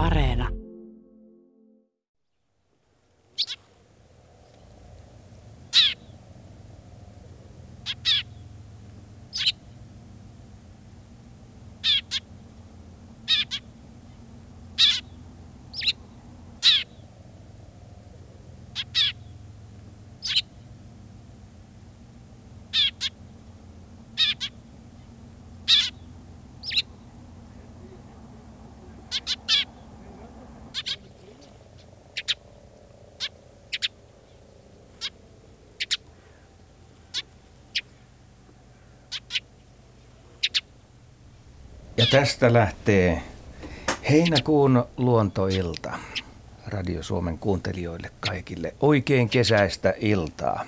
Areena. Ja tästä lähtee heinäkuun luontoilta. Radio Suomen kuuntelijoille kaikille oikein kesäistä iltaa.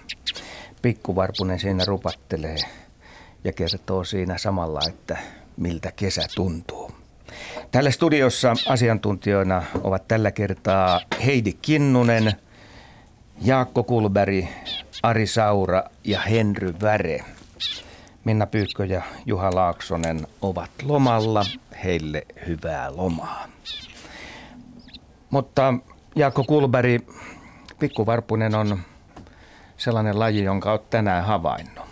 Pikkuvarpunen siinä rupattelee ja kertoo siinä samalla, että miltä kesä tuntuu. Tällä studiossa asiantuntijoina ovat tällä kertaa Heidi Kinnunen, Jaakko Kulberi, Ari Saura ja Henry Väre. Minna Pyykkö ja Juha Laaksonen ovat lomalla. Heille hyvää lomaa. Mutta Jaakko Kulberi, pikkuvarpunen on sellainen laji, jonka olet tänään havainnut.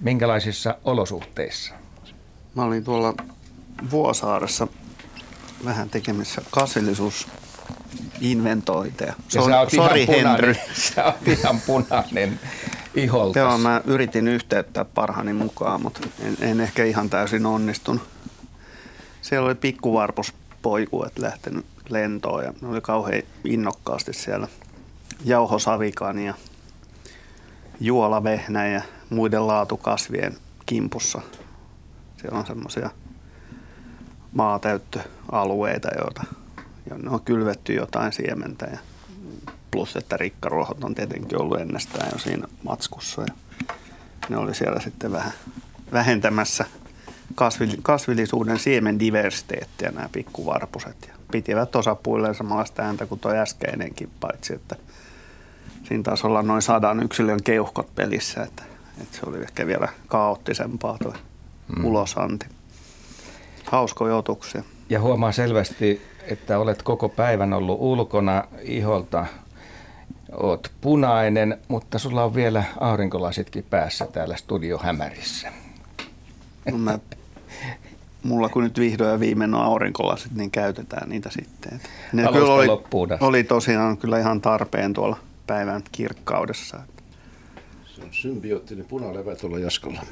Minkälaisissa olosuhteissa? Mä olin tuolla Vuosaaressa vähän tekemissä kasvillisuusinventointeja. Ja So- sä oot Sori ihan punainen, Henry. Sä oot ihan punainen iholta. Joo, mä yritin yhteyttää parhaani mukaan, mutta en, en ehkä ihan täysin onnistunut. Siellä oli pikkuvarpuspoikuet lähtenyt lentoon ja ne oli kauhean innokkaasti siellä jauhosavikan ja juolavehnä ja muiden laatukasvien kimpussa. Siellä on semmoisia maatäyttöalueita, joita jonne on kylvetty jotain siementä ja plus että rikkaruohot on tietenkin ollut ennestään jo siinä matskussa ja ne oli siellä sitten vähän vähentämässä kasvillisuuden siemen diversiteettiä nämä pikkuvarpuset ja pitivät osapuilleen samanlaista ääntä kuin tuo äskeinenkin, paitsi että siinä taisi olla noin sadan yksilön keuhkot pelissä, että, että se oli ehkä vielä kaoottisempaa tuo mm. ulosanti. Hauskoja otuksia. Ja huomaa selvästi, että olet koko päivän ollut ulkona iholta. Oot punainen, mutta sulla on vielä aurinkolasitkin päässä täällä studiohämärissä. No mä, mulla kun nyt vihdoin ja viimein on aurinkolasit, niin käytetään niitä sitten. Ne Alusta kyllä oli, oli tosiaan kyllä ihan tarpeen tuolla päivän kirkkaudessa. Se on symbioottinen punalevä tuolla Jaskolla.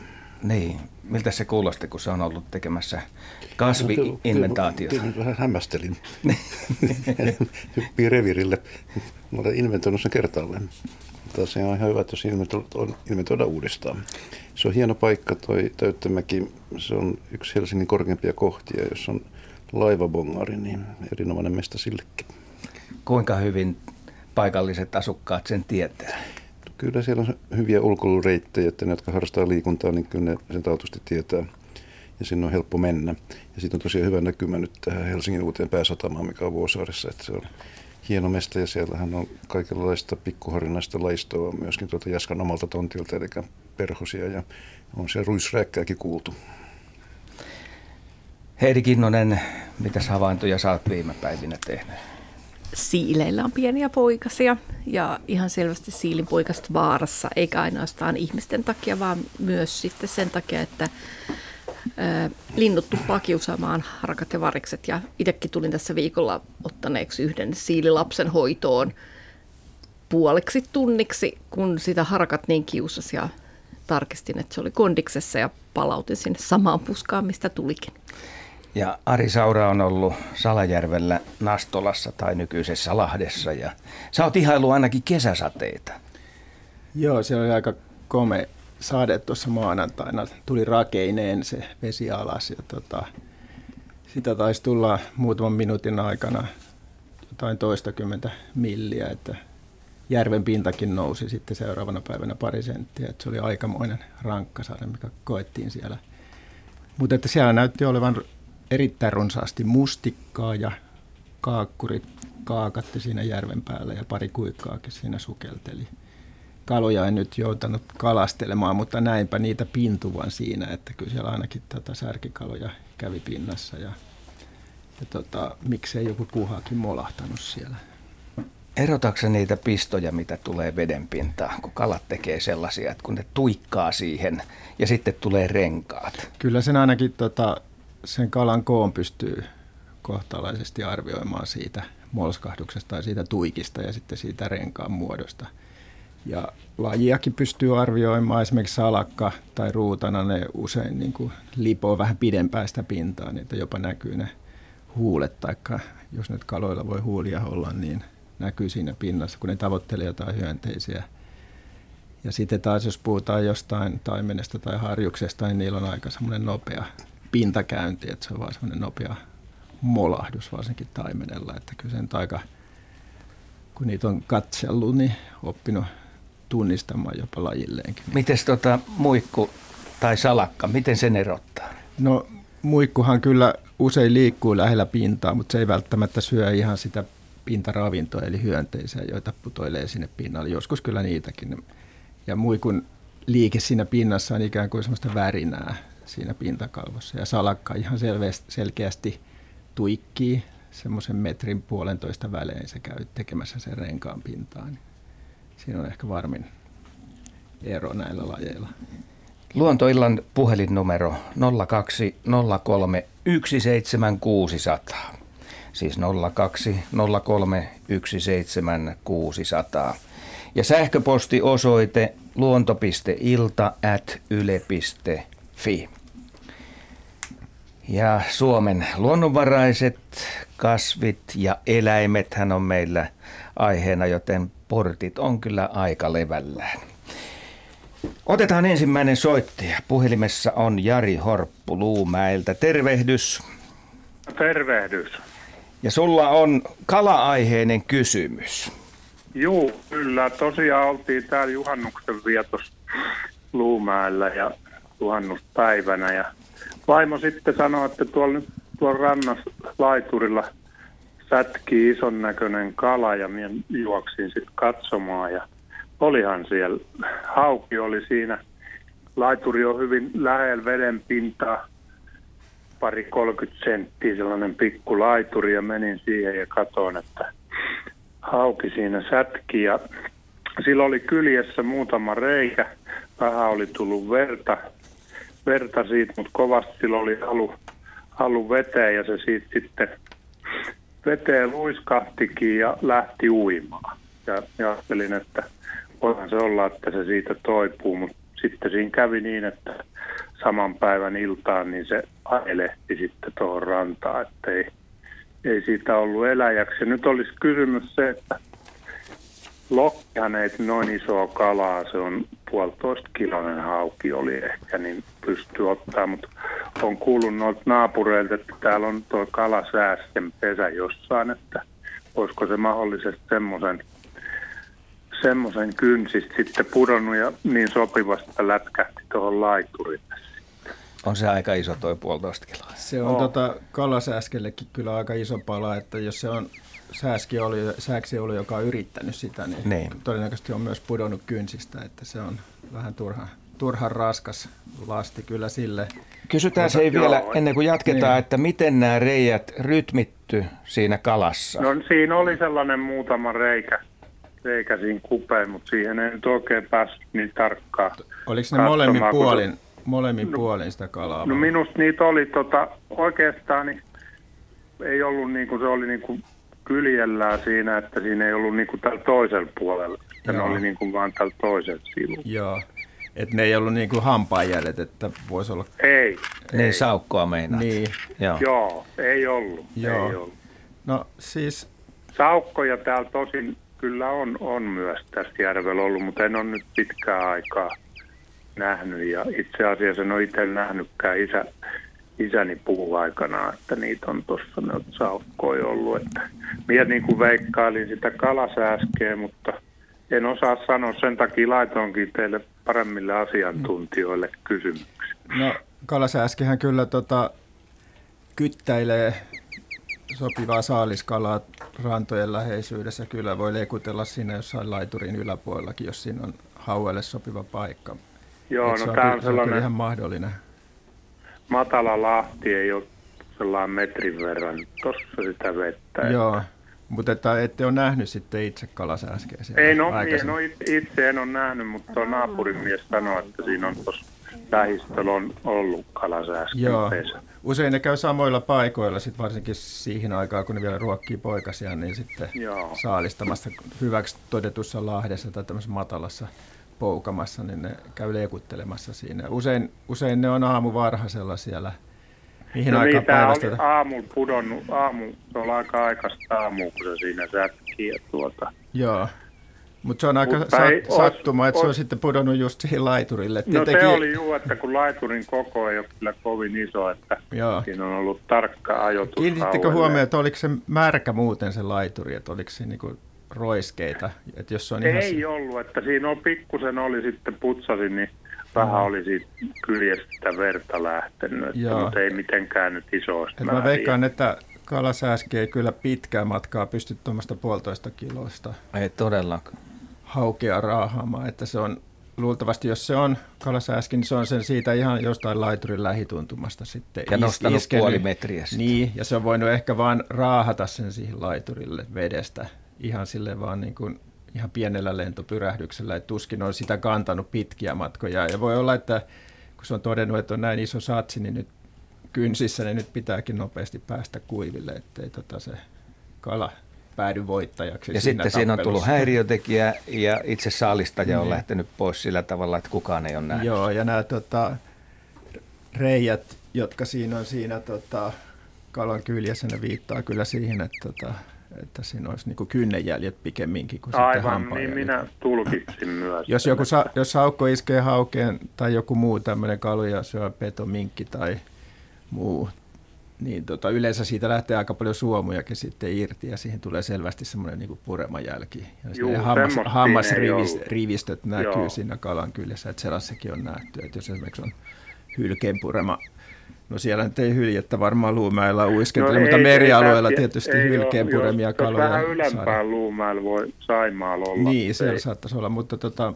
Niin, miltä se kuulosti, kun se on ollut tekemässä kasvi-inventaatiota? Kyllä vähän hämmästelin. Hyppii revirille. Mä olen inventoinut sen kertaalleen. Mutta se on ihan hyvä, että jos inventoida, inventoida uudestaan. Se on hieno paikka, toi Täyttämäki. Se on yksi Helsingin korkeimpia kohtia, jos on laivabongari, niin erinomainen mesta sillekin. Kuinka hyvin paikalliset asukkaat sen tietää? Kyllä siellä on hyviä ulkoilureittejä, että ne, jotka harrastaa liikuntaa, niin kyllä ne sen taatusti tietää. Ja sinne on helppo mennä. Ja siitä on tosiaan hyvä näkymä nyt tähän Helsingin uuteen pääsatamaan, mikä on Vuosaaressa. Että se on hieno mesta ja siellähän on kaikenlaista pikkuharinaista laistoa myöskin tuolta Jaskan omalta tontilta, eli perhosia. Ja on siellä ruisräkkääkin kuultu. Heidi Kinnonen, mitäs havaintoja sä oot viime päivinä tehnyt? Siileillä on pieniä poikasia ja ihan selvästi siilin poikasta vaarassa, eikä ainoastaan ihmisten takia, vaan myös sitten sen takia, että linnut tuppaa kiusaamaan harakat ja varikset. Ja itsekin tulin tässä viikolla ottaneeksi yhden siililapsen hoitoon puoleksi tunniksi, kun sitä harakat niin kiusasi ja tarkistin, että se oli kondiksessa ja palautin sinne samaan puskaan, mistä tulikin. Ja Ari Saura on ollut Salajärvellä Nastolassa tai nykyisessä Lahdessa ja sä oot ihailu ainakin kesäsateita. Joo, siellä oli aika kome sade tuossa maanantaina. Tuli rakeineen se vesi alas ja tota, sitä taisi tulla muutaman minuutin aikana jotain toistakymmentä milliä, että järven pintakin nousi sitten seuraavana päivänä pari senttiä. Että se oli aikamoinen rankkasade, mikä koettiin siellä. Mutta että siellä näytti olevan erittäin runsaasti mustikkaa ja kaakkurit kaakatti siinä järven päällä ja pari kuikkaakin siinä sukelteli. Kaloja en nyt joutanut kalastelemaan, mutta näinpä niitä pintuvan siinä, että kyllä siellä ainakin tätä särkikaloja kävi pinnassa. Ja, ja tota, miksei joku kuhakin molahtanut siellä. Erotaanko niitä pistoja, mitä tulee veden pintaan, kun kalat tekee sellaisia, että kun ne tuikkaa siihen ja sitten tulee renkaat? Kyllä sen ainakin tota, sen kalan koon pystyy kohtalaisesti arvioimaan siitä molskahduksesta tai siitä tuikista ja sitten siitä renkaan muodosta. Ja lajiakin pystyy arvioimaan, esimerkiksi salakka tai ruutana, ne usein niin kuin lipoo vähän pidempää sitä pintaa, niin että jopa näkyy ne huulet, tai jos nyt kaloilla voi huulia olla, niin näkyy siinä pinnassa, kun ne tavoittelee jotain hyönteisiä. Ja sitten taas, jos puhutaan jostain taimenesta tai harjuksesta, niin niillä on aika semmoinen nopea pintakäynti, että se on vaan semmoinen nopea molahdus varsinkin taimenella, että kyllä sen aika, kun niitä on katsellut, niin oppinut tunnistamaan jopa lajilleenkin. Miten tota muikku tai salakka, miten sen erottaa? No muikkuhan kyllä usein liikkuu lähellä pintaa, mutta se ei välttämättä syö ihan sitä pintaravintoa, eli hyönteisiä, joita putoilee sinne pinnalle. Joskus kyllä niitäkin. Ja muikun liike siinä pinnassa on ikään kuin sellaista värinää siinä pintakalvossa. Ja salakka ihan selkeästi tuikkii semmoisen metrin puolentoista välein se käy tekemässä sen renkaan pintaan. Siinä on ehkä varmin ero näillä lajeilla. Luontoillan puhelinnumero 0203 17600. Siis 0203 17600. Ja sähköpostiosoite luonto.ilta at yle.fi. Ja Suomen luonnonvaraiset kasvit ja eläimet hän on meillä aiheena, joten portit on kyllä aika levällään. Otetaan ensimmäinen soittaja. Puhelimessa on Jari Horppu Luumäeltä. Tervehdys. Tervehdys. Ja sulla on kala-aiheinen kysymys. Juu, kyllä. Tosiaan oltiin täällä juhannuksen vietos Luumäellä ja juhannuspäivänä. Ja vaimo sitten sanoi, että tuolla tuolla rannassa laiturilla sätkii ison näköinen kala ja minä juoksin sitten katsomaan ja olihan siellä. Hauki oli siinä. Laituri on hyvin lähellä veden pintaa, pari 30 senttiä sellainen pikku laituri ja menin siihen ja katoin, että hauki siinä sätki ja sillä oli kyljessä muutama reikä, vähän oli tullut verta, verta siitä, mutta kovasti sillä oli halu, halu veteen ja se siitä sitten veteen luiskahtikin ja lähti uimaan. Ja, ja ajattelin, että voihan se olla, että se siitä toipuu, mutta sitten siinä kävi niin, että saman päivän iltaan niin se ajelehti sitten tuohon rantaan, että ei, ei siitä ollut eläjäksi. Ja nyt olisi kysymys se, että Lokkihan ei noin isoa kalaa, se on puolitoista kiloinen hauki oli ehkä, niin pystyy ottaa, mutta on kuullut noilta naapureilta, että täällä on tuo kalasäästen pesä jossain, että olisiko se mahdollisesti semmoisen semmoisen kynsistä sitten pudonnut ja niin sopivasti lätkähti tuohon laiturille. On se aika iso toi puolitoista kiloa. Se on oh. tota, kalasääskellekin kyllä aika iso pala, että jos se on sääski oli, sääksi oli, joka on yrittänyt sitä, niin, niin todennäköisesti on myös pudonnut kynsistä, että se on vähän turha, turhan raskas lasti kyllä sille. Kysytään se ei vielä ennen kuin jatketaan, niin. että miten nämä reijät rytmitty siinä kalassa? No siinä oli sellainen muutama reikä, reikä siinä kupeen, mutta siihen ei nyt oikein päässyt niin tarkkaan. Oliko ne molemmin puolin, molemmin no, puolin sitä kalaa? No minusta niitä oli tota, oikeastaan niin ei ollut niin kuin se oli niin kuin kyljellään siinä, että siinä ei ollut niin kuin tällä toisella puolella. Että ne oli niin kuin vaan tällä toisella sivulla. Joo. Että ne ei ollut niin kuin hampaajäljet, että voisi olla... Ei. Niin ei. saukkoa meinaa. Niin. Joo. Joo, ei ollut. Joo. Ei ollut. No siis... Saukkoja täällä tosin kyllä on, on myös tästä järvellä ollut, mutta en ole nyt pitkää aikaa nähnyt. Ja itse asiassa en ole itse nähnytkään isä, isäni puhuu aikana, että niitä on tuossa ne saukkoja ollut. Että minä niin kuin veikkailin sitä kalasääskeä, mutta en osaa sanoa, sen takia laitoinkin teille paremmille asiantuntijoille kysymyksiä. No kalasääskehän kyllä tota, kyttäilee sopivaa saaliskalaa rantojen läheisyydessä. Kyllä voi lekutella siinä jossain laiturin yläpuolellakin, jos siinä on hauelle sopiva paikka. Joo, Et no tämä on, sellainen... ihan mahdollinen matala lahti ei ole sellainen metrin verran tuossa sitä vettä. Joo, mutta että ette ole nähnyt sitten itse kalasääskeä siellä Ei, no, aikaisemmin. no it- itse en ole nähnyt, mutta tuo naapurin mies sanoi, että siinä on tuossa lähistöllä on ollut kalasääsken Joo. pesä. Usein ne käy samoilla paikoilla, sit varsinkin siihen aikaan, kun ne vielä ruokkii poikasia, niin sitten Joo. saalistamassa hyväksi todetussa lahdessa tai tämmöisessä matalassa poukamassa, niin ne käy liekuttelemassa siinä. Usein, usein ne on aamu varhaisella siellä. Mihin No aikaan niin, tämä päivästä? oli aamulla pudonnut, aamu, se on aika aikaista aamu, kun se siinä sätkii. Ja tuota. Joo. Mutta se on aika Mutta sat, ei- sattuma, että se on sitten pudonnut just siihen laiturille. No se tietenkin- oli juu, että kun laiturin koko ei ole kyllä kovin iso, että Joo. siinä on ollut tarkka ajoitus. Kiinnittekö kauelle. huomioon, että oliko se märkä muuten se laituri, että oliko se niinku roiskeita? Että jos se on ihan Ei ollut, että siinä on pikkusen oli sitten putsasin, niin vähän oli siitä kyljestä verta lähtenyt, että, mutta ei mitenkään nyt isoista Et mä veikkaan, että kalasääski ei kyllä pitkää matkaa pysty tuommoista puolitoista kiloista Ei todellakaan. haukea raahaamaan. Että se on luultavasti, jos se on kalasääski, niin se on sen siitä ihan jostain laiturin lähituntumasta sitten Ja nostanut iskenyt. puoli metriä sitten. Niin, ja se on voinut ehkä vaan raahata sen siihen laiturille vedestä ihan sille vaan niin kuin ihan pienellä lentopyrähdyksellä, että tuskin on sitä kantanut pitkiä matkoja. Ja voi olla, että kun se on todennut, että on näin iso satsi, niin nyt kynsissä niin nyt pitääkin nopeasti päästä kuiville, ettei tota se kala päädy voittajaksi Ja siinä sitten siinä on tullut tappelussa. häiriötekijä ja itse saalistaja on lähtenyt pois sillä tavalla, että kukaan ei ole nähnyt. Joo, ja nämä tota, reijät, jotka siinä on siinä tota, kalan kyljessä, ne viittaa kyllä siihen, että, tota, että siinä olisi niin kynnenjäljet pikemminkin kuin sitten Aivan, niin minä tulkitsin myös. Jos, joku sa, jos saukko iskee haukeen tai joku muu tämmöinen kaluja syö peto, minkki tai muu, niin tota, yleensä siitä lähtee aika paljon suomujakin sitten irti ja siihen tulee selvästi semmoinen niin puremajälki. Ja Juu, hammas, hammasrivistöt näkyy Joo. siinä kalan kyljessä, että sellaisessakin on nähty, että jos esimerkiksi on hylkeenpurema, no siellä nyt ei hyljettä varmaan luumäellä uiskentele, mutta No ei- merialueilla ei- tietysti ei oo, hylkeenpuremia jos- kaloja Jos vähän ylempään luumäellä voi Saimaalla olla. Niin, siellä Ei- saattaisi olla, mutta tota,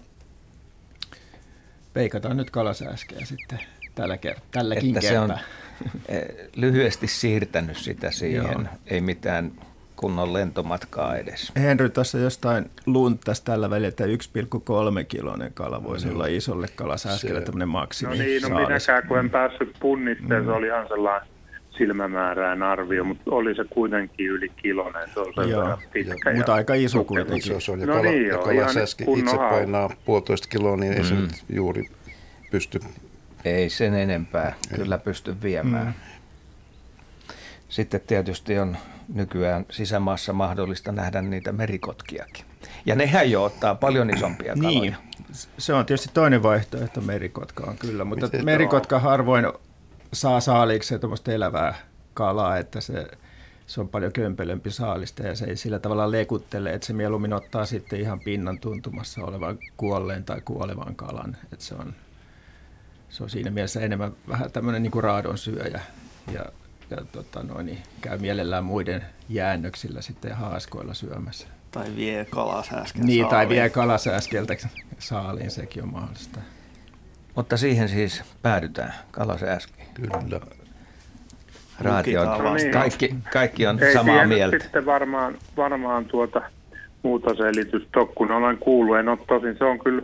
peikataan nyt kalasääskeä sitten tällä ker- tälläkin Että se on kertaa. eh, lyhyesti siirtänyt sitä siihen. Joo. Ei mitään kunnon lentomatkaa edes. Henry tuossa jostain lunttasi tällä välillä, että 1,3 kilonen kala voisi olla isolle kalasääskelle tämmöinen No maksimi niin, no minäkään kun en päässyt punnittamaan, se oli ihan sellainen silmämäärään arvio, mutta oli se kuitenkin yli kilonen, se on Joo, pitkä. mutta aika iso kuitenkin. Se on, ja No kala, niin ja joo, kalasäski ihan itse painaa puolitoista kiloa, niin ei se nyt juuri pysty. Ei sen enempää kyllä pysty viemään. Sitten tietysti on nykyään sisämaassa mahdollista nähdä niitä merikotkiakin. Ja nehän jo ottaa paljon isompia kaloja. Niin, se on tietysti toinen vaihtoehto merikotka on kyllä, mutta Miten- merikotka harvoin saa saaliikseen tuommoista elävää kalaa, että se, se on paljon kömpelömpi saalista ja se ei sillä tavalla lekuttele, että se mieluummin ottaa sitten ihan pinnan tuntumassa olevan kuolleen tai kuolevan kalan, että se on, se on siinä mielessä enemmän vähän tämmöinen niin kuin raadon syöjä ja, ja tota noin, niin käy mielellään muiden jäännöksillä sitten ja haaskoilla syömässä. Tai vie kalasääsken Niin, tai saaliin. vie kalasääskeltä saaliin, sekin on mahdollista. Mutta siihen siis päädytään, kalasääski. Kyllä. Vasta. kaikki, kaikki on Ei samaa mieltä. sitten varmaan, varmaan tuota muuta selitystä kun olen kuullut. En ole tosin, se on kyllä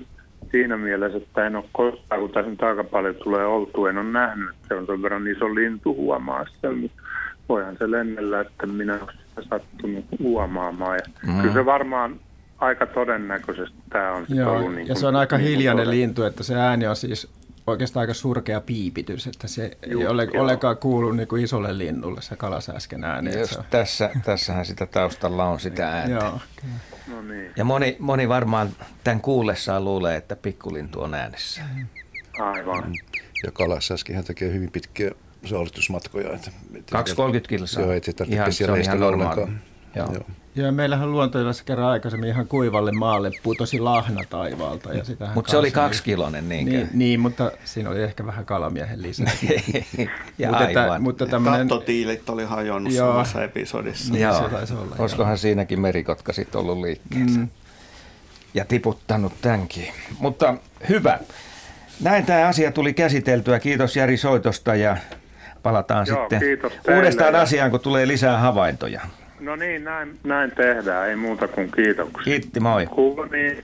siinä mielessä, että en ole koskaan, kun tässä nyt aika paljon tulee oltu, en ole nähnyt, että se on sen verran iso lintu huomaa sen, mutta voihan se lennellä, että minä olen sitä sattunut huomaamaan. Ja Mm. Kyllä se varmaan aika todennäköisesti tämä on Joo, ollut niin ja kuin- se on aika niin hiljainen lintu, että se ääni on siis oikeastaan aika surkea piipitys, että se ei Just, ole joo. olekaan kuulu niin kuin isolle linnulle se kalasääsken ääni. että Jos tässä, tässähän sitä taustalla on sitä ääntä. Joo, No niin, Ja moni, moni varmaan tämän kuullessaan luulee, että pikkulintu on äänessä. aivan. Ja kalassäskihän tekee hyvin pitkiä saalistusmatkoja. Että, että 230 kilsaa. Joo, ei se tarvitse Ihan- pesiä se on ihan leistellä normaali. ollenkaan. Joo. Joo. Ja meillähän luontoilassa kerran aikaisemmin ihan kuivalle maalle putosi lahna taivaalta. Ja sitähän Mutta se oli kaksikilonen, niinkö? Niin, niin, mutta siinä oli ehkä vähän kalamiehen lisää. ja mutta, aivan. että, mutta tämmöinen, Kattotiilit oli hajonnut Joo. samassa episodissa. Niin, Joo. se taisi olla, Olisikohan siinäkin merikotka sitten ollut liikkeessä. Mm. Ja tiputtanut tämänkin. Mutta hyvä. Näin tämä asia tuli käsiteltyä. Kiitos Jari soitosta ja palataan Joo, sitten uudestaan ja- asiaan, kun tulee lisää havaintoja. No niin, näin, näin tehdään. Ei muuta kuin kiitoksia. Kiitti, moi. Niin.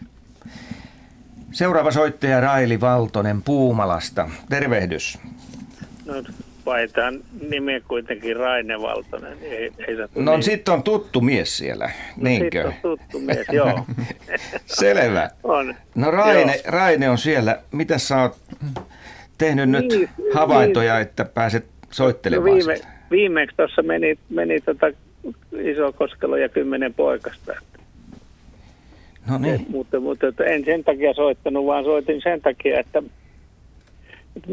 Seuraava soittaja Raili Valtonen Puumalasta. Tervehdys. No, vaihdetaan nimeä kuitenkin Raine Valtonen. niin Ei, ei No niin. sit on tuttu mies siellä, niinkö? Sitten on tuttu mies, joo. Selvä. On. No Raine, Joo. Raine on siellä. Mitä sä oot tehnyt nyt Niin, havaintoja, että pääset No soittelemaan viime, sieltä? viimeksi tuossa meni, meni tota iso koskelo ja kymmenen poikasta. No niin. Mutta, mutta että en sen takia soittanut, vaan soitin sen takia, että, että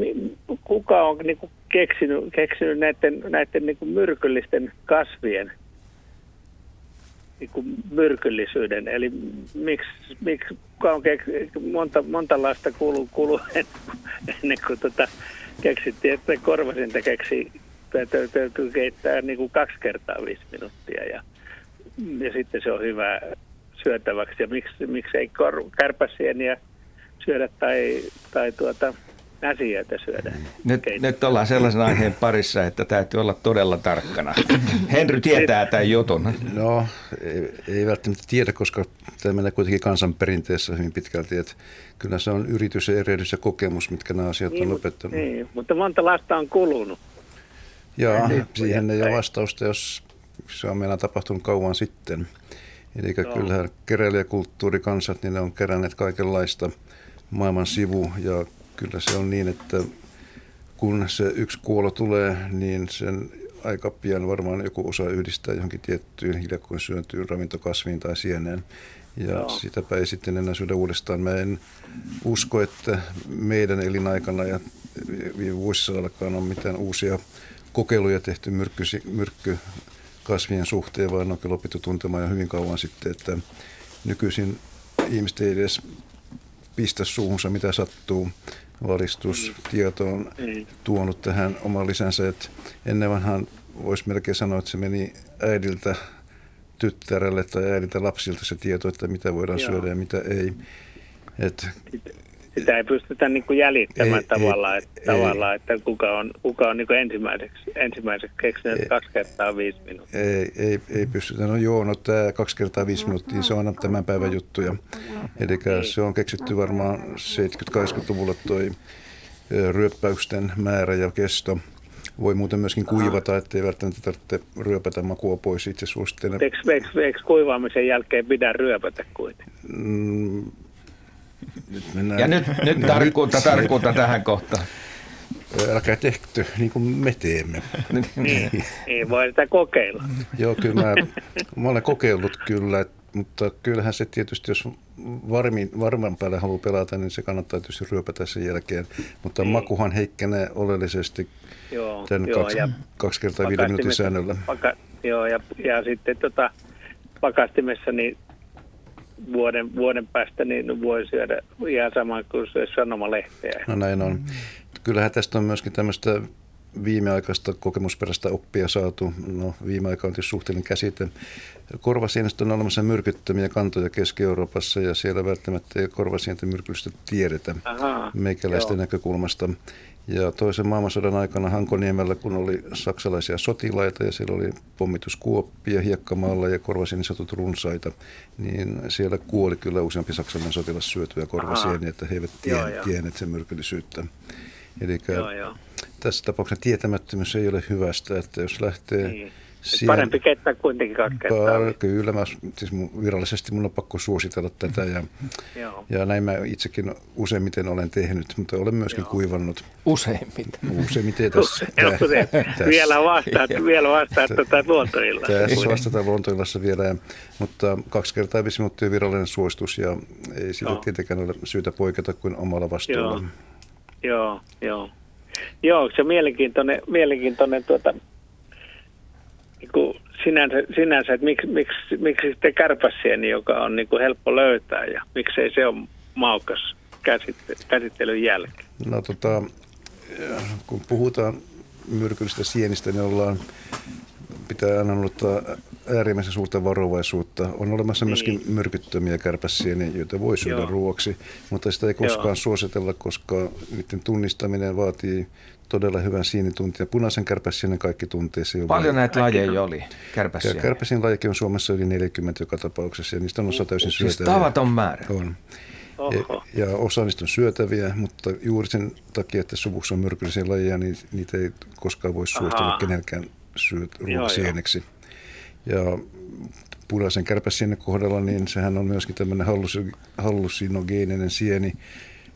kuka on niin kuin keksinyt, keksinyt näiden, näiden niin kuin myrkyllisten kasvien niin kuin myrkyllisyyden. Eli miksi, miksi kuka on keks, monta, monta lasta kuulu, kuulu ennen kuin tota, keksittiin, että korvasinta keksi täytyy, täytyy keittää niin kuin kaksi kertaa viisi minuuttia ja, ja sitten se on hyvä syötäväksi. Ja miksi, miksi ei kor, kärpäsieniä syödä tai, tai tuota, äsiöitä syödä? Nyt, nyt ollaan sellaisen aiheen parissa, että täytyy olla todella tarkkana. Henry tietää tämän jutun. No, ei, ei välttämättä tiedä, koska tämä menee kuitenkin kansanperinteessä hyvin pitkälti. Että kyllä se on yritys ja erehdys ja kokemus, mitkä nämä asiat on mut- opettanut. niin, mutta monta lasta on kulunut. Niin, siihen ei ole vastausta, jos se on meillä tapahtunut kauan sitten. Eli Joo. kyllähän keräilijäkulttuurikansat, niin ne on keränneet kaikenlaista maailman sivu. Ja kyllä se on niin, että kun se yksi kuolo tulee, niin sen aika pian varmaan joku osaa yhdistää johonkin tiettyyn hiljakkoin syöntyyn ravintokasviin tai sieneen. Ja Joo. sitäpä ei sitten enää syödä uudestaan. Mä en usko, että meidän elinaikana ja viime vuosisadallakaan on mitään uusia kokeiluja tehty myrkkysi, myrkkykasvien suhteen, vaan on kyllä opittu tuntemaan jo hyvin kauan sitten, että nykyisin ihmiset ei edes pistä suuhunsa mitä sattuu. Valistustieto on Niin. tuonut tähän oman lisänsä, että ennen vanhaan voisi melkein sanoa, että se meni äidiltä tyttärelle tai äidiltä lapsilta se tieto, että mitä voidaan Joo. syödä ja mitä ei. Et Sitä ei pystytä niin kuin jäljittämään Ei, tavallaan, ei, että, ei. tavallaan, että kuka on, kuka on niin kuin ensimmäiseksi, ensimmäiseksi keksinyt Ei. kaksi kertaa viisi minuuttia. Ei, ei, ei pystytä. No joo, no tämä kaksi kertaa viisi minuuttia, se on tämän päivän juttuja. Eli se on keksitty varmaan 70-80-luvulla toi ryöppäysten määrä ja kesto. Voi muuten myöskin kuivata, ettei välttämättä tarvitse ryöpätä makua pois. Itse suosittelen. Eikö, eikö, eikö kuivaamisen jälkeen pidä ryöpätä kuitenkin? Mm, nyt mennään. Ja nyt, nyt tarkkuutta, tarkkuutta tähän kohtaan. Älkää tehty niin kuin me teemme. Niin, niin voi sitä kokeilla. Joo, kyllä mä, mä olen kokeillut kyllä, mutta kyllähän se tietysti, jos varmin, varman päälle haluaa pelata, niin se kannattaa tietysti ryöpätä sen jälkeen. Mutta Niin. makuhan heikkenee oleellisesti Joo, tämän joo, kaksi, ja kaksi kertaa viiden minuutin säännöllä. Paka, joo, ja, ja sitten tota, pakastimessa niin vuoden, vuoden päästä niin voi syödä ihan sama kuin se sanomalehteä. No näin on. Kyllähän tästä on myöskin tämmöistä viimeaikaista kokemusperäistä oppia saatu. No viime aika on tietysti suhteellinen käsite. Korvasienestä on olemassa myrkyttömiä kantoja Keski-Euroopassa ja siellä välttämättä ei korvasienten myrkyllisyyttä tiedetä Ahaa, meikäläisten joo. näkökulmasta. Ja toisen maailmansodan aikana Hankoniemellä, kun oli saksalaisia sotilaita ja siellä oli pommituskuoppia hiekkamaalla ja korvasieninsatut runsaita, niin siellä kuoli kyllä useampi saksalainen sotilas syötyä korvasieni, että he eivät tien, joo. tienneet sen myrkyllisyyttä. Eli Joo, joo. tässä tapauksessa tietämättömyys ei ole hyvästä, että jos lähtee Niin. Siihen- Parempi keittää kuitenkin kaksi kertaa. Par- Kyllä, mä, siis mun, virallisesti mun on pakko suositella tätä ja, Joo. ja näin mä itsekin useimmiten olen tehnyt, mutta olen myöskin Joo. kuivannut Useimmiten. useimmiten tässä. Se, tässä- vielä vastaat, vielä vastaat tätä luontoilla. Tässä vastataan luontoillassa vielä, ja, mutta kaksi kertaa viisi minuuttia virallinen suositus ja ei siitä Joo. tietenkään ole syytä poiketa kuin omalla vastuulla. Joo. Joo, joo. Joo, se mielenkiintoinen, mielenkiintoinen tuota, niin kuin sinänsä, sinänsä, että miksi, miksi, miksi sitten kärpäsieni, joka on niin kuin helppo löytää ja miksei se ole maukas käsitte, käsittelyn jälkeen. No tota, kun puhutaan myrkyllisistä sienistä, niin ollaan, pitää aina ottaa äärimmäisen suurta varovaisuutta. On olemassa niin. myöskin myrkyttömiä kärpäsieniä, joita voi syödä Joo. ruoksi, mutta sitä ei koskaan Joo. suositella, koska niiden tunnistaminen vaatii todella hyvän siinituntia. Punaisen kärpäsienen kaikki tuntee. Se Paljon näitä lajeja oli, kärpäsiä? Kärpäsien lajeja on Suomessa yli 40 joka tapauksessa ja niistä on osa täysin siis syötäviä. tavaton määrä. On. Ja, ja osa niistä on syötäviä, mutta juuri sen takia, että suvussa on myrkyllisiä lajeja, niin niitä ei koskaan voi suostella kenenkään syöt ruokasieneksi. Ja punaisen kärpäsienen kohdalla, niin sehän on myöskin tämmöinen hallusinogeeninen sieni,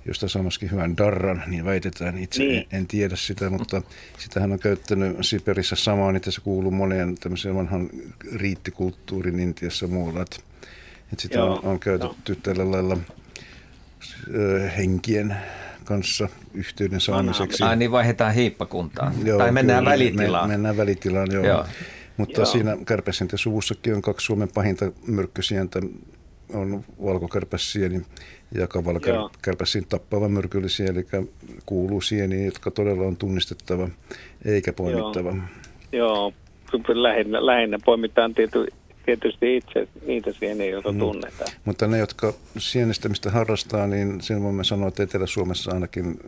josta saa myöskin hyvän darran, niin väitetään. Itse niin. En, en tiedä sitä, mutta sitähän on käyttänyt Siperissä samaan, että se kuuluu moneen tämmöiseen vanhan riittikulttuurin Intiassa muualla. Että, että sitä Joo. on, on käytetty Joo. tällä lailla henkien kanssa yhteyden saamiseksi. Ai niin vaihdetaan hiippakuntaan. Joo, tai mennään kyllä, välitilaan. Me, mennään välitilaan, joo. joo. Mutta joo. siinä kärpäsienten suvussakin on kaksi Suomen pahinta myrkkysientä. On valkokärpäsieni ja kavalakärpäsiin tappava myrkyllisiä, eli kuuluu sieniin, jotka todella on tunnistettava eikä poimittava. Joo, joo. lähinnä, lähinnä poimitaan tietysti tietysti itse niitä sieniä, joita mm. tunnetaan. Mutta ne, jotka sienestämistä harrastaa, niin sen voimme sanoa, että Etelä-Suomessa ainakin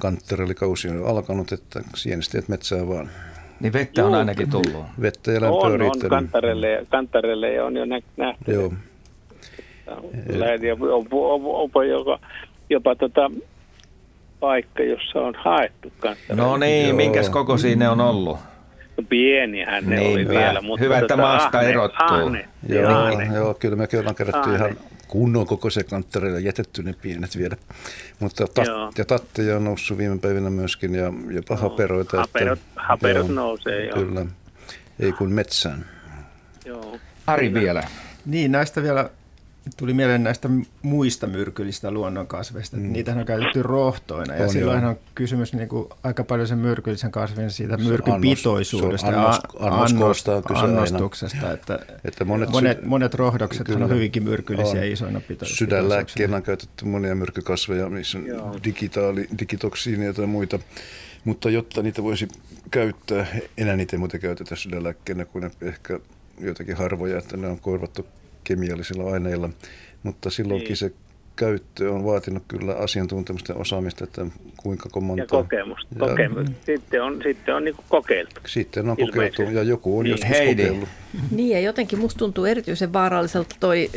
kantterelikausi on jo alkanut, että sienestäjät metsää vaan. Niin vettä on ainakin tullut. Vettä ja lämpöä on, on kantarelle, kantarelle on jo nähty. Joo. Onpa jopa, jopa tota, paikka, jossa on haettu kantarelle. No niin, Joo. minkäs koko siinä on ollut? pienihän ne niin, oli hyvä. vielä. Mutta hyvä, että tota, maasta ahne, erottuu. Ahne, joo, ahne. joo, kyllä me kyllä on kerätty ihan kunnon se kanttereilla jätetty ne pienet vielä. Mutta tat, ja tatteja on noussut viime päivinä myöskin ja jopa no, haperoita. Haperot, että, haperot joo, nousee, joo. Kyllä, ei kuin metsään. Joo. Ari vielä. Niin, näistä vielä tuli mieleen näistä muista myrkyllistä luonnonkasveista. Mm. Niitähän on käytetty rohtoina ja on silloin on kysymys niin kuin aika paljon sen myrkyllisen kasvin siitä myrkypitoisuudesta annos, annos, ja annos, annostuksesta. Että, että monet, monet, monet rohdokset kyllä, on hyvinkin myrkyllisiä on. isoina pitoisuuksina. Sydänlääkkeenä on käytetty monia myrkkykasveja, missä on digitaali, digitoksiinia tai muita. Mutta jotta niitä voisi käyttää, enää niitä ei muuten käytetä sydänlääkkeenä kuin ehkä joitakin harvoja, että ne on korvattu kemiallisilla aineilla, mutta silloinkin niin. se käyttö on vaatinut kyllä asiantuntemusta ja osaamista, että kuinka monta... Ja kokemusta. Ja, kokemus. Sitten on, sitten on niin kokeiltu. Sitten on kokeiltu ja joku on niin. joskus Heidi. kokeillut. Niin ja jotenkin musta tuntuu erityisen vaaralliselta toi,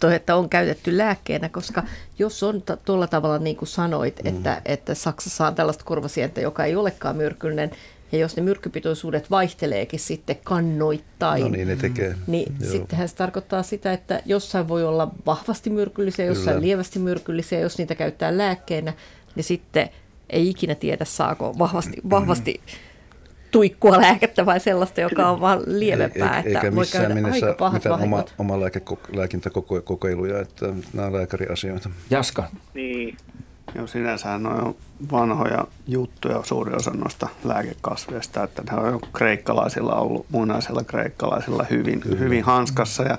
toi, että on käytetty lääkkeenä, koska jos on tuolla tavalla niin kuin sanoit, mm. että, että Saksassa on tällaista korvasientä, joka ei olekaan myrkyllinen, ja jos ne myrkkypitoisuudet vaihteleekin sitten kannoittain, no niin, ne tekee. niin Joo. sittenhän se tarkoittaa sitä, että jossain voi olla vahvasti myrkyllisiä, jossain Kyllä. lievästi myrkyllisiä, jos niitä käyttää lääkkeenä, niin sitten ei ikinä tiedä, saako vahvasti, vahvasti tuikkua lääkettä vai sellaista, joka on vaan lievempää. Eikä että voi käydä aika pahat mitään oma, oma lääkintäkokeiluja, että nämä on lääkäriasioita. Jaska. Niin, Joo, sinänsä ne on vanhoja juttuja suuri osa noista lääkekasveista, että ne on jo kreikkalaisilla ollut, muinaisilla kreikkalaisilla hyvin, hyvin hanskassa ja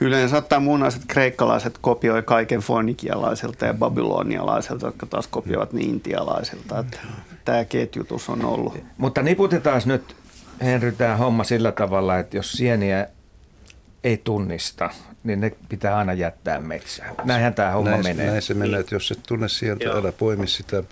Yleensä ottaa muunaiset kreikkalaiset kopioi kaiken fonikialaisilta ja babylonialaisilta, jotka taas kopioivat niin intialaisilta. Että tämä ketjutus on ollut. Mutta niputetaan nyt, Henry, tämä homma sillä tavalla, että jos sieniä ei tunnista, niin ne pitää aina jättää metsään. Näinhän tämä homma näin, menee. Näin se menee, että jos et tunne sieltä, Joo. älä poimi sitä.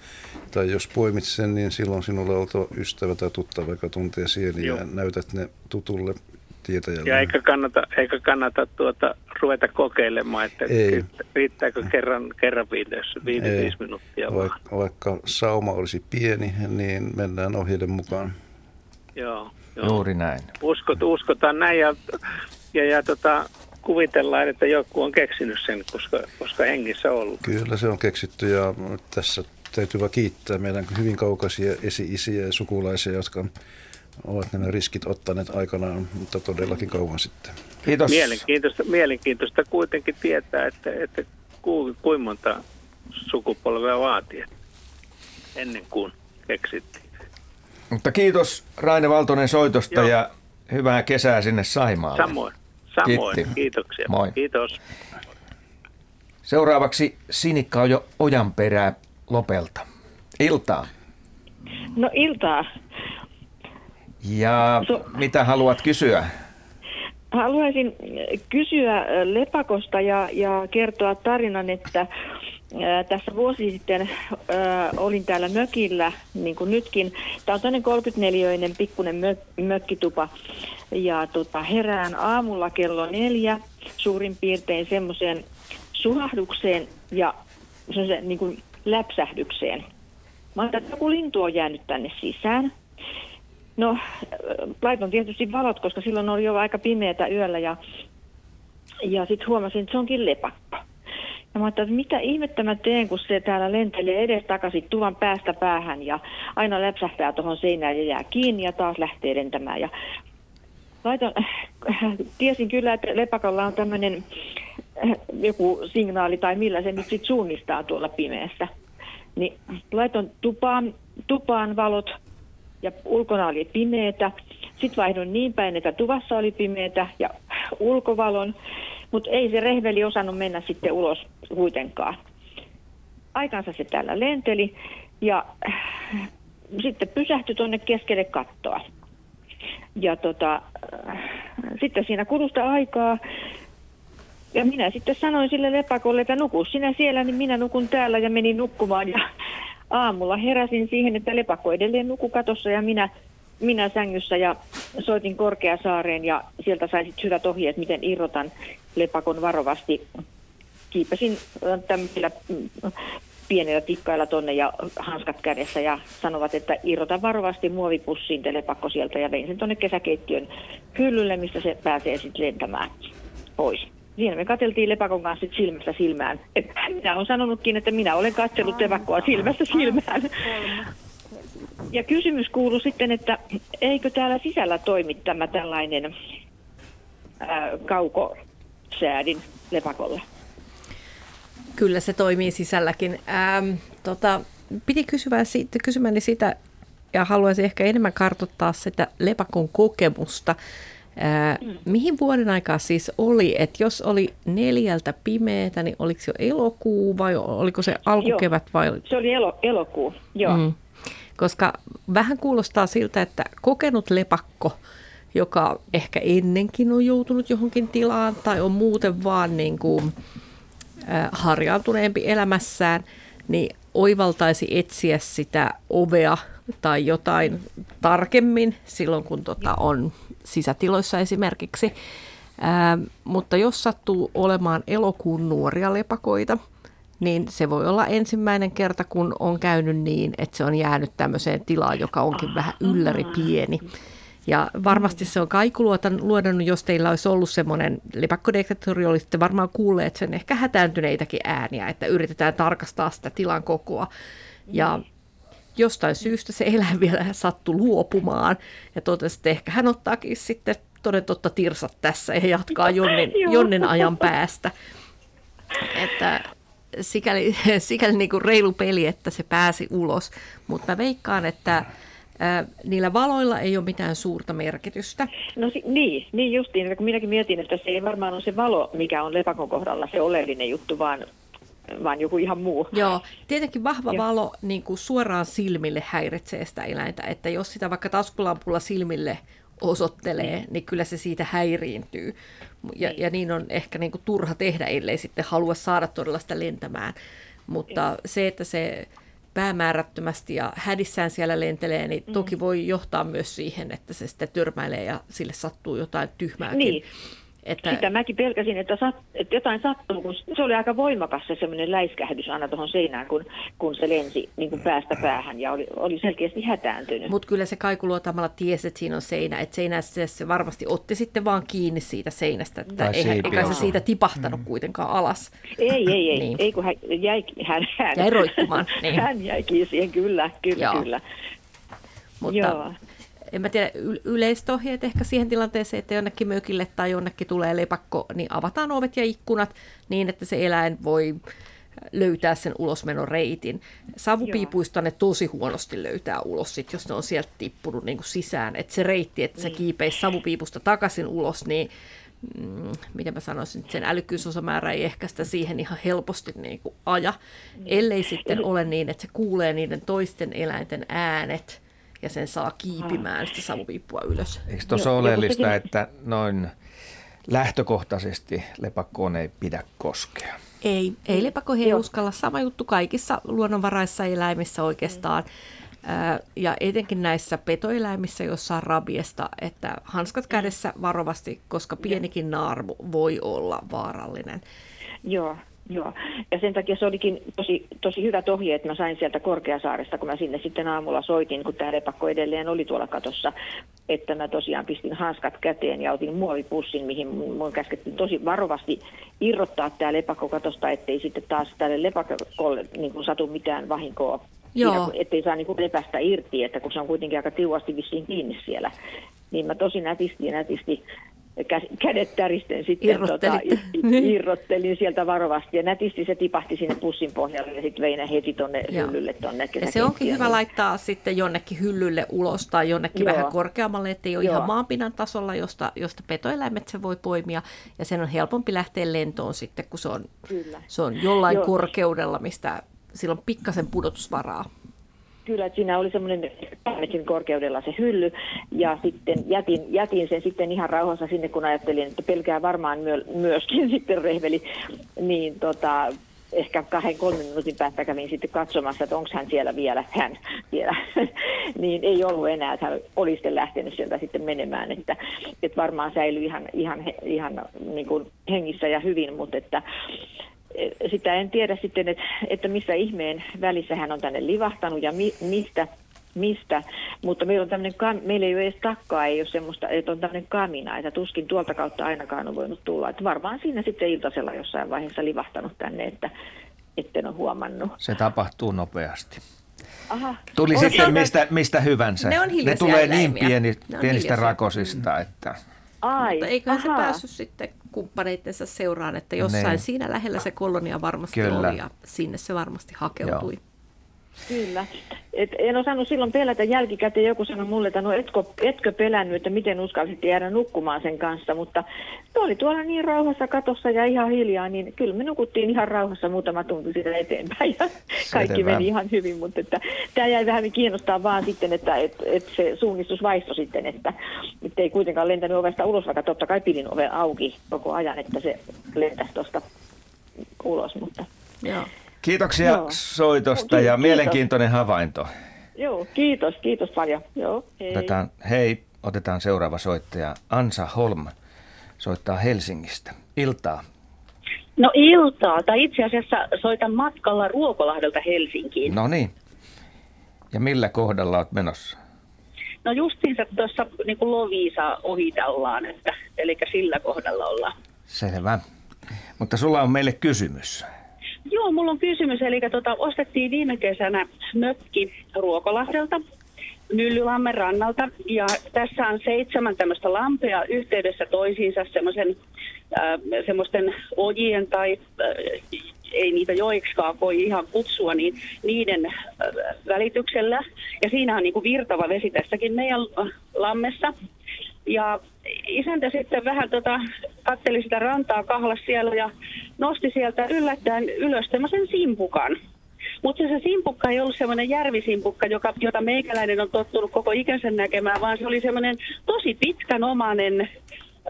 Tai jos poimit sen, niin silloin sinulla on oltava ystävä tai tuttava, joka tuntee sieniä ja näytät ne tutulle tietäjälle. Ja eikä kannata, eikä kannata tuota, ruveta kokeilemaan, että Ei. riittääkö kerran, kerran viides, viiden, viisi minuuttia Vaik, Vaikka sauma olisi pieni, niin mennään ohjeiden mukaan. Joo, joo. Juuri näin. Uskot, uskotaan näin ja, ja, ja tota, kuvitellaan, että joku on keksinyt sen, koska, koska hengissä on ollut. Kyllä se on keksitty ja tässä täytyy vaan kiittää meidän hyvin kaukaisia esi-isiä ja sukulaisia, jotka ovat nämä riskit ottaneet aikanaan, mutta todellakin kauan sitten. Kiitos. Mielenkiintoista, mielenkiintoista kuitenkin tietää, että, että kuinka monta sukupolvea vaatii ennen kuin keksittiin. Mutta kiitos Raine Valtonen soitosta Joo. ja hyvää kesää sinne Saimaalle. Samoin. Samoin, Kiitti. kiitoksia. Moi. Kiitos. Seuraavaksi Sinikka on jo perää Lopelta. Iltaa. No iltaa. Ja so, mitä haluat kysyä? haluaisin kysyä lepakosta ja, ja kertoa tarinan, että tässä vuosi sitten äh, olin täällä mökillä, niin kuin nytkin. Tämä on toinen 34-öinen pikkuinen mök, mökkitupa. Ja tota, herään aamulla kello neljä suurin piirtein semmoiseen suhahdukseen ja semmoiseen niin kuin läpsähdykseen. Mä ajattelin, että joku lintu on jäänyt tänne sisään. No, laiton tietysti valot, koska silloin oli jo aika pimeätä yöllä ja, ja sitten huomasin, että se onkin lepakko. Ja mä ajattelin, että mitä ihmettä mä teen, kun se täällä lentelee edes takaisin tuvan päästä päähän ja aina läpsähtää tuohon seinään ja jää kiinni ja taas lähtee lentämään. Ja laitan, tiesin kyllä, että lepakolla on tämmöinen joku signaali tai millä se nyt sitten suunnistaa tuolla pimeässä. Niin laitan tupaan, tupaan valot ja ulkona oli pimeätä. Sitten vaihdon niin päin, että tuvassa oli pimeätä ja ulkovalon. Mutta ei se rehveli osannut mennä sitten ulos kuitenkaan. Aikansa se täällä lenteli ja äh, sitten pysähtyi tuonne keskelle kattoa. Ja tota, äh, sitten siinä kulusta aikaa ja minä sitten sanoin sille lepakolle, että nuku sinä siellä, niin minä nukun täällä ja menin nukkumaan. Ja aamulla heräsin siihen, että lepakko edelleen nuku katossa ja minä minä sängyssä ja soitin Korkeasaareen ja sieltä sai sitten hyvät ohjeet, miten irrotan lepakon varovasti. Kiipesin tämmöisillä mm, pienellä tikkailla tonne ja hanskat kädessä ja sanovat, että irrota varovasti muovipussiin telepakko sieltä ja vein sen tonne kesäkeittiön hyllylle, mistä se pääsee sitten lentämään pois. Siinä me katseltiin lepakon kanssa silmästä silmään. Et minä olen sanonutkin, että minä olen katsellut lepakkoa silmästä silmään. Ja kysymys kuuluu sitten, että eikö täällä sisällä toimi tämä tällainen ää, kaukosäädin lepakolla? Kyllä se toimii sisälläkin. Ähm, tota, piti kysyä siitä, kysymäni sitä, ja haluaisin ehkä enemmän kartoittaa sitä lepakon kokemusta. Ää, mm. Mihin vuoden aikaa siis oli, että jos oli neljältä pimeätä, niin oliko se jo elokuu vai oliko se alkukevät? Vai? Se oli elo, elokuu, joo. Mm koska vähän kuulostaa siltä, että kokenut lepakko, joka ehkä ennenkin on joutunut johonkin tilaan tai on muuten vaan niin kuin, harjaantuneempi elämässään, niin oivaltaisi etsiä sitä ovea tai jotain tarkemmin silloin, kun tota on sisätiloissa esimerkiksi. Ää, mutta jos sattuu olemaan elokuun nuoria lepakoita – niin se voi olla ensimmäinen kerta, kun on käynyt niin, että se on jäänyt tämmöiseen tilaan, joka onkin vähän ylläri pieni. Ja varmasti se on kaikuluodannut, jos teillä olisi ollut semmoinen lepakkodetektori, olisitte varmaan kuulleet sen ehkä hätääntyneitäkin ääniä, että yritetään tarkastaa sitä tilan kokoa. Ja jostain syystä se eläin vielä sattui luopumaan ja totesi, että ehkä hän ottaakin sitten toden totta tirsat tässä ja jatkaa jonnin, jonnin ajan päästä. Että sikäli, sikäli niin kuin reilu peli, että se pääsi ulos. Mutta mä veikkaan, että ää, niillä valoilla ei ole mitään suurta merkitystä. No niin, niin justiin, kun minäkin mietin, että se ei varmaan ole se valo, mikä on lepakon kohdalla se oleellinen juttu, vaan vaan joku ihan muu. Joo, tietenkin vahva ja. valo niin kuin suoraan silmille häiritsee sitä eläintä, että jos sitä vaikka taskulampulla silmille osoittelee, niin kyllä se siitä häiriintyy. Ja, niin. ja niin on ehkä niin kuin turha tehdä, ellei sitten halua saada todella sitä lentämään. Mutta niin. se, että se päämäärättömästi ja hädissään siellä lentelee, niin mm. toki voi johtaa myös siihen, että se sitten törmäilee ja sille sattuu jotain tyhmääkin. Niin. Että... Sitä mäkin pelkäsin, että, sat, että jotain sattuu, kun se oli aika voimakas se semmoinen läiskähdys aina tuohon seinään, kun, kun se lensi niin kuin päästä päähän ja oli, oli selkeästi hätääntynyt. Mutta kyllä se kaikuluotamalla tiesi, että siinä on seinä, että seinässä se varmasti otti sitten vaan kiinni siitä seinästä, että eihän, eikä se siitä tipahtanut mm. kuitenkaan alas. Ei, ei, ei, niin. ei kun hän jäi, hän, hän, jäi roikkumaan. Niin. hän jäi siihen, kyllä, kyllä, Joo. kyllä. Mutta Joo en mä tiedä, yleiset ohjeet ehkä siihen tilanteeseen, että jonnekin mökille tai jonnekin tulee lepakko, niin avataan ovet ja ikkunat niin, että se eläin voi löytää sen ulosmenon reitin. Savupiipuista ne tosi huonosti löytää ulos, sit, jos ne on sieltä tippunut niin kuin sisään. Että se reitti, että se niin. kiipeisi savupiipusta takaisin ulos, niin mm, miten mä sanoisin, sen älykkyysosamäärä ei ehkä sitä siihen ihan helposti niin kuin aja, ellei sitten ole niin, että se kuulee niiden toisten eläinten äänet ja sen saa kiipimään sitä savupiippua ylös. Eikö tuossa ole oleellista, että noin lähtökohtaisesti lepakkoon ei pidä koskea. Ei, ei lepakko he uskalla. Sama juttu kaikissa luonnonvaraissa eläimissä oikeastaan. Ja etenkin näissä petoeläimissä, joissa on rabiesta, että hanskat kädessä varovasti, koska pienikin naarmu voi olla vaarallinen. Joo, Joo, ja sen takia se olikin tosi, tosi hyvä ohje, että mä sain sieltä Korkeasaaresta, kun mä sinne sitten aamulla soitin, kun tämä repakko edelleen oli tuolla katossa, että mä tosiaan pistin hanskat käteen ja otin muovipussin, mihin mun käskettiin tosi varovasti irrottaa tämä lepakko katosta, ettei sitten taas tälle lepakolle niin kuin satu mitään vahinkoa Joo. Siinä, ettei saa niin kuin lepästä irti, että kun se on kuitenkin aika tiuasti vissiin kiinni siellä. Niin mä tosi nätisti ja nätisti kädet täristen sitten tota, irrottelin sieltä varovasti ja nätisti se tipahti sinne pussin pohjalle ja sitten vein heti tuonne hyllylle. Tonne ja se onkin hyvä laittaa sitten jonnekin hyllylle ulos tai jonnekin Joo. vähän korkeammalle, ettei ole Joo. ihan maanpinnan tasolla, josta, josta petoeläimet se voi poimia ja sen on helpompi lähteä lentoon sitten, kun se on, Kyllä. Se on jollain Joo. korkeudella, mistä silloin pikkasen pudotusvaraa. Kyllä, että siinä oli semmoinen metrin korkeudella se hylly ja sitten jätin, jätin sen sitten ihan rauhassa sinne, kun ajattelin, että pelkää varmaan myö, myöskin sitten rehveli, niin tota, ehkä kahden, kolmen minuutin päästä kävin sitten katsomassa, että onko hän siellä vielä, hän vielä, niin ei ollut enää, että hän oli sitten lähtenyt sieltä sitten menemään, että, että varmaan säilyi ihan, ihan, ihan niin kuin hengissä ja hyvin, mutta että sitä en tiedä sitten, että, että missä ihmeen välissä hän on tänne livahtanut ja mi, mistä, mistä, mutta meillä, on tämmöinen, meillä ei ole edes takkaa, ei ole semmoista, että on tämmöinen kamina, että tuskin tuolta kautta ainakaan on voinut tulla. Että varmaan siinä sitten iltasella jossain vaiheessa livahtanut tänne, että etten ole huomannut. Se tapahtuu nopeasti. Aha. Tuli sitten mistä, mistä hyvänsä. Ne, on ne tulee niin pieni, pienistä rakosista, että... Ai, Mutta eiköhän aha. se päässyt sitten kumppaneittensa seuraan, että jossain niin. siinä lähellä se kolonia varmasti Kyllä. oli ja sinne se varmasti hakeutui. Joo. Kyllä. Et en osannut silloin pelätä jälkikäteen. Joku sanoi mulle, että no etkö, etkö pelännyt, että miten uskalsit jäädä nukkumaan sen kanssa. Mutta se oli tuolla niin rauhassa katossa ja ihan hiljaa, niin kyllä me nukuttiin ihan rauhassa muutama tunti sitä eteenpäin. Ja kaikki Selvä. meni ihan hyvin, mutta että, tämä jäi vähän kiinnostaa vaan sitten, että et, et se suunnistus vaisto sitten, että, että ei kuitenkaan lentänyt ovesta ulos, vaikka totta kai pidin oven auki koko ajan, että se lentäisi tuosta ulos. Mutta... Joo. Kiitoksia Joo. soitosta ja kiitos. mielenkiintoinen havainto. Joo, kiitos, kiitos paljon. Joo, hei. Otetaan, hei, otetaan seuraava soittaja. Ansa Holm soittaa Helsingistä. Iltaa. No iltaa, tai itse asiassa soitan matkalla Ruokolahdelta Helsinkiin. No niin. Ja millä kohdalla olet menossa? No justiinsa tuossa niin kuin Loviisa ohitellaan, että, eli sillä kohdalla ollaan. Selvä. Mutta sulla on meille kysymys. Joo, mulla on kysymys. Eli tota, ostettiin viime kesänä mökki Ruokolahdelta Myllylammen rannalta. Ja tässä on seitsemän tämmöistä lampea yhteydessä toisiinsa semmoisen äh, semmoisten ojien tai äh, ei niitä joiksikaan voi ihan kutsua, niin niiden äh, välityksellä. Ja siinä on niin kuin virtava vesi tässäkin meidän lammessa. Ja isäntä sitten vähän tota, katteli sitä rantaa kahlas siellä ja nosti sieltä yllättäen ylös tämmöisen simpukan. Mutta se simpukka ei ollut semmoinen järvisimpukka, joka, jota meikäläinen on tottunut koko ikänsä näkemään, vaan se oli semmoinen tosi pitkänomainen,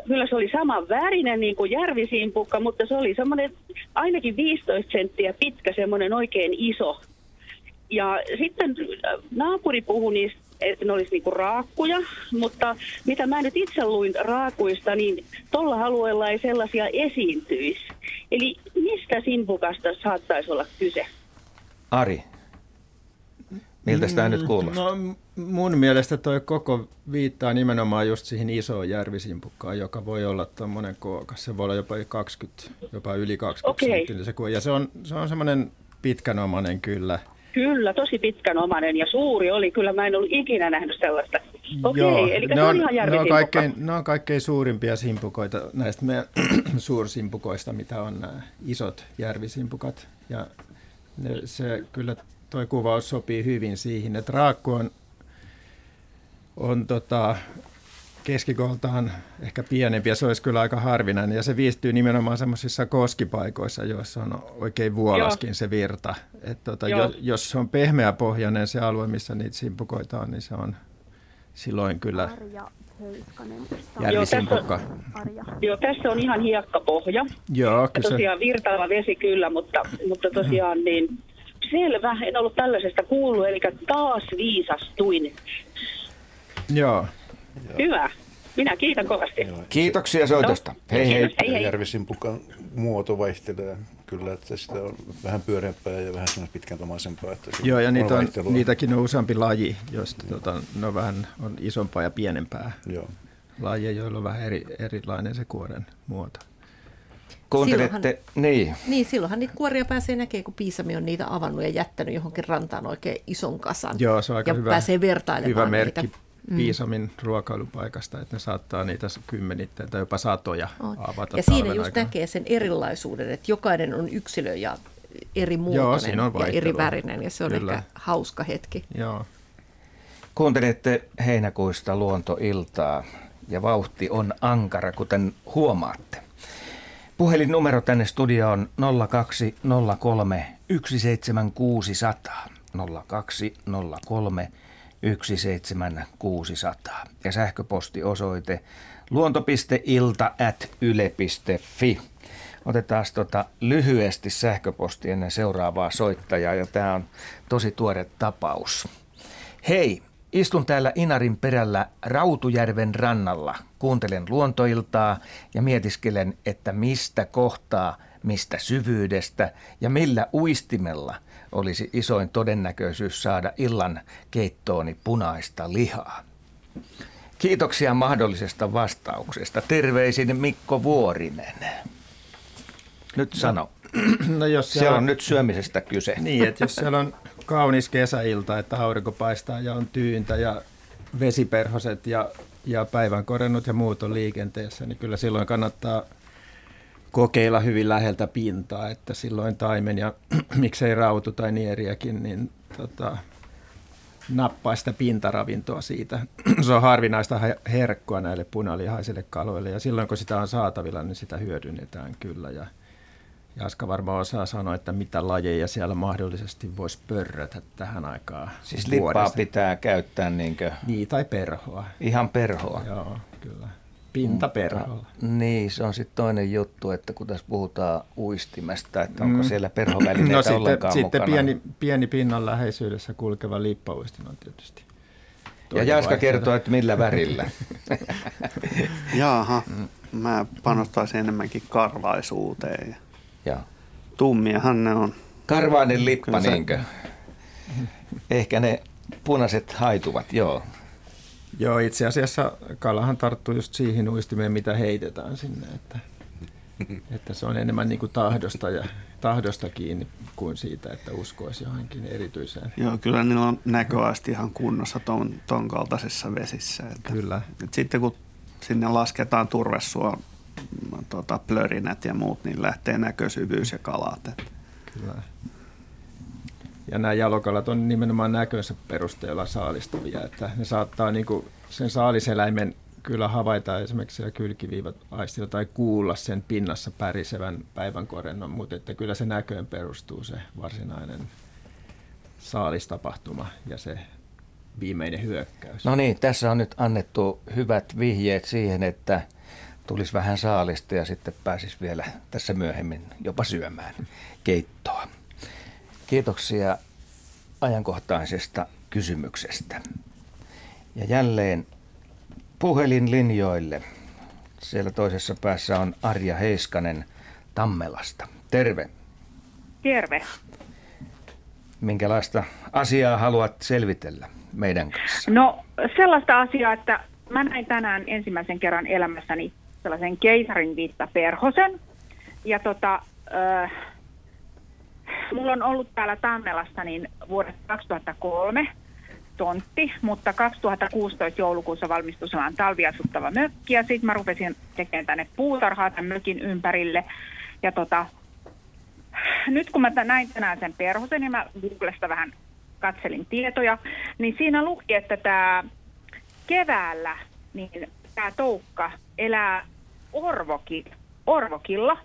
kyllä se oli saman värinen niin kuin järvisimpukka, mutta se oli semmoinen ainakin 15 senttiä pitkä, semmoinen oikein iso. Ja sitten naapuri puhui niistä että ne olisi niinku raakkuja, mutta mitä mä nyt itse luin raakuista, niin tuolla alueella ei sellaisia esiintyisi. Eli mistä simpukasta saattaisi olla kyse? Ari, miltä sitä nyt mm, kuulostaa? No, mun mielestä toi koko viittaa nimenomaan just siihen isoon järvisimpukkaan, joka voi olla tuommoinen kookas. Se voi olla jopa 20, jopa yli 20 okay. se, ja se on, se on semmoinen pitkänomainen kyllä – Kyllä, tosi pitkänomainen ja suuri oli. Kyllä mä en ollut ikinä nähnyt sellaista. Okei, Joo, eli ne on ihan ne on, kaikkein, ne on kaikkein suurimpia simpukoita näistä meidän suursimpukoista, mitä on nämä isot järvisimpukat. Ja ne, se kyllä tuo kuvaus sopii hyvin siihen, että raakku on, on tota, keskikoltaan ehkä pienempi ja se olisi kyllä aika harvinainen. Ja se viistyy nimenomaan semmoisissa koskipaikoissa, joissa on oikein vuolaskin Joo. se virta. Et tota, jo, jos se on pehmeäpohjainen se alue, missä niitä simpukoita on, niin se on silloin kyllä. Järvisimpukka. Arja. Joo, tässä on ihan hiekkapohja. Joo, Ja kyllä se, tosiaan virtaava vesi kyllä, mutta, mutta tosiaan niin selvä, en ollut tällaisesta kuullut, eli taas viisastuin. joo. Hyvä. Minä kiitän kovasti. Kiitoksia soitosta. Hei hei. Hei hei. Järvisimpukan muoto vaihtelee kyllä, että sitä on vähän pyöreämpää ja vähän semmoista pitkäntomaisempaa. Että Joo, ja niitä on, niitäkin on useampi laji, joista tota, ne on vähän on isompaa ja pienempää Joo. lajeja, joilla on vähän eri, erilainen se kuoren muoto. Kuuntelette, niin. Niin, silloinhan niitä kuoria pääsee näkemään, kun Piisami on niitä avannut ja jättänyt johonkin rantaan oikein ison kasan. Joo, se on aika ja hyvä, pääsee vertailemaan hyvä merkki niitä. Piisamin ruokailupaikasta, että ne saattaa niitä kymmenittäin tai jopa satoja On. avata Ja siinä just aikana. näkee sen erilaisuuden, että jokainen on yksilö ja eri muotoinen on ja eri värinen, ja se on Kyllä. ehkä hauska hetki. Joo. Kuuntelette heinäkuista luontoiltaa ja vauhti on ankara, kuten huomaatte. Puhelinnumero tänne studioon 0203 17600. 0203 17600. Ja sähköpostiosoite luonto.ilta at yle.fi. Otetaan tota lyhyesti sähköposti ennen seuraavaa soittajaa ja tämä on tosi tuore tapaus. Hei, istun täällä Inarin perällä Rautujärven rannalla. Kuuntelen luontoiltaa ja mietiskelen, että mistä kohtaa, mistä syvyydestä ja millä uistimella olisi isoin todennäköisyys saada illan keittooni punaista lihaa. Kiitoksia mahdollisesta vastauksesta. Terveisin Mikko Vuorinen. Nyt sano. No jos Se siellä on nyt syömisestä kyse. Niin, että jos siellä on kaunis kesäilta, että aurinko paistaa ja on tyyntä ja vesiperhoset ja, ja päivänkorennut ja muut on liikenteessä, niin kyllä silloin kannattaa kokeilla hyvin läheltä pintaa, että silloin taimen ja miksei rautu tai nieriäkin, niin tota, nappaa sitä pintaravintoa siitä. Se on harvinaista he- herkkua näille punalihaisille kaloille ja silloin kun sitä on saatavilla, niin sitä hyödynnetään kyllä. Ja Jaska varmaan osaa sanoa, että mitä lajeja siellä mahdollisesti voisi pörrötä tähän aikaan Siis lippaa vuodesta. pitää käyttää niinkö Niin, tai perhoa. ihan perhoa. Joo, kyllä. Pintaperholla. Niin, se on sitten toinen juttu, että kun tässä puhutaan uistimesta, että onko Mm. siellä perhovälineitä No sitten, ollenkaan sitten mukana. pieni, pieni pinnan läheisyydessä kulkeva lippauistin on tietysti. ja Jaska kertoo, että millä värillä. Jaaha, mä panostaisin enemmänkin karvaisuuteen. Ja ja. tummiahan ne on. Karvainen lippa, Kyllä se- niinkö? Ehkä ne punaiset haituvat, joo. Joo, itse asiassa kalahan tarttuu just siihen uistimeen, mitä heitetään sinne, että, että se on enemmän niin kuin tahdosta, ja, tahdosta kiinni kuin siitä, että uskoisi johonkin erityiseen. Joo, kyllä niillä on näköasti ihan kunnossa ton, ton kaltaisissa vesissä. Että, Kyllä. et sitten kun sinne lasketaan turvesua, tota, plörinät ja muut, niin lähtee näkösyvyys ja kalat. Et Kyllä. Ja nämä jalokalat on nimenomaan näkönsä perusteella saalistavia, että ne saattaa niin kuin sen saaliseläimen kyllä havaita esimerkiksi siellä kylkiviivat aistilla tai kuulla sen pinnassa pärisevän päivänkorennon, mutta että kyllä se näköön perustuu se varsinainen saalistapahtuma ja se viimeinen hyökkäys. No niin, tässä on nyt annettu hyvät vihjeet siihen, että tulisi vähän saalista ja sitten pääsisi vielä tässä myöhemmin jopa syömään keittoa. Kiitoksia ajankohtaisesta kysymyksestä. Ja jälleen puhelinlinjoille. Siellä toisessa päässä on Arja Heiskanen Tammelasta. Terve. Terve. Minkälaista asiaa haluat selvitellä meidän kanssa? No sellaista asiaa, että mä näin tänään ensimmäisen kerran elämässäni sellaisen keisarin perhosen. Ja tota, äh, mulla on ollut täällä Tammelassa niin vuodesta 2003 tontti, mutta 2016 joulukuussa valmistui sellainen talviasuttava mökki ja sitten mä rupesin tekemään tänne puutarhaa tämän mökin ympärille. Ja tota, nyt kun mä näin tänään sen perhosen ja mä Googlesta vähän katselin tietoja, niin siinä luki, että tämä keväällä niin tämä toukka elää orvoki, orvokilla.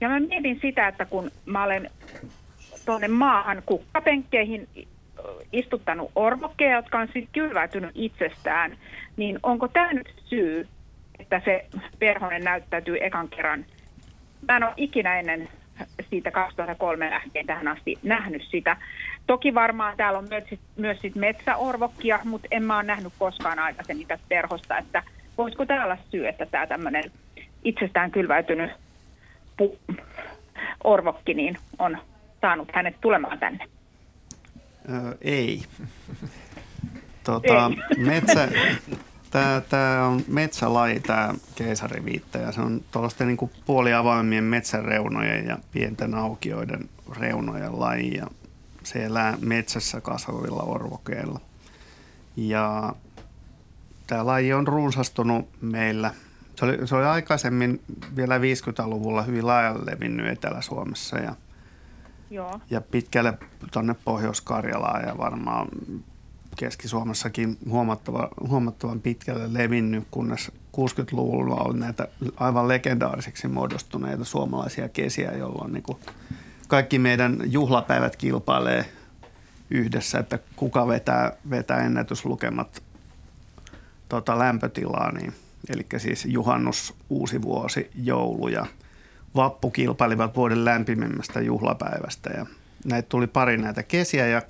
Ja mä mietin sitä, että kun mä olen tuonne maahan kukkapenkkeihin istuttanut orvokkeja, jotka on sitten kylväytynyt itsestään, niin onko tämä nyt syy, että se perhonen näyttäytyy ekan kerran? Mä en ole ikinä ennen siitä 2003 lähtien tähän asti nähnyt sitä. Toki varmaan täällä on myös, myös sit metsäorvokkia, mutta en mä ole nähnyt koskaan aikaisemmin tästä perhosta, että voisiko tämä olla syy, että tämä tämmöinen itsestään kylväytynyt pu- orvokki niin on saanut hänet tulemaan tänne? Öö, ei. Tota, ei. Metsä, Tämä, tämä on metsälaji, tämä keisariviitta, ja se on tuollaisten niin puoliavaimien metsäreunojen ja pienten aukioiden reunojen laji, ja se elää metsässä kasvavilla orvokeilla. Ja tämä laji on runsastunut meillä. Se oli, se oli aikaisemmin vielä 50-luvulla hyvin laajalle levinnyt Etelä-Suomessa ja, Joo. ja pitkälle tuonne Pohjois-Karjalaan ja varmaan Keski-Suomessakin huomattava, huomattavan pitkälle levinnyt, kunnes 60-luvulla oli näitä aivan legendaarisiksi muodostuneita suomalaisia kesiä, jolloin niin kuin kaikki meidän juhlapäivät kilpailee yhdessä, että kuka vetää, vetää ennätyslukemat tota, lämpötilaa. Niin, eli siis juhannus, uusi vuosi, joulu ja vappu kilpailivat vuoden lämpimimmästä juhlapäivästä. Ja näitä tuli pari näitä kesiä ja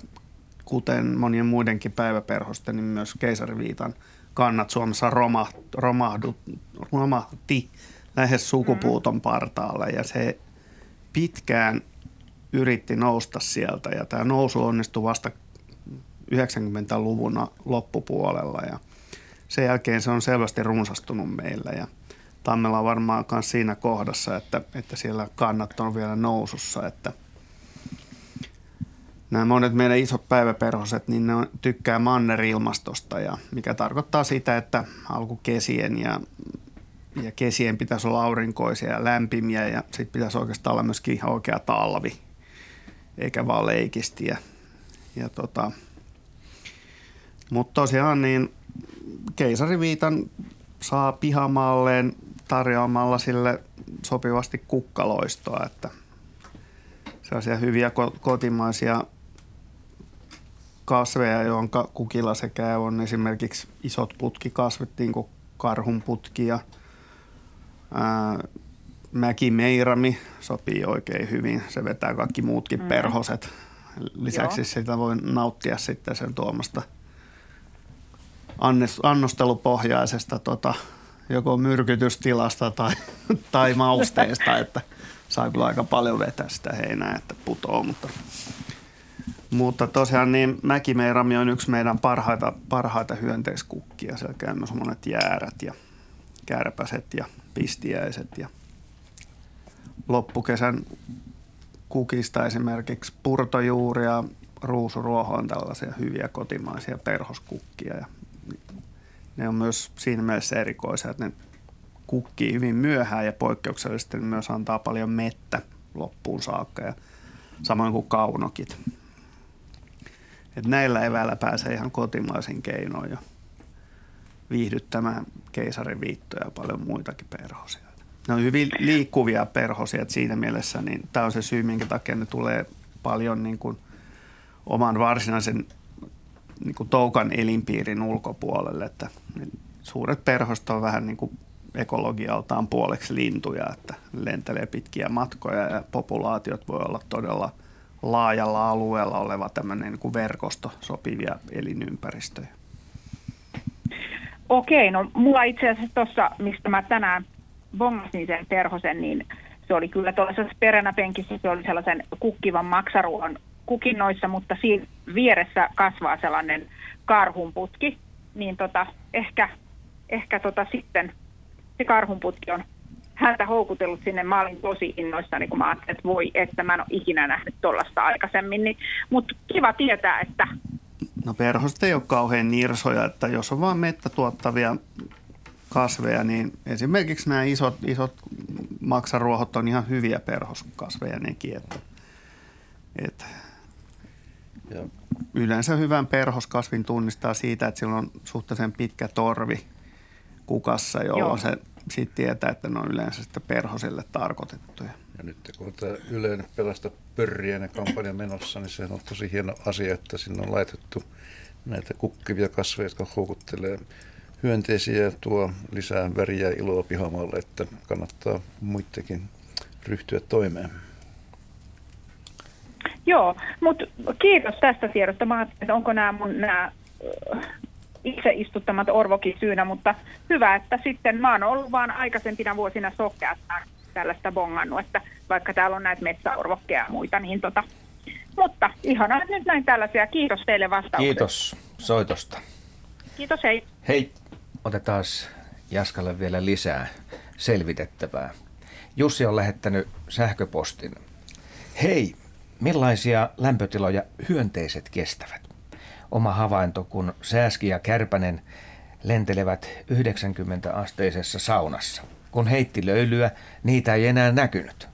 kuten monien muidenkin päiväperhosten, niin myös keisariviitan kannat Suomessa romahdu, romahti lähes sukupuuton partaalle. Ja se pitkään yritti nousta sieltä. Ja tämä nousu onnistui vasta 90-luvun loppupuolella. Ja sen jälkeen se on selvästi runsastunut meillä. Ja Tammella on varmaan myös siinä kohdassa, että, että siellä kannat on vielä nousussa, että – nämä monet meidän isot päiväperhoset, niin ne tykkää mannerilmastosta, ja mikä tarkoittaa sitä, että alkukesien ja, ja kesien pitäisi olla aurinkoisia ja lämpimiä ja sitten pitäisi oikeastaan olla myöskin ihan oikea talvi, eikä vaan leikisti. Ja, ja tota, mutta tosiaan niin keisariviitan saa pihamaalleen tarjoamalla sille sopivasti kukkaloistoa, että sellaisia hyviä kotimaisia kasveja, jonka kukilla se käy, on esimerkiksi isot putkikasvit, niin kuin karhunputki ja ää, mäkimeirami sopii oikein hyvin. Se vetää kaikki muutkin mm. perhoset. Lisäksi Joo. sitä voi nauttia sitten sen tuomasta annostelupohjaisesta tota, joko myrkytystilasta tai, tai mausteesta, että saa kyllä aika paljon vetää sitä heinää, että putoo, mutta mutta tosiaan niin mäkimeirami on yksi meidän parhaita, parhaita hyönteiskukkia. Siellä käy myös monet jäärät ja kärpäset ja pistiäiset. Ja loppukesän kukista esimerkiksi purtojuuri ja ruusuruoho on tällaisia hyviä kotimaisia perhoskukkia. Ja ne on myös siinä mielessä erikoisia, että ne kukkii hyvin myöhään ja poikkeuksellisesti myös antaa paljon mettä loppuun saakka ja samoin kuin kaunokit. Et näillä eväillä pääsee ihan kotimaisin keinoin jo viihdyttämään keisarin viittoja ja paljon muitakin perhosia. Ne on hyvin liikkuvia perhosia, että siinä mielessä niin tämä on se syy, minkä takia ne tulee paljon niin kuin oman varsinaisen niin kuin toukan elinpiirin ulkopuolelle. Että suuret perhosta on vähän niin kuin ekologialtaan puoleksi lintuja, että lentelee pitkiä matkoja ja populaatiot voi olla todella – laajalla alueella oleva tämmöinen niin kuin verkosto sopivia elinympäristöjä? Okei, no mulla itse asiassa tuossa, mistä mä tänään bongasin sen perhosen, niin se oli kyllä tuollaisessa peränäpenkissä, se oli sellaisen kukkivan maksaruohon kukinnoissa, mutta siinä vieressä kasvaa sellainen karhunputki, niin tota, ehkä, ehkä tota sitten se karhunputki on häntä houkutellut sinne. Mä olin tosi innoissani, kun mä ajattelin, että voi, että mä en ole ikinä nähnyt tuollaista aikaisemmin. Niin, mutta kiva tietää, että... No perhoset ei ole kauhean nirsoja, että jos on vain mettä tuottavia kasveja, niin esimerkiksi nämä isot, isot maksaruohot on ihan hyviä perhoskasveja nekin. Että, että ja. Yleensä hyvän perhoskasvin tunnistaa siitä, että sillä on suhteellisen pitkä torvi kukassa, jolloin Joo. se siitä tietää, että ne on yleensä sitten perhoselle tarkoitettuja. Ja nyt kun tämä yleinen pelasta pörriä kampanja menossa, niin se on tosi hieno asia, että sinne on laitettu näitä kukkivia kasveja, jotka houkuttelee hyönteisiä ja tuo lisää väriä ja iloa pihamaalle, että kannattaa muidenkin ryhtyä toimeen. Joo, mutta kiitos tästä tiedosta. Mä että onko nämä mun nämä itse istuttamat orvokin syynä, mutta hyvä, että sitten mä oon ollut vaan aikaisempina vuosina sokkeassa tällaista bongannut, että vaikka täällä on näitä metsäorvokkeja ja muita, niin tota, mutta ihanaa, että nyt näin tällaisia. Kiitos teille vastauksesta. Kiitos soitosta. Kiitos, hei. Hei, otetaan Jaskalle vielä lisää selvitettävää. Jussi on lähettänyt sähköpostin. Hei, millaisia lämpötiloja hyönteiset kestävät? Oma havainto, kun Sääski ja Kärpänen lentelevät 90-asteisessa saunassa. Kun heitti löylyä, niitä ei enää näkynyt.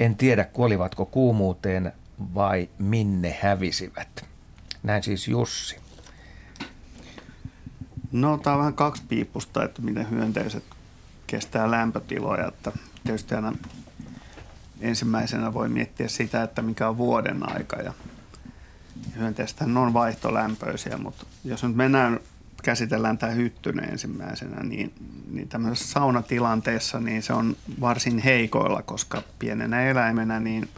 En tiedä, kuolivatko kuumuuteen vai minne hävisivät. Näin siis Jussi. No, tämä on vähän kaksi piippusta, että miten hyönteiset kestää lämpötiloja. Että tietysti aina ensimmäisenä voi miettiä sitä, että mikä on vuoden aika. Ja hyönteistähän on vaihtolämpöisiä, mutta jos nyt mennään käsitellään tämä hyttynen ensimmäisenä, niin, niin tämmöisessä saunatilanteessa niin se on varsin heikoilla, koska pienenä eläimenä niin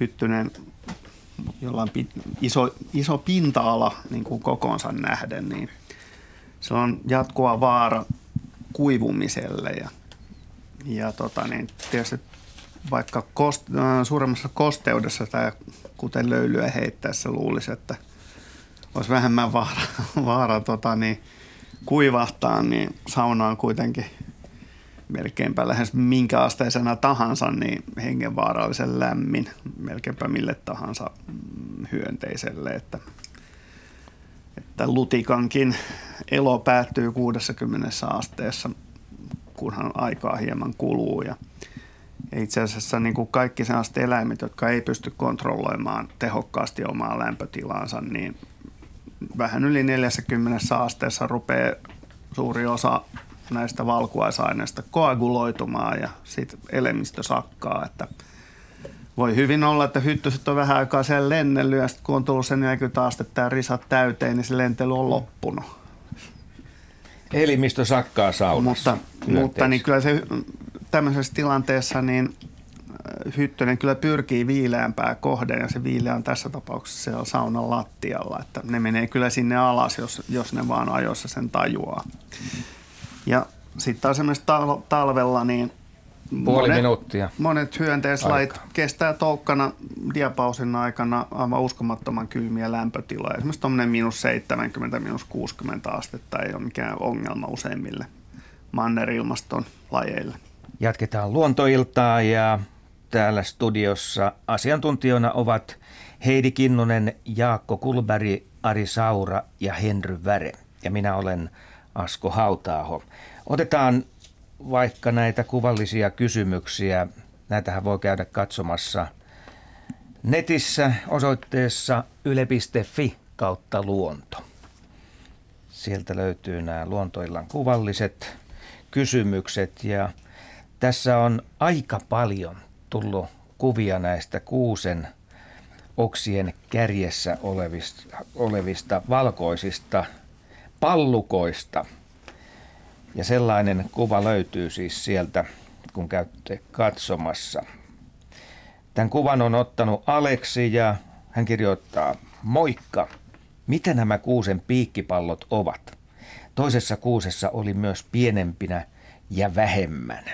hyttynen, jolla on iso, iso pinta-ala niin kuin kokonsa nähden, niin se on jatkuva vaara kuivumiselle ja, ja tota, niin tietysti vaikka kost, äh, suuremmassa kosteudessa tai kuten löylyä heittäessä luulisi, että olisi vähemmän vaara, vaara tota, niin, kuivahtaa, niin sauna on kuitenkin melkeinpä lähes minkä asteisena tahansa, niin hengenvaarallisen lämmin melkeinpä mille tahansa mm, hyönteiselle, että, että lutikankin elo päättyy 60 asteessa, kunhan aikaa hieman kuluu ja ja itse asiassa niin kuin kaikki sellaiset eläimet, jotka ei pysty kontrolloimaan tehokkaasti omaa lämpötilaansa, niin vähän yli 40 asteessa rupeaa suuri osa näistä valkuaisaineista koaguloitumaan ja sitten elimistö sakkaa, että voi hyvin olla, että hyttyset on vähän aikaa siellä lennellyt ja sitten kun on tullut sen 40 astetta ja risat täyteen, niin se lentely on loppunut. Elimistö sakkaa saunassa. Mutta, mutta niin kyllä se tämmöisessä tilanteessa niin äh, hyttönen kyllä pyrkii viileämpää kohden ja se viileä on tässä tapauksessa siellä saunan lattialla. Että ne menee kyllä sinne alas, jos, jos ne vaan ajoissa sen tajuaa. Ja sitten taas esimerkiksi talvella niin Puoli monet, minuuttia. Monet hyönteislait Aika. kestää toukkana diapausin aikana aivan uskomattoman kylmiä lämpötiloja. Esimerkiksi tuommoinen miinus 70, miinus 60 astetta ei ole mikään ongelma useimmille mannerilmaston lajeille. Jatketaan luontoiltaa ja täällä studiossa asiantuntijoina ovat Heidi Kinnunen, Jaakko Kulberi, Ari Saura ja Henry Väre. Ja minä olen Asko Hautaaho. Otetaan vaikka näitä kuvallisia kysymyksiä. Näitähän voi käydä katsomassa netissä osoitteessa yle.fi kautta luonto. Sieltä löytyy nämä luontoillan kuvalliset kysymykset ja tässä on aika paljon tullut kuvia näistä kuusen oksien kärjessä olevista, olevista valkoisista pallukoista. Ja sellainen kuva löytyy siis sieltä, kun käytte katsomassa. Tämän kuvan on ottanut Aleksi ja hän kirjoittaa, moikka, mitä nämä kuusen piikkipallot ovat? Toisessa kuusessa oli myös pienempinä ja vähemmän.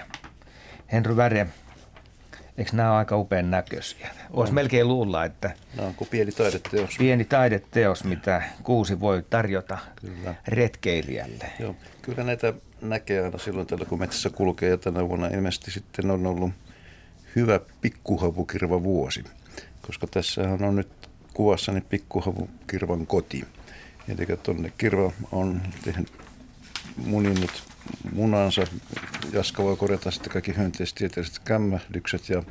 Henry Väre, eikö nämä ole aika upean näköisiä? Olisi on. melkein luulla, että... Nämä on kuin pieni taideteos. Pieni taideteos, mitä kuusi voi tarjota kyllä. retkeilijälle. Joo, kyllä näitä näkee aina silloin tällä, kun metsässä kulkee. Ja tänä vuonna ilmeisesti sitten on ollut hyvä pikkuhavukirva vuosi. Koska tässähän on nyt kuvassani pikkuhavukirvan koti. Eli tuonne kirva on tehnyt muninnut munansa. Jaska voi korjata sitten kaikki hyönteistieteelliset kämmähdykset ja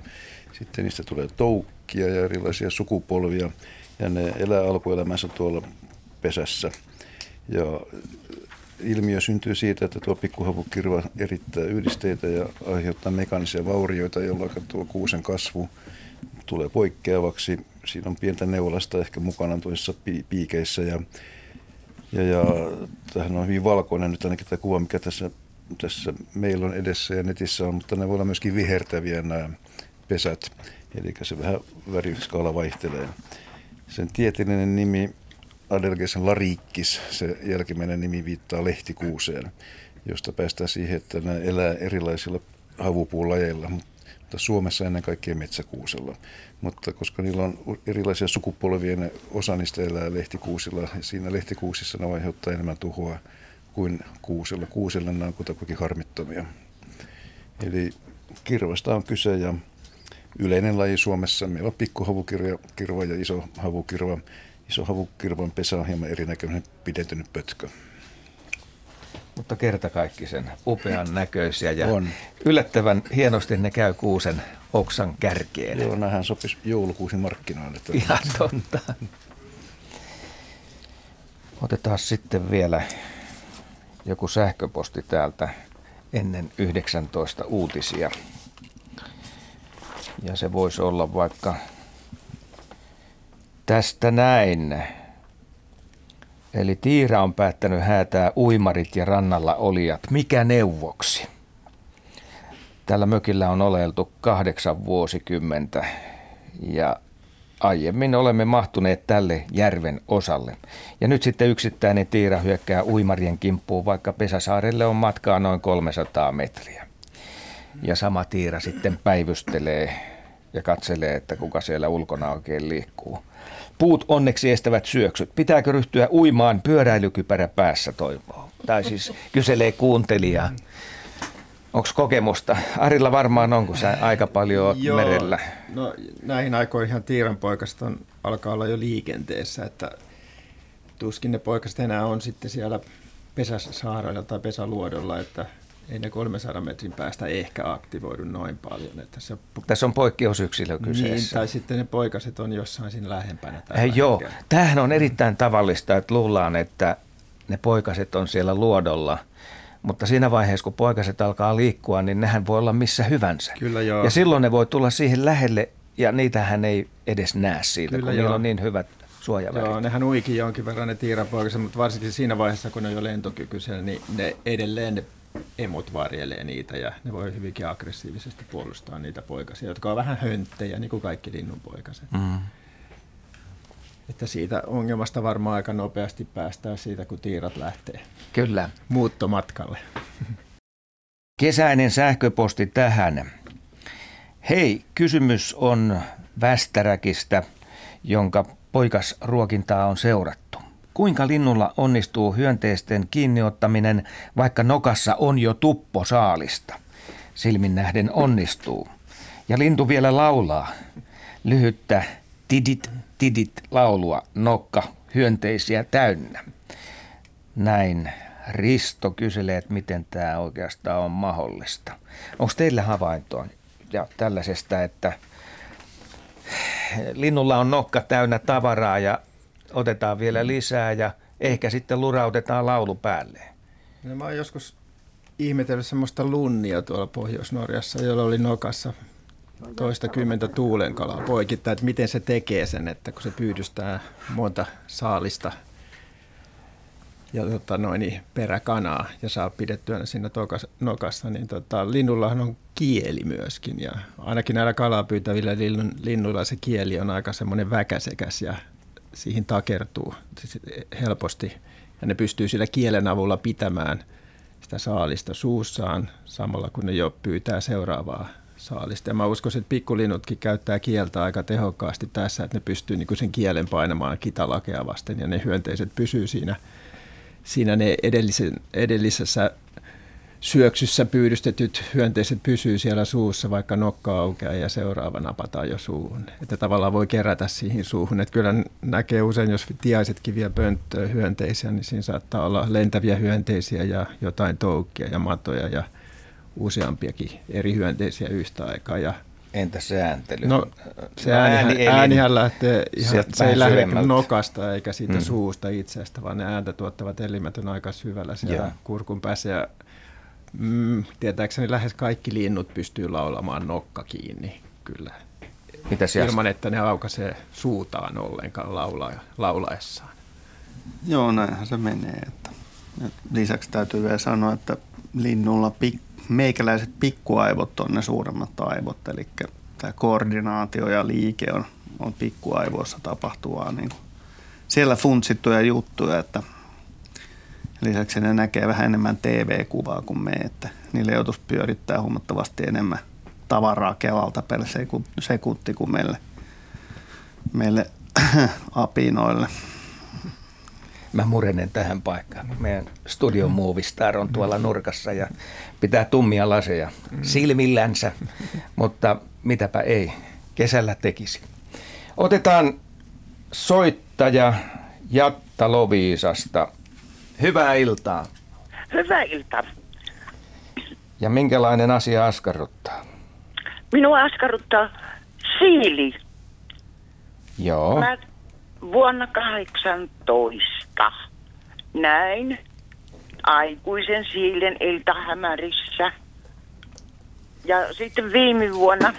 sitten niistä tulee toukkia ja erilaisia sukupolvia ja ne elää alkuelämänsä tuolla pesässä. Ja ilmiö syntyy siitä, että tuo pikkuhavukirva erittää yhdisteitä ja aiheuttaa mekaanisia vaurioita, jolloin tuo kuusen kasvu tulee poikkeavaksi. Siinä on pientä neulasta ehkä mukana tuossa piikeissä ja, ja, ja tämähän on hyvin valkoinen nyt ainakin tämä kuva, mikä tässä, tässä meillä on edessä ja netissä on, mutta ne voi olla myöskin vihertäviä nämä pesät, eli se vähän väriskaala vaihtelee. Sen tieteellinen nimi Adelgesen larikkis, se jälkimmäinen nimi viittaa lehtikuuseen, josta päästään siihen, että nämä elää erilaisilla havupuulajeilla, mutta Suomessa ennen kaikkea metsäkuusella. Mutta koska niillä on erilaisia sukupolvia, ne osa niistä elää lehtikuusilla, ja siinä lehtikuusissa ne aiheuttaa enemmän tuhoa kuin kuusella. Kuusella nämä on kutakuinkin harmittomia. Eli kirvasta on kyse ja yleinen laji Suomessa. Meillä on pikkuhavukirva ja iso havukirva. Iso havukirvan pesä on hieman erinäköinen pidentynyt pötkö. Mutta kerta kaikki sen upean näköisiä ja on. yllättävän hienosti ne käy kuusen oksan kärkeen. Joo, nämähän sopisi joulukuusin markkinoille. Ihan totta. Otetaan sitten vielä joku sähköposti täältä ennen 19 uutisia. Ja se voisi olla vaikka tästä näin. Eli Tiira on päättänyt häätää uimarit ja rannalla olijat. Mikä neuvoksi? Tällä mökillä on oleltu kahdeksan vuosikymmentä ja aiemmin olemme mahtuneet tälle järven osalle. Ja nyt sitten yksittäinen Tiira hyökkää uimarien kimppuun, vaikka Pesäsaarelle on matkaa noin 300 metriä. Ja sama Tiira sitten päivystelee ja katselee, että kuka siellä ulkona oikein liikkuu. Puut onneksi estävät syöksyt. Pitääkö ryhtyä uimaan pyöräilykypärä päässä toivoo? Tai siis kyselee kuuntelijaa. Onko kokemusta? Arilla varmaan on, kun sä aika paljon Joo, merellä. No näihin aikoihin tiiran poikasta on, alkaa olla jo liikenteessä, että tuskin ne poikaset enää on sitten siellä pesäsaarella tai pesäluodolla, että ei ne 300 metrin päästä ehkä aktivoidu noin paljon. Että se... Tässä on poikkeusyksilö kyseessä. Niin, tai sitten ne poikaset on jossain siinä lähempänä. Tällä eh, joo, tämähän on erittäin tavallista, että luullaan, että ne poikaset on siellä luodolla – mutta siinä vaiheessa, kun poikaset alkaa liikkua, niin nehän voi olla missä hyvänsä. Kyllä joo. Ja silloin ne voi tulla siihen lähelle, ja niitähän ei edes näe siitä, Kyllä kun joo. niillä on niin hyvät suojavärit. Joo, nehän uikin jonkin verran ne tiirapoikaset, mutta varsinkin siinä vaiheessa, kun ne on jo lentokykyisiä, niin ne edelleen ne emot varjelee niitä ja ne voi hyvinkin aggressiivisesti puolustaa niitä poikasia, jotka on vähän hönttejä, niin kuin kaikki linnunpoikaset. Mm. Että siitä ongelmasta varmaan aika nopeasti päästään siitä, kun tiirat lähtee. Kyllä. Muuttomatkalle. Kesäinen sähköposti tähän. Hei, kysymys on Västäräkistä, jonka poikasruokintaa on seurattu. Kuinka linnulla onnistuu hyönteisten kiinniottaminen, vaikka nokassa on jo tuppo saalista? Silmin nähden onnistuu. Ja lintu vielä laulaa. Lyhyttä tidit tidit laulua nokka hyönteisiä täynnä. Näin Risto kyselee, että miten tämä oikeastaan on mahdollista. Onko teillä havaintoa ja tällaisesta, että linnulla on nokka täynnä tavaraa ja otetaan vielä lisää ja ehkä sitten lurautetaan laulu päälle? No, mä oon joskus ihmetellyt semmoista lunnia tuolla Pohjois-Norjassa, jolla oli nokassa toista kymmentä tuulenkalaa poikittaa, että miten se tekee sen, että kun se pyydystää monta saalista ja tota, noin, niin peräkanaa ja saa pidettyä ne siinä tokas, nokassa, niin tota, linnullahan on kieli myöskin. Ja ainakin näillä kalaa pyytävillä linnuilla se kieli on aika semmoinen väkäsekäs ja siihen takertuu helposti. Ja ne pystyy sillä kielen avulla pitämään sitä saalista suussaan samalla kun ne jo pyytää seuraavaa saalista. Ja mä uskoisin, että pikkulinnutkin käyttää kieltä aika tehokkaasti tässä, että ne pystyy niin sen kielen painamaan kitalakea vasten ja ne hyönteiset pysyy siinä, siinä ne edellisen, edellisessä syöksyssä pyydystetyt hyönteiset pysyy siellä suussa, vaikka nokka aukeaa ja seuraava napataan jo suuhun. Että tavallaan voi kerätä siihen suuhun. Että kyllä näkee usein, jos tiaisetkin vie pönttöä hyönteisiä, niin siinä saattaa olla lentäviä hyönteisiä ja jotain toukkia ja matoja ja useampiakin eri hyönteisiä yhtä aikaa. Ja Entä sääntely? No se äänihän, ääni äänihän lähtee ihan, se ei lähde nokasta eikä siitä mm. suusta itsestä, vaan ne ääntä tuottavat elimet on aika syvällä siellä Joo. kurkun päässä. Ja, mm, tietääkseni lähes kaikki linnut pystyy laulamaan nokka kiinni, kyllä. Mitäs Ilman, että ne aukaisee suutaan ollenkaan laula, laulaessaan. Joo, näinhän se menee. Että. Lisäksi täytyy vielä sanoa, että linnulla pik, meikäläiset pikkuaivot on ne suuremmat aivot, eli tämä koordinaatio ja liike on, on pikkuaivoissa tapahtuvaa niin kuin siellä funtsittuja juttuja, että lisäksi ne näkee vähän enemmän TV-kuvaa kuin me, että niille joutuisi pyörittää huomattavasti enemmän tavaraa Kelalta per sekunti kuin meille, meille apinoille. Mä murenen tähän paikkaan. Meidän studion Movistar on tuolla nurkassa ja pitää tummia laseja silmillänsä, mutta mitäpä ei, kesällä tekisi. Otetaan soittaja Jatta Loviisasta. Hyvää iltaa. Hyvää iltaa. Ja minkälainen asia askarruttaa? Minua askarruttaa siili. Joo. Mä vuonna 18 näin aikuisen siilen iltahämärissä. Ja sitten viime vuonna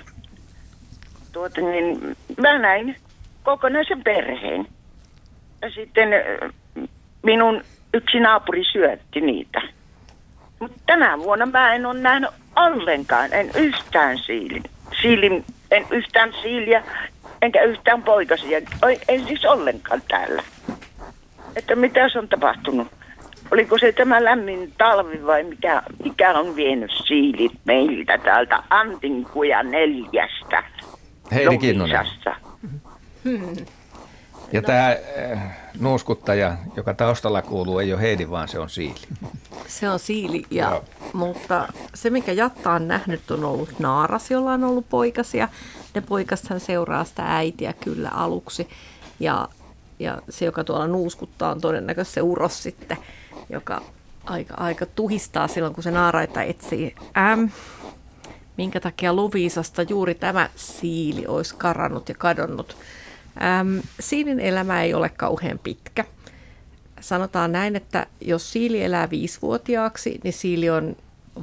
tuota, niin mä näin kokonaisen perheen. Ja sitten minun yksi naapuri syötti niitä. Mutta tänä vuonna mä en ole nähnyt ollenkaan, en yhtään siilin. siilin en yhtään siiliä, enkä yhtään poikasia. En siis ollenkaan täällä. Että mitä on tapahtunut? Oliko se tämä lämmin talvi vai mikä, mikä on vienyt siilit meiltä täältä Antinkuja neljästä? Heidi Kinnunen. Hmm. Ja tämä äh, nuuskuttaja, joka taustalla kuuluu, ei ole Heidi, vaan se on Siili. Se on Siili, ja, mutta se mikä Jatta on nähnyt on ollut naaras, jolla on ollut poikasia. Ne poikasthan seuraa sitä äitiä kyllä aluksi. Ja, ja se, joka tuolla nuuskuttaa, on todennäköisesti se uros sitten, joka aika, aika tuhistaa silloin, kun se naaraita etsii. Ähm, minkä takia Luviisasta juuri tämä siili olisi karannut ja kadonnut. Ähm, siilin elämä ei ole kauhean pitkä. Sanotaan näin, että jos siili elää viisivuotiaaksi, niin siili on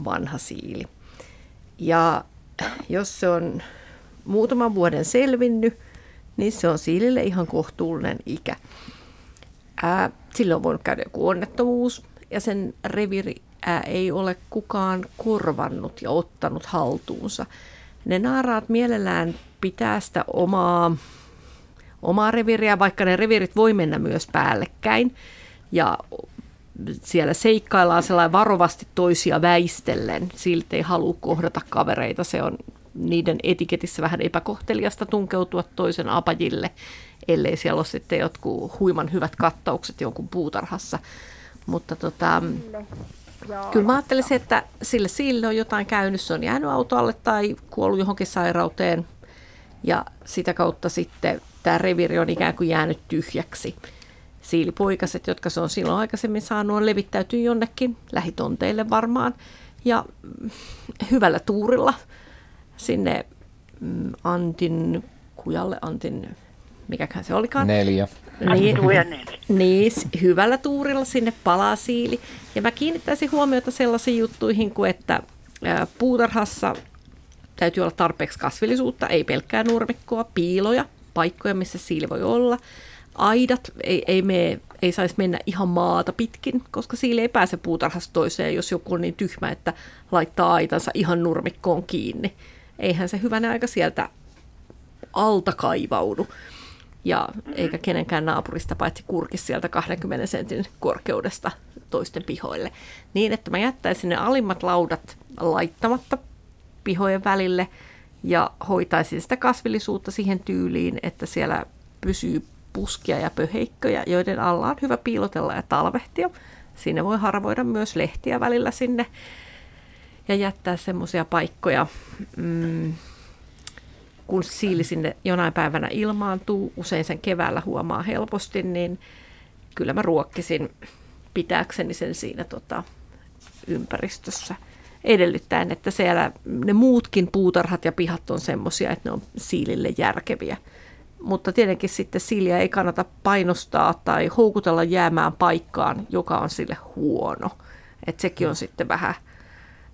vanha siili. Ja jos se on muutaman vuoden selvinnyt, niin se on siilille ihan kohtuullinen ikä. Ää, sillä on voinut käydä joku onnettomuus ja sen reviri ää, ei ole kukaan korvannut ja ottanut haltuunsa. Ne naaraat mielellään pitää sitä omaa omaa reviiriä, vaikka ne reviirit voi mennä myös päällekkäin. Ja siellä seikkaillaan sellainen varovasti toisia väistellen. Silti ei halua kohdata kavereita. Se on niiden etiketissä vähän epäkohteliasta tunkeutua toisen apajille, ellei siellä ole sitten jotkut huiman hyvät kattaukset jonkun puutarhassa. Mutta tota, kyllä mä ajattelisin, että sille sille on jotain käynyt. Se on jäänyt autolle tai kuollut johonkin sairauteen. Ja sitä kautta sitten tämä reviri on ikään kuin jäänyt tyhjäksi. Siilipoikaset, jotka se on silloin aikaisemmin saanut, on levittäytyy jonnekin lähitonteille varmaan. Ja mm, hyvällä tuurilla sinne mm, Antin kujalle, Antin, mikäkään se olikaan. Neljä. Niin, niin, hyvällä tuurilla sinne palaa siili. Ja mä kiinnittäisin huomiota sellaisiin juttuihin kuin, että puutarhassa täytyy olla tarpeeksi kasvillisuutta, ei pelkkää nurmikkoa, piiloja, paikkoja, missä siili voi olla. Aidat ei, ei, mene, ei saisi mennä ihan maata pitkin, koska siili ei pääse puutarhasta toiseen, jos joku on niin tyhmä, että laittaa aitansa ihan nurmikkoon kiinni. Eihän se hyvänä aika sieltä alta kaivaudu. Ja eikä kenenkään naapurista paitsi kurkis sieltä 20 sentin korkeudesta toisten pihoille. Niin, että mä jättäisin ne alimmat laudat laittamatta pihojen välille – ja hoitaisin sitä kasvillisuutta siihen tyyliin, että siellä pysyy puskia ja pöheikköjä, joiden alla on hyvä piilotella ja talvehtia. Sinne voi harvoida myös lehtiä välillä sinne ja jättää semmoisia paikkoja, mm, kun siili sinne jonain päivänä ilmaantuu, usein sen keväällä huomaa helposti, niin kyllä mä ruokkisin pitääkseni sen siinä tota, ympäristössä. Edellyttäen, että siellä ne muutkin puutarhat ja pihat on semmoisia, että ne on siilille järkeviä. Mutta tietenkin sitten siiliä ei kannata painostaa tai houkutella jäämään paikkaan, joka on sille huono. Että sekin on sitten vähän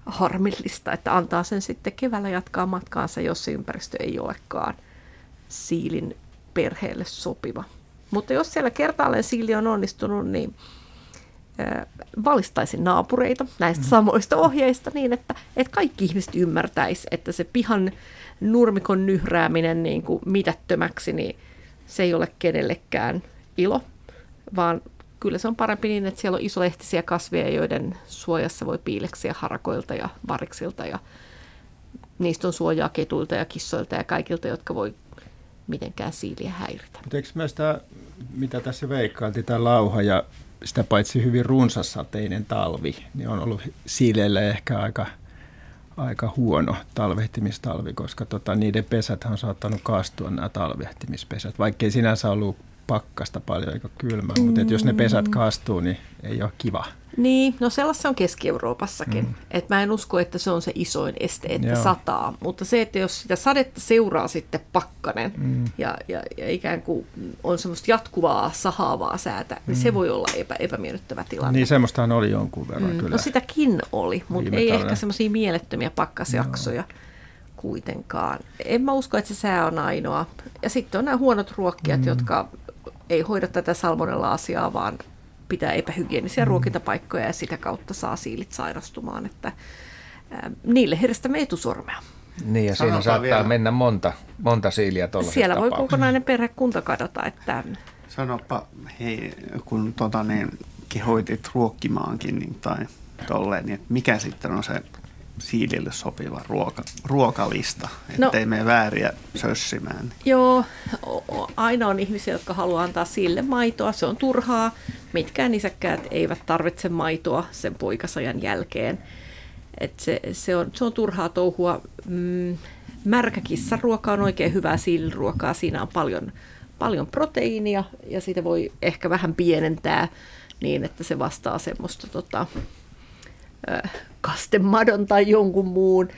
harmillista, että antaa sen sitten keväällä jatkaa matkaansa, jos se ympäristö ei olekaan siilin perheelle sopiva. Mutta jos siellä kertaalleen siili on onnistunut, niin valistaisin naapureita näistä mm. samoista ohjeista niin, että, että kaikki ihmiset ymmärtäisi, että se pihan nurmikon nyhrääminen niin kuin mitättömäksi, niin se ei ole kenellekään ilo, vaan kyllä se on parempi niin, että siellä on isolehtisiä kasveja, joiden suojassa voi piileksiä harakoilta ja variksilta ja niistä on suojaa ketuilta ja kissoilta ja kaikilta, jotka voi mitenkään siiliä häiritä. Mutta eikö myös tämä, mitä tässä veikkailtiin, tämä lauha ja sitä paitsi hyvin runsassateinen talvi, niin on ollut siileille ehkä aika, aika huono talvehtimistalvi, koska tota, niiden pesät on saattanut kaastua nämä talvehtimispesät, vaikkei sinänsä ollut pakkasta paljon eikä kylmää, mm. mutta jos ne pesät kaastuu, niin ei ole kiva. Niin, no sellaista on Keski-Euroopassakin. Mm. Et mä en usko, että se on se isoin este, että Joo. sataa. Mutta se, että jos sitä sadetta seuraa sitten pakkanen mm. ja, ja, ja ikään kuin on semmoista jatkuvaa, sahaavaa säätä, mm. niin se mm. voi olla epä, epämiellyttävä tilanne. Niin, semmoistahan oli jonkun verran mm. kyllä. No sitäkin oli, mutta ei ehkä semmoisia mielettömiä pakkasjaksoja. No kuitenkaan. En mä usko, että se sää on ainoa. Ja sitten on nämä huonot ruokkijat, mm. jotka ei hoida tätä salmonella-asiaa, vaan pitää epähygienisiä mm. ruokintapaikkoja ja sitä kautta saa siilit sairastumaan, että ää, niille herstämme etusormea. Niin ja siinä saattaa vielä. mennä monta, monta siiliä tuolla Siellä voi kokonainen perhekunta kadota. Että... Sanopa, hei, kun tota, niin, kehoitit ruokkimaankin niin, tai tolleen, niin mikä sitten on se siilille sopiva ruoka, ruokalista, ettei no, mene vääriä sössimään. Joo, aina on ihmisiä, jotka haluaa antaa sille maitoa. Se on turhaa. Mitkään isäkkäät eivät tarvitse maitoa sen poikasajan jälkeen. Et se, se, on, se on turhaa touhua. Mm, märkä kissaruoka on oikein hyvää siiliruokaa. Siinä on paljon, paljon proteiinia ja sitä voi ehkä vähän pienentää niin, että se vastaa semmoista tota, kastemadon tai jonkun muun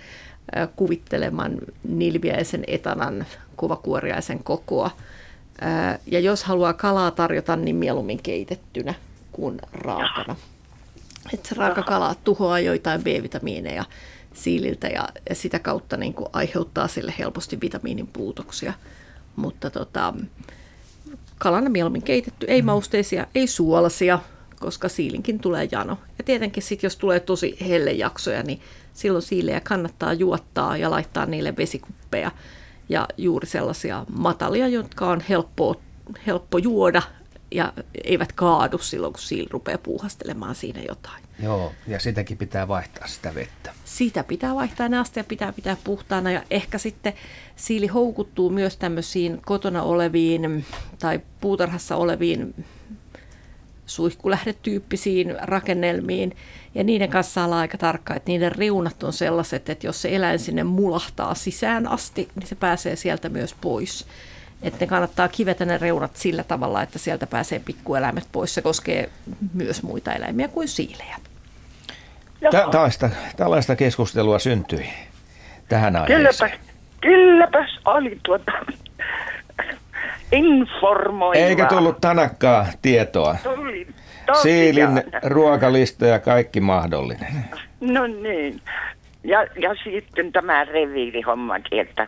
kuvitteleman nilviäisen etanan kuvakuoriaisen kokoa. Ja jos haluaa kalaa tarjota, niin mieluummin keitettynä kuin raakana. Että se raaka kala tuhoaa joitain B-vitamiineja siililtä ja, ja sitä kautta niin kuin aiheuttaa sille helposti vitamiinin puutoksia. Mutta tota, kalana mieluummin keitetty, ei mausteisia, ei suolasia, koska siilinkin tulee jano. Ja tietenkin sitten, jos tulee tosi hellejaksoja, niin silloin siilejä kannattaa juottaa ja laittaa niille vesikuppeja. Ja juuri sellaisia matalia, jotka on helppo, helppo juoda ja eivät kaadu silloin, kun siili rupeaa puuhastelemaan siinä jotain. Joo, ja sitäkin pitää vaihtaa sitä vettä. Sitä pitää vaihtaa näistä ja pitää pitää puhtaana. Ja ehkä sitten siili houkuttuu myös tämmöisiin kotona oleviin tai puutarhassa oleviin suihkulähdetyyppisiin rakennelmiin. Ja niiden kanssa olla aika tarkka, että niiden reunat on sellaiset, että jos se eläin sinne mulahtaa sisään asti, niin se pääsee sieltä myös pois. Että ne kannattaa kivetä ne reunat sillä tavalla, että sieltä pääsee pikkueläimet pois. Se koskee myös muita eläimiä kuin siilejä. Tällaista, tällaista keskustelua syntyi tähän aiheeseen. Kylläpäs, kylläpäs oli tuota informoiva. Eikä tullut tanakkaa tietoa. Tuli Siilin ruokalista ja kaikki mahdollinen. No niin. Ja, ja sitten tämä reviirihommakin, että,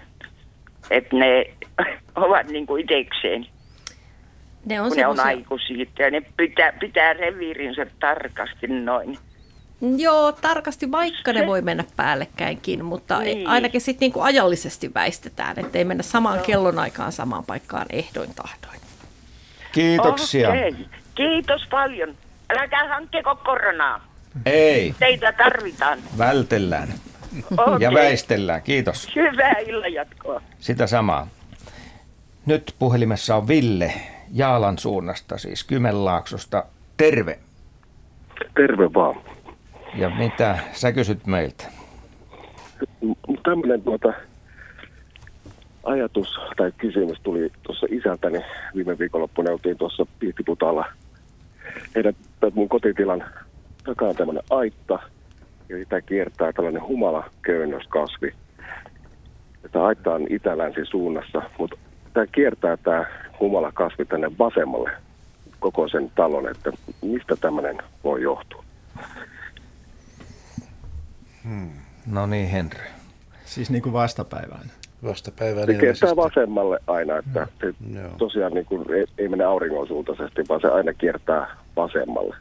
että ne ovat niin kuin itsekseen. Ne on, kun ne on aikuisia ja ne pitää, pitää reviirinsä tarkasti noin. Joo, tarkasti vaikka ne voi mennä päällekkäinkin, mutta niin. ainakin sitten niinku ajallisesti väistetään, ettei mennä samaan Joo. kellonaikaan samaan paikkaan ehdoin tahdoin. Kiitoksia. Okay. Kiitos paljon. Älkää hankkeko koronaa. Ei. Teitä tarvitaan. Vältellään. Okay. Ja väistellään. Kiitos. Hyvää illanjatkoa. Sitä samaa. Nyt puhelimessa on Ville Jaalan suunnasta, siis Kymenlaaksosta. Terve. Terve vaan. Ja mitä sä kysyt meiltä? Tämmöinen tuota, ajatus tai kysymys tuli tuossa isältäni viime viikonloppuna oltiin tuossa Pihtiputalla. Heidän mun kotitilan takaa tämmöinen aitta ja sitä kiertää tällainen humalaköynnöskasvi. Tämä aitta on itä-länsi suunnassa, mutta tämä kiertää tämä humalakasvi tänne vasemmalle koko sen talon, että mistä tämmöinen voi johtua. Hmm. No niin, Henry. Siis niin kuin vastapäivään. Vastapäivään Se kiertää vasemmalle aina, että se tosiaan niin kuin ei, ei mene auringon suuntaisesti, vaan se aina kiertää vasemmalle.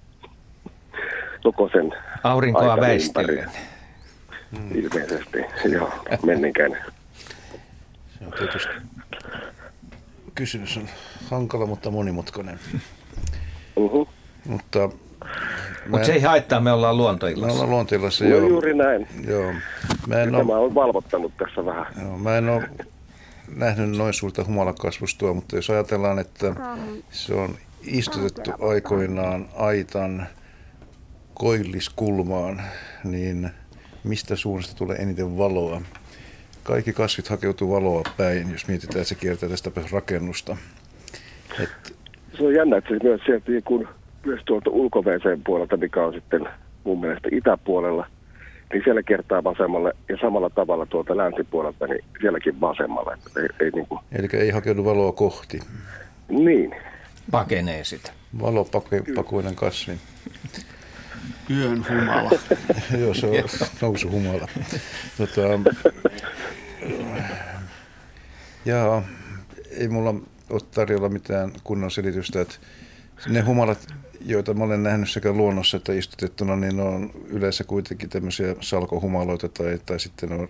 Koko sen Aurinkoa väistellen. Hmm. Ilmeisesti, joo, menninkäinen. Se on tietysti, kysymys on hankala, mutta monimutkainen. Uh-huh. Mutta mutta se ei haittaa, me ollaan luontoillassa. Me ollaan luontoillassa, joo. juuri näin. Joo. Mä en Tämä ole valvottanut tässä vähän. Joo, mä en ole nähnyt noin suurta humalakasvustoa, mutta jos ajatellaan, että se on istutettu aikoinaan aitan koilliskulmaan, niin mistä suunnasta tulee eniten valoa? Kaikki kasvit hakeutuu valoa päin, jos mietitään, että se kiertää tästä rakennusta. Et... Se on jännä, että se myös sieltä kun myös tuolta ulkoveeseen puolelta, mikä on sitten mun mielestä itäpuolella, niin siellä kertaa vasemmalle ja samalla tavalla tuolta länsipuolelta, niin sielläkin vasemmalle. Ei, ei niin kuin... Eli ei hakeudu valoa kohti. Niin. Pakenee sitä. Valopakuinen kasvi. Yön humala. Joo, se on nousu humala. Tota, jaa, ei mulla ole tarjolla mitään kunnon selitystä, että ne humalat joita mä olen nähnyt sekä luonnossa että istutettuna, niin ne on yleensä kuitenkin tämmöisiä salkohumaloita tai, tai sitten on,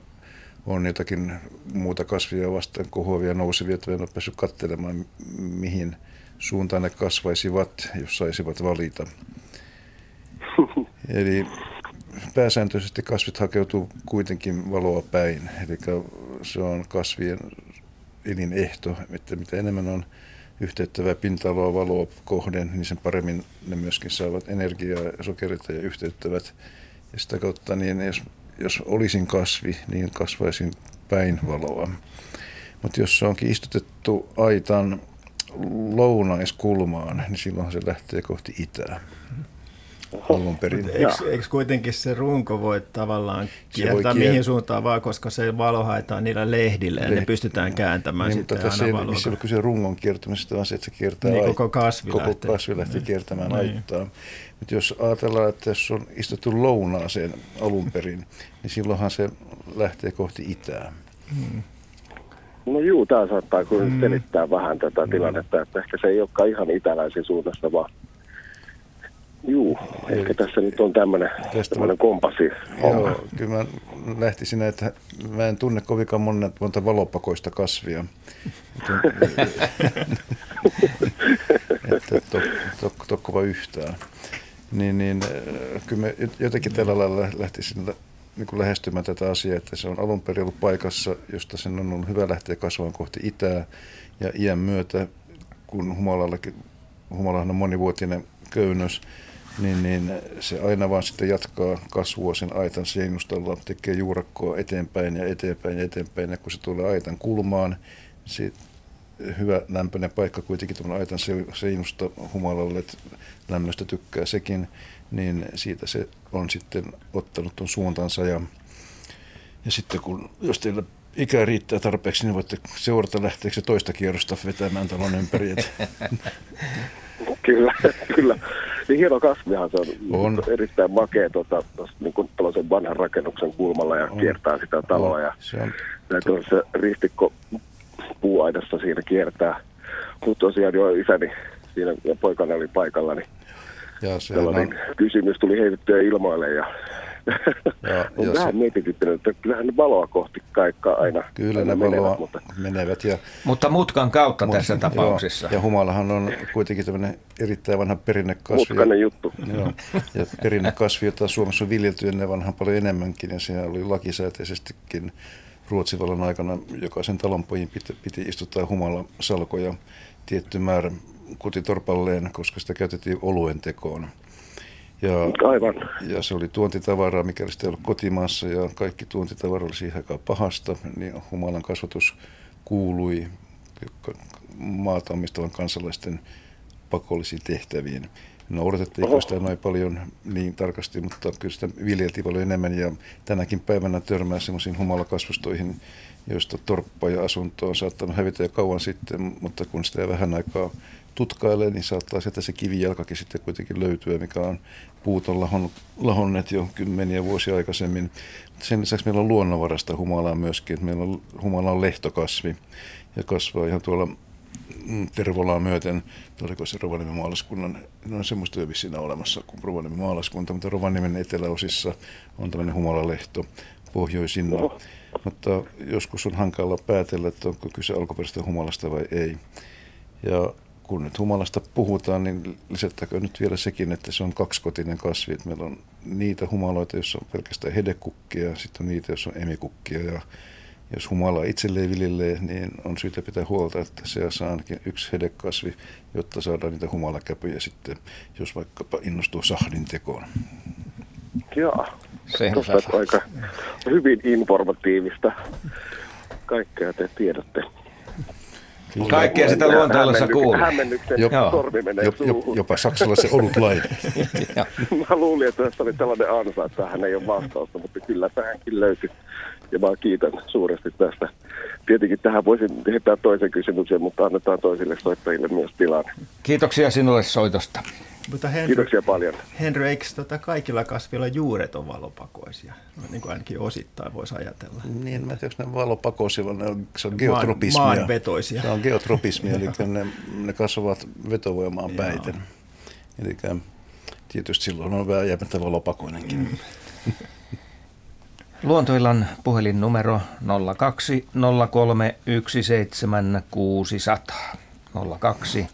on jotakin muuta kasvia vastaan kohoavia nousevia, että en ole päässyt katselemaan, mihin suuntaan ne kasvaisivat, jos saisivat valita. Eli pääsääntöisesti kasvit hakeutuu kuitenkin valoa päin, eli se on kasvien elinehto, että mitä enemmän on yhteyttävää pinta-alaa valoa kohden, niin sen paremmin ne myöskin saavat energiaa, sokerita ja yhteyttävät. Ja sitä kautta, niin jos, jos olisin kasvi, niin kasvaisin päin valoa. Mutta jos se onkin istutettu aitan lounaiskulmaan, niin silloin se lähtee kohti itää alun perin. Eikö, eikö kuitenkin se runko voi tavallaan kiertää voi mihin suuntaan vaan, koska se valo haetaan niillä lehdillä ja Lehti. ne pystytään kääntämään niin, sitten mutta aina valoa. Se ole kyse rungon kiertymisestä, vaan se, että se kiertää niin, koko kasvi koko lähtee. kasvi lähtee niin. kiertämään niin. aittaa. Mutta jos ajatellaan, että jos on istuttu lounaaseen alun perin, niin silloinhan se lähtee kohti itää. Hmm. No juu, tämä saattaa kyllä hmm. selittää vähän tätä hmm. tilannetta, että ehkä se ei olekaan ihan itäläisen suunnasta, vaan Juu, ehkä tässä nyt on tämmöinen, tämmöinen kompassi. Joo, kyllä mä lähtisin, että mä en tunne kovinkaan monta, monta valopakoista kasvia. että to, to, tokkova yhtään. Niin, niin kyllä mä jotenkin tällä lailla lähtisin niin kuin lähestymään tätä asiaa, että se on alun perin ollut paikassa, josta sen on ollut hyvä lähteä kasvamaan kohti itää. Ja iän myötä, kun humalallakin, humalahan on monivuotinen köynnös, niin, niin se aina vaan sitten jatkaa kasvua sen aitan seinustalla, tekee juurakkoa eteenpäin ja eteenpäin ja eteenpäin. Ja kun se tulee aitan kulmaan, se hyvä lämpöinen paikka kuitenkin tuon aitan seinusta humalalle, että lämmöstä tykkää sekin, niin siitä se on sitten ottanut tuon suuntansa. Ja, ja sitten kun, jos teillä ikä riittää tarpeeksi, niin voitte seurata lähteekö se toista kierrosta vetämään talon ympäri. kyllä, kyllä. Niin hieno kasvihan se on, on. erittäin makea tuota, niin kuin vanhan rakennuksen kulmalla ja on. kiertää sitä taloa. On. Ja se on se ristikko puuaidassa siinä kiertää. Mutta tosiaan jo isäni siinä ja poikani oli paikalla, niin ja sellainen on... kysymys tuli heitettyä ilmoille ja ja, on ja vähän mietityttänyt, että kyllähän ne valoa kohti kaikka aina, Kyllä aina ne menevät, valoa mutta... menevät. Ja, mutta mutkan kautta mut, tässä tapauksessa. Joo, ja humalahan on kuitenkin tämmöinen erittäin vanha perinnekasvi. Mutkainen juttu. Joo, ja perinnekasvi, jota Suomessa on viljelty ennen vanhan paljon enemmänkin, ja siinä oli lakisääteisestikin Ruotsin vallan aikana jokaisen talonpojin piti, piti istuttaa humala salkoja tietty määrä kotitorpalleen, koska sitä käytettiin oluen tekoon. Ja, Aivan. ja se oli tuontitavaraa, mikäli sitä ei ollut kotimaassa ja kaikki tuontitavara oli siihen aikaan pahasta, niin humalan kasvatus kuului maata omistavan kansalaisten pakollisiin tehtäviin. noudatettiinko sitä noin paljon niin tarkasti, mutta kyllä sitä viljeltiin paljon enemmän ja tänäkin päivänä törmää semmoisiin humalakasvustoihin, joista torppa ja asunto on saattanut hävitä jo kauan sitten, mutta kun sitä vähän aikaa tutkailee, niin saattaa sieltä se kivijalkakin sitten kuitenkin löytyä, mikä on puut on lahon, lahonneet jo kymmeniä vuosia aikaisemmin. Sen lisäksi meillä on luonnonvarasta humalaa myöskin. Meillä on, humala on lehtokasvi ja kasvaa ihan tuolla mm, Tervolaa myöten, oliko se Rovaniemen maalaskunnan, no on semmoista jo siinä olemassa kuin Rovaniemen maalaskunta, mutta Rovaniemen eteläosissa on tämmöinen humalalehto pohjoisinna. Mutta joskus on hankala päätellä, että onko kyse alkuperäisestä humalasta vai ei. Ja kun nyt humalasta puhutaan, niin lisättäkö nyt vielä sekin, että se on kaksikotinen kasvi. Että meillä on niitä humaloita, joissa on pelkästään hedekukkia, sitten on niitä, joissa on emikukkia. Ja jos humala itselleen viljelee, niin on syytä pitää huolta, että se saa ainakin yksi hedekasvi, jotta saadaan niitä humalakäpyjä sitten, jos vaikkapa innostuu sahdin tekoon. Joo, tuossa aika hyvin informatiivista. Kaikkea te tiedätte. Kaikkea sitä luontoilussa kuuluu. Hämmennyksen Jop, sormi menee jop, jop, Jopa saksalaisen olut laite. mä luulin, että tässä oli tällainen ansa, että tähän ei ole vastausta, mutta kyllä tähänkin löytyi. Ja mä kiitän suuresti tästä. Tietenkin tähän voisin heittää toisen kysymyksen, mutta annetaan toisille soittajille myös tilan. Kiitoksia sinulle soitosta. Mutta Henry, Kiitoksia paljon. Henry, eikö tota kaikilla kasvilla juuret on valopakoisia? No, niin kuin ainakin osittain voisi ajatella. Niin, mä en tiedä, ne valopakoisia, vaan ne on, se on geotropismia. Maan, maanvetoisia. Se on geotropismia, eli ne, ne kasvavat vetovoimaan päiten. Eli tietysti silloin on vääjäämättä valopakoinenkin. Mm. Luontoillan puhelinnumero 02 03 17600. 02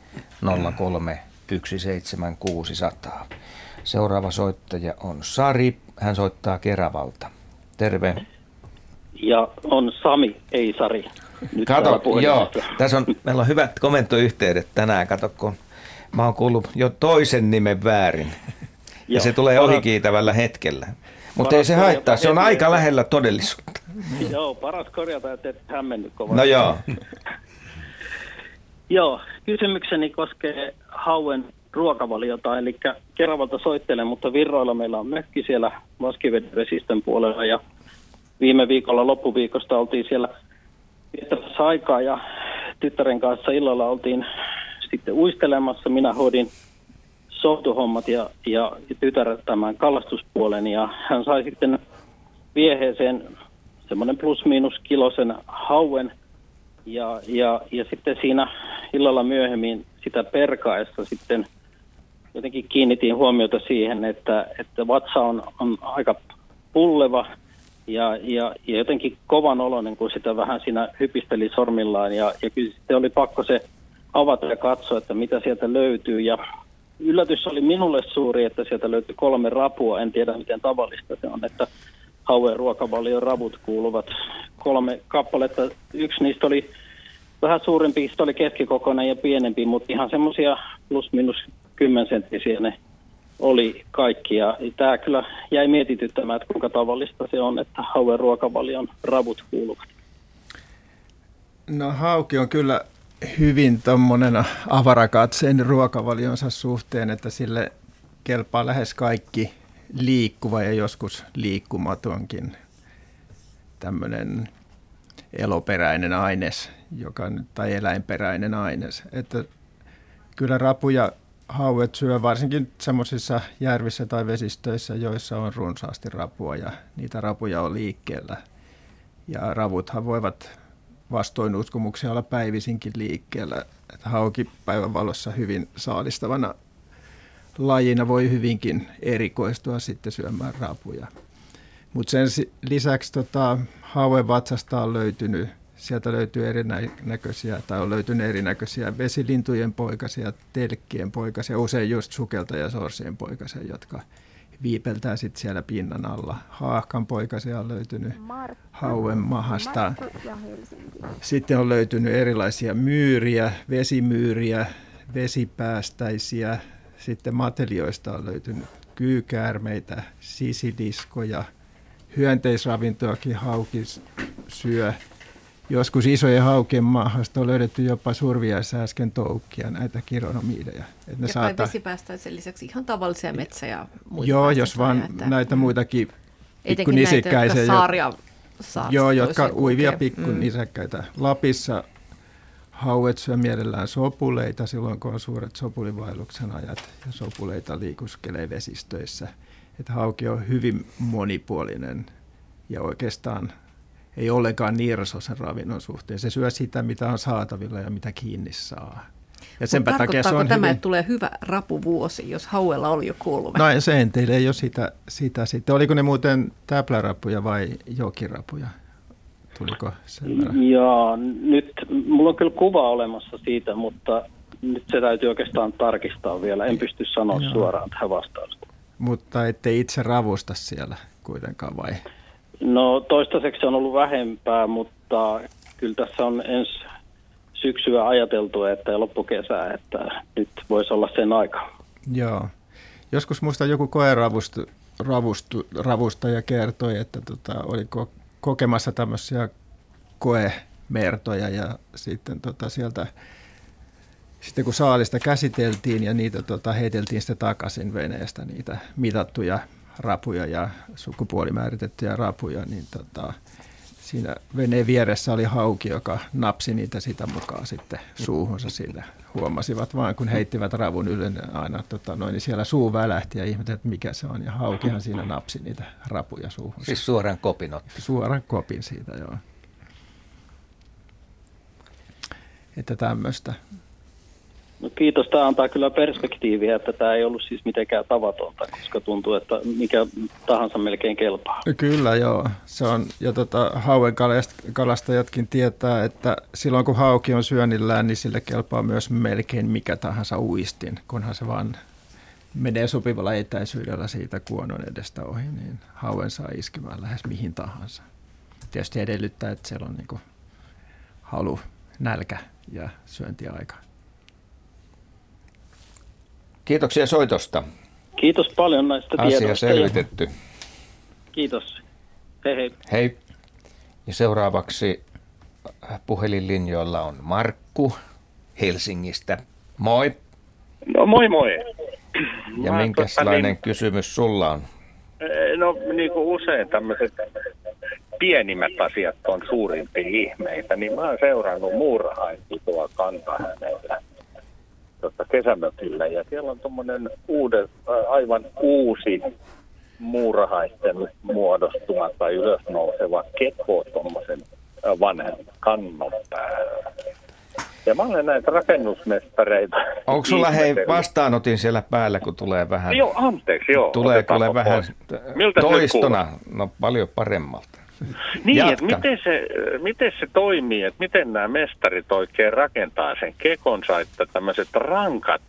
03 17600. Seuraava soittaja on Sari. Hän soittaa Keravalta. Terve. Ja on Sami, ei Sari. Nyt Kato, joo. Tässä on, meillä on hyvät komentoyhteydet tänään. Kato, kun mä oon kuullut jo toisen nimen väärin. Ja se tulee ohikiitävällä hetkellä. Mutta ei se haittaa, se on aika lähellä todellisuutta. Joo, paras korjata, että et hämmennyt kovasti. No joo. Joo, kysymykseni koskee hauen ruokavaliota, eli Keravalta soittelen, mutta Virroilla meillä on mökki siellä Vaskiveden vesistön puolella ja viime viikolla loppuviikosta oltiin siellä viettämässä aikaa ja tyttären kanssa illalla oltiin sitten uistelemassa. Minä hoidin sohtuhommat ja, ja tytär tämän kalastuspuolen ja hän sai sitten vieheeseen semmoinen plus-miinus kilosen hauen ja, ja, ja sitten siinä illalla myöhemmin sitä perkaessa sitten jotenkin kiinnitin huomiota siihen, että, että vatsa on, on aika pulleva ja, ja, ja jotenkin kovan oloinen, kun sitä vähän siinä hypisteli sormillaan ja, ja kyllä sitten oli pakko se avata ja katsoa, että mitä sieltä löytyy ja yllätys oli minulle suuri, että sieltä löytyi kolme rapua. En tiedä, miten tavallista se on, että hauen ruokavalion ravut kuuluvat kolme kappaletta. Yksi niistä oli vähän suurempi, se oli keskikokoinen ja pienempi, mutta ihan semmoisia plus minus kymmensenttisiä ne oli kaikki. Ja tämä kyllä jäi mietityttämään, että kuinka tavallista se on, että hauen ruokavalion ravut kuuluvat. No hauki on kyllä hyvin tuommoinen avarakatseinen ruokavalionsa suhteen, että sille kelpaa lähes kaikki liikkuva ja joskus liikkumatonkin tämmöinen eloperäinen aines, joka, tai eläinperäinen aines. Että kyllä rapuja hauet syö varsinkin semmoisissa järvissä tai vesistöissä, joissa on runsaasti rapua ja niitä rapuja on liikkeellä. Ja ravuthan voivat vastoin uskomuksia olla päivisinkin liikkeellä. Että hauki päivän valossa hyvin saalistavana lajina voi hyvinkin erikoistua sitten syömään rapuja. Mutta sen lisäksi tota, hauen vatsasta on löytynyt, sieltä löytyy erinäköisiä, tai on löytynyt erinäköisiä vesilintujen poikasia, telkkien poikasia, usein just sukeltajasorsien poikasia, jotka viipeltää sitten siellä pinnan alla. Haahkan poikasia on löytynyt hauen mahasta. Sitten on löytynyt erilaisia myyriä, vesimyyriä, vesipäästäisiä. Sitten matelioista on löytynyt kyykäärmeitä, sisiliskoja, hyönteisravintoakin hauki syö. joskus isojen haukien maahasta on löydetty jopa surviaisääsken toukkia, näitä kironomiideja. Että ne ja saata... vesipäästäisen lisäksi ihan tavallisia metsä- ja muita Joo, jos vaan että... näitä muitakin pikkunisikkäisiä. Jotka saaria Joo, jotka uivia pikkunisäkkäitä. Mm. Lapissa hauet syö mielellään sopuleita silloin, kun on suuret sopulivaelluksen ajat ja sopuleita liikuskelee vesistöissä. Että hauki on hyvin monipuolinen ja oikeastaan ei ollenkaan nirso sen ravinnon suhteen. Se syö sitä, mitä on saatavilla ja mitä kiinni saa. Ja sen takia se on tämä, hyvin... että tulee hyvä rapuvuosi, jos hauella oli jo kolme? No se teille ei ole sitä, sitä sitten. Oliko ne muuten täplärapuja vai jokirapuja? Tuliko sen verran? Joo, nyt mulla on kyllä kuva olemassa siitä, mutta nyt se täytyy oikeastaan tarkistaa vielä. En pysty sanoa Joo. suoraan tähän vastausta. Mutta ette itse ravusta siellä kuitenkaan vai? No toistaiseksi on ollut vähempää, mutta kyllä tässä on ensi syksyä ajateltu, että loppukesää, että nyt voisi olla sen aika. Joo. Joskus muista joku koeravustu ravustu, ravustaja kertoi, että tota, oliko kokemassa tämmöisiä koemertoja ja sitten tota, sieltä sitten kun saalista käsiteltiin ja niitä tota, heiteltiin sitten takaisin veneestä, niitä mitattuja rapuja ja sukupuolimääritettyjä rapuja, niin tota, siinä veneen vieressä oli hauki, joka napsi niitä sitä mukaan sitten suuhunsa siitä. Huomasivat vaan, kun heittivät ravun ylle aina, tota, noin, niin siellä suu välähti ja ihmettelivät, että mikä se on. Ja haukihan siinä napsi niitä rapuja suuhun. Siis suoran kopin otti. Suoran kopin siitä, joo. Että tämmöistä. No kiitos, tämä antaa kyllä perspektiiviä, että tämä ei ollut siis mitenkään tavatonta, koska tuntuu, että mikä tahansa melkein kelpaa. Kyllä joo, se on, ja tota, hauen kalastajatkin tietää, että silloin kun hauki on syönnillään, niin sille kelpaa myös melkein mikä tahansa uistin, kunhan se vaan menee sopivalla etäisyydellä siitä kuonon edestä ohi, niin hauen saa iskemään lähes mihin tahansa. Tietysti edellyttää, että siellä on niin halu, nälkä ja syöntiaika. Kiitoksia soitosta. Kiitos paljon näistä Asia tiedoista. selvitetty. Kiitos. Hei hei. Hei. Ja seuraavaksi puhelinlinjoilla on Markku Helsingistä. Moi. No moi moi. Ja Mä minkälainen niin, kysymys sulla on? No niin kuin usein tämmöiset pienimmät asiat on suurimpia ihmeitä, niin mä oon seurannut muurahaisia tuolla Kantahänellä tuossa kesämökillä ja siellä on tuommoinen aivan uusi muurahaisten muodostuma tai ylösnouseva keko tuommoisen vanhan kannon päällä. Ja mä olen näitä rakennusmestareita. Onko sulla hei vastaanotin siellä päällä, kun tulee vähän... Joo, anteeksi, joo. Tulee kuule vähän Miltä toistona, no paljon paremmalta. Niin, että miten se, miten se toimii, että miten nämä mestarit oikein rakentaa sen kekonsa, että tämmöiset rankat,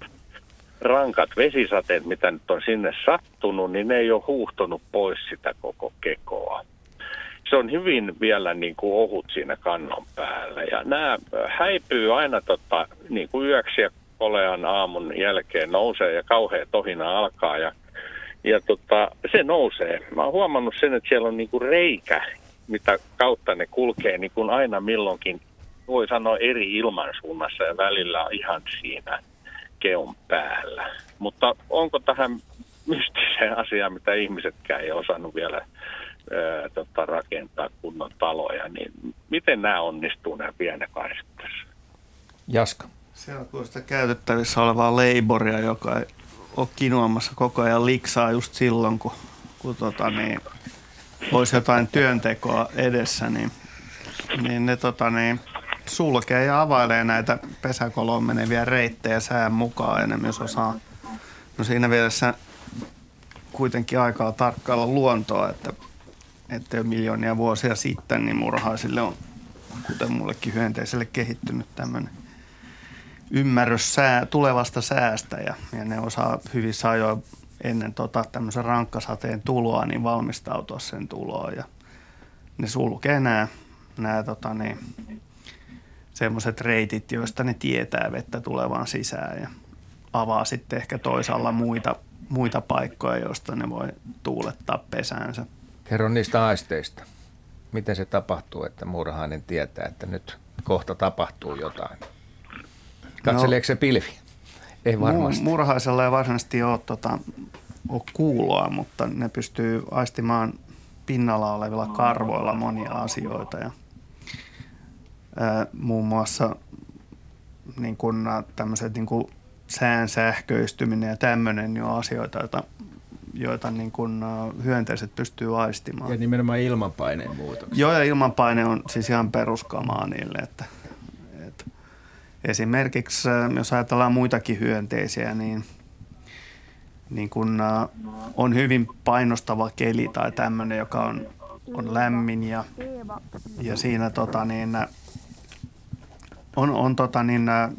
rankat vesisateet, mitä nyt on sinne sattunut, niin ne ei ole huuhtonut pois sitä koko kekoa. Se on hyvin vielä niin kuin ohut siinä kannon päällä. Ja nämä häipyy aina tota, niin kuin yöksi ja kolean aamun jälkeen nousee ja kauhea tohina alkaa. Ja ja tota, se nousee. Mä oon huomannut sen, että siellä on niinku reikä, mitä kautta ne kulkee niin kuin aina milloinkin, voi sanoa eri ilmansuunnassa ja välillä on ihan siinä keon päällä. Mutta onko tähän mystiseen asiaan, mitä ihmisetkään ei osannut vielä ää, tota, rakentaa kunnon taloja, niin miten nämä onnistuu nämä pienekaisat tässä? Jaska. Se on tuosta käytettävissä olevaa leiboria, joka ei ole kinoamassa koko ajan liksaa just silloin, kun, kun tota, niin, olisi jotain työntekoa edessä, niin, niin ne tota, niin, sulkee ja availee näitä pesäkoloon meneviä reittejä sään mukaan ja ne myös osaa. No siinä mielessä kuitenkin aikaa tarkkailla luontoa, että, että jo miljoonia vuosia sitten niin murhaisille on, kuten mullekin hyönteiselle, kehittynyt tämmöinen ymmärrys sää, tulevasta säästä ja, ja ne osaa hyvissä ajoin ennen tota, tämmöisen rankkasateen tuloa, niin valmistautua sen tuloon. Ja ne sulkee nämä, nämä tota, niin, semmoiset reitit, joista ne tietää vettä tulevan sisään ja avaa sitten ehkä toisaalla muita, muita paikkoja, joista ne voi tuulettaa pesäänsä. Kerro niistä aisteista. miten se tapahtuu, että muurahainen tietää, että nyt kohta tapahtuu jotain? Katseleeko no, se pilvi? Ei varmasti. Muurahaisella ei varsinaisesti ole, tota, ole kuuloa, mutta ne pystyy aistimaan pinnalla olevilla karvoilla monia asioita. Ja, ää, muun muassa niin kun, tämmöiset niin kun sään sähköistyminen ja tämmöinen niin on asioita, joita, joita niin kun, hyönteiset pystyy aistimaan. Ja nimenomaan ilmanpaineen muutoksia. Joo, ja ilmanpaine on siis ihan peruskamaa niille, että esimerkiksi jos ajatellaan muitakin hyönteisiä, niin – niin kun, äh, on hyvin painostava keli tai tämmöinen, joka on, on lämmin ja, ja siinä tota, niin, äh, on, on tota, niin, äh,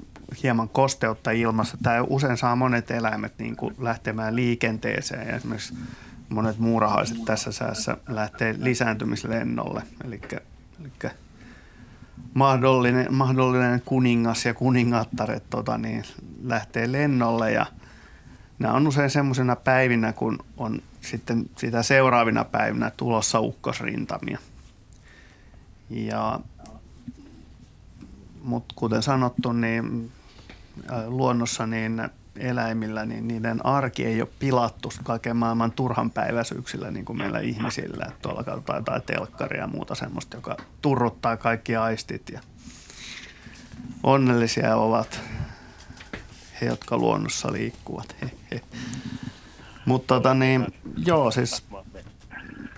hieman kosteutta ilmassa. Tämä usein saa monet eläimet niin kuin lähtemään liikenteeseen esimerkiksi monet muurahaiset tässä säässä lähtee lisääntymislennolle. Eli, eli mahdollinen, mahdollinen kuningas ja kuningattaret tota, niin, lähtee lennolle ja – nämä on usein semmoisena päivinä, kun on sitten sitä seuraavina päivinä tulossa ukkosrintamia. Ja, mutta kuten sanottu, niin luonnossa niin eläimillä, niin niiden arki ei ole pilattu kaiken maailman turhan päiväisyyksillä niin kuin meillä ihmisillä. Että tuolla katsotaan jotain telkkaria ja muuta semmoista, joka turruttaa kaikki aistit ja onnellisia ovat he, jotka luonnossa liikkuvat. He, he. Mutta tota, niin, joo, siis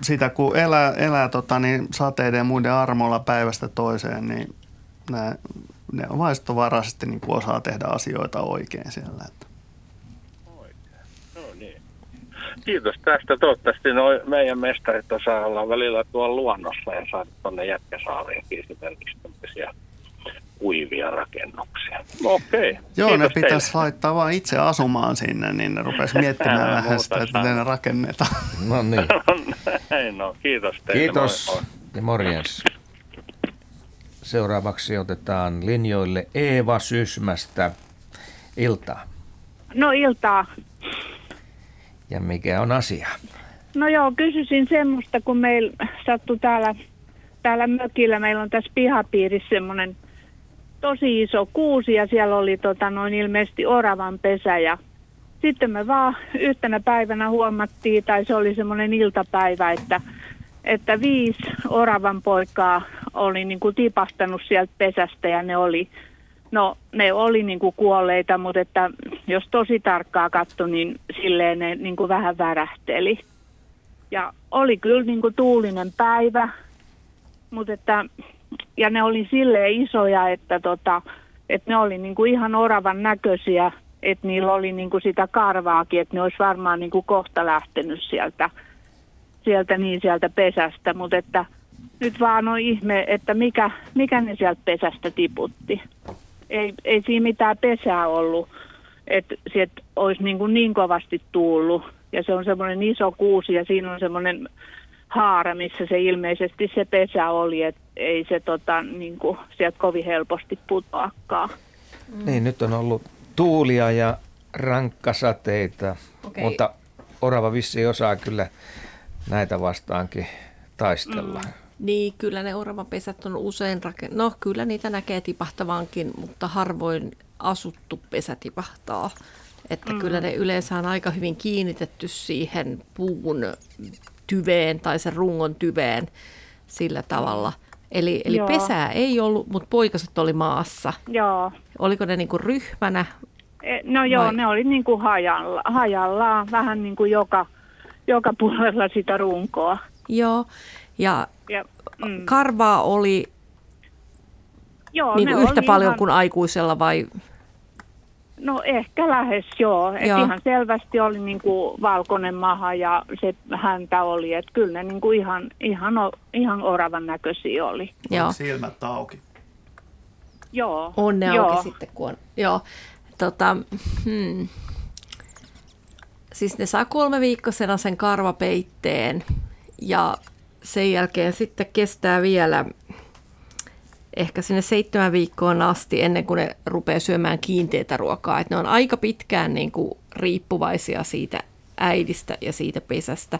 sitä kun elää, elää tota, niin sateiden ja muiden armoilla päivästä toiseen, niin nää, ne vaistovaraisesti niin osaa tehdä asioita oikein siellä. Että. No niin. Kiitos tästä. Toivottavasti noi meidän mestarit osaa olla välillä tuolla luonnossa ja saada tuonne Jätkäsaariinkin esimerkiksi tämmöisiä kuivia rakennuksia. Okei. Okay. Joo, Kiitos ne pitäisi teille. laittaa vain itse asumaan sinne, niin ne rupesi miettimään vähän sitä, että miten ne rakennetaan. No niin. Näin no, kiitos teille. Kiitos moi, moi. ja morjens. Seuraavaksi otetaan linjoille Eeva Sysmästä. Iltaa. No iltaa. Ja mikä on asia? No joo, kysyisin semmoista, kun meillä sattui täällä, täällä mökillä, meillä on tässä pihapiirissä semmoinen – tosi iso kuusi ja siellä oli tota, noin ilmeisesti oravan pesä ja sitten me vaan yhtenä päivänä huomattiin, tai se oli semmoinen iltapäivä, että, että viisi oravan poikaa oli niin kuin tipahtanut sieltä pesästä ja ne oli, no ne oli niin kuin kuolleita, mutta että jos tosi tarkkaa katso, niin silleen ne niin kuin vähän värähteli. Ja oli kyllä niin kuin tuulinen päivä, mutta että ja ne oli silleen isoja, että, tota, että ne oli niin kuin ihan oravan näköisiä, että niillä oli niin kuin sitä karvaakin, että ne olisi varmaan niin kuin kohta lähtenyt sieltä, sieltä niin sieltä pesästä, mutta että nyt vaan on ihme, että mikä, mikä ne sieltä pesästä tiputti. Ei, ei siinä mitään pesää ollut, että sieltä olisi niin, kuin niin kovasti tullut. Ja se on semmoinen iso kuusi ja siinä on semmoinen haara, missä se ilmeisesti se pesä oli, että ei se tota, niin kuin, sieltä kovin helposti putoakaan. Mm. Niin, nyt on ollut tuulia ja rankkasateita, okay. mutta orava vissi osaa kyllä näitä vastaankin taistella. Mm. Niin, kyllä ne pesät on usein rakennettu. No, kyllä niitä näkee tipahtavankin, mutta harvoin asuttu pesä tipahtaa. Että mm. kyllä ne yleensä on aika hyvin kiinnitetty siihen puun tyveen tai sen rungon tyveen sillä tavalla. Eli, eli pesää ei ollut, mutta poikaset oli maassa. Joo. Oliko ne niinku ryhmänä? E, no joo, vai? ne oli niinku hajalla, hajallaan vähän niin kuin joka, joka puolella sitä runkoa. Joo, ja, ja mm. karvaa oli Joo, niin yhtä paljon ihan... kuin aikuisella vai? No ehkä lähes joo. Et joo. ihan selvästi oli niin kuin valkoinen maha ja se häntä oli. Että kyllä ne niin kuin ihan, ihan, ihan oravan näköisiä oli. Joo. Silmät auki. Joo. On ne joo. auki sitten kun on. Joo. Tota, hmm. Siis ne saa kolme viikkoisena sen karvapeitteen ja sen jälkeen sitten kestää vielä ehkä sinne seitsemän viikkoon asti ennen kuin ne rupeaa syömään kiinteitä ruokaa. Et ne on aika pitkään niin kuin riippuvaisia siitä äidistä ja siitä pesästä.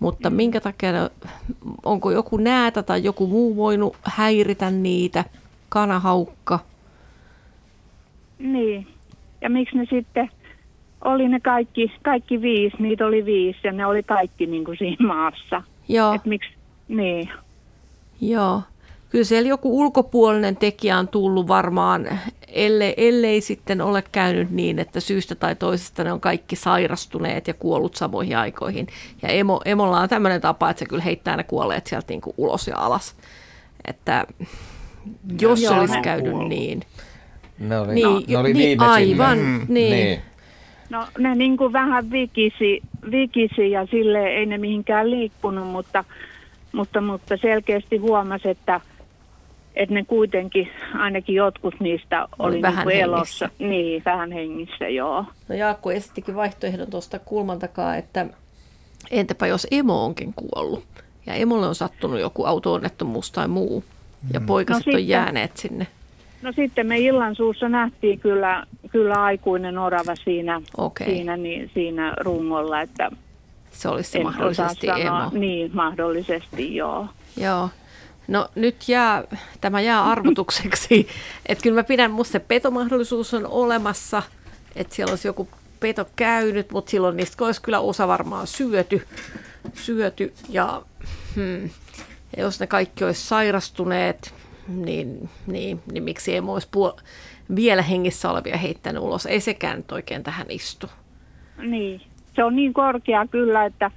Mutta minkä takia, onko joku näätä tai joku muu voinut häiritä niitä, kanahaukka? Niin, ja miksi ne sitten oli ne kaikki, kaikki viisi, niitä oli viisi ja ne oli kaikki niin kuin siinä maassa. Joo. Et miksi, niin. Joo. Kyllä siellä joku ulkopuolinen tekijä on tullut varmaan, ellei, ellei sitten ole käynyt niin, että syystä tai toisesta ne on kaikki sairastuneet ja kuollut samoihin aikoihin. Ja emo, emolla on tämmöinen tapa, että se kyllä heittää ne kuolleet sieltä niin kuin ulos ja alas. Että jos Joo, olisi käynyt kuollut. niin. Ne oli, niin, no, ne oli niin, aivan, mm, niin. niin. No ne niin kuin vähän vikisi, vikisi ja sille ei ne mihinkään liikkunut, mutta, mutta, mutta selkeästi huomasi, että, että ne kuitenkin, ainakin jotkut niistä oli vähän niin elossa. Niin, vähän hengissä, joo. No Jaakko esittikin vaihtoehdon tuosta kulman takaa, että entäpä jos emo onkin kuollut ja emolle on sattunut joku auto-onnettomuus tai muu ja mm. poikaset no, on jääneet sinne No sitten me illan suussa nähtiin kyllä, kyllä aikuinen orava siinä, okay. siinä, niin, siinä rungolla, että se olisi se mahdollisesti emo. Niin, mahdollisesti joo. Joo. No nyt jää, tämä jää arvotukseksi, että kyllä mä pidän, musta se petomahdollisuus on olemassa, että siellä olisi joku peto käynyt, mutta silloin niistä olisi kyllä osa varmaan syöty, syöty ja, hmm, ja jos ne kaikki olisi sairastuneet, niin, niin, niin miksi ei olisi puol- vielä hengissä olevia heittänyt ulos. Ei sekään nyt oikein tähän istu. Niin, se on niin korkea kyllä, että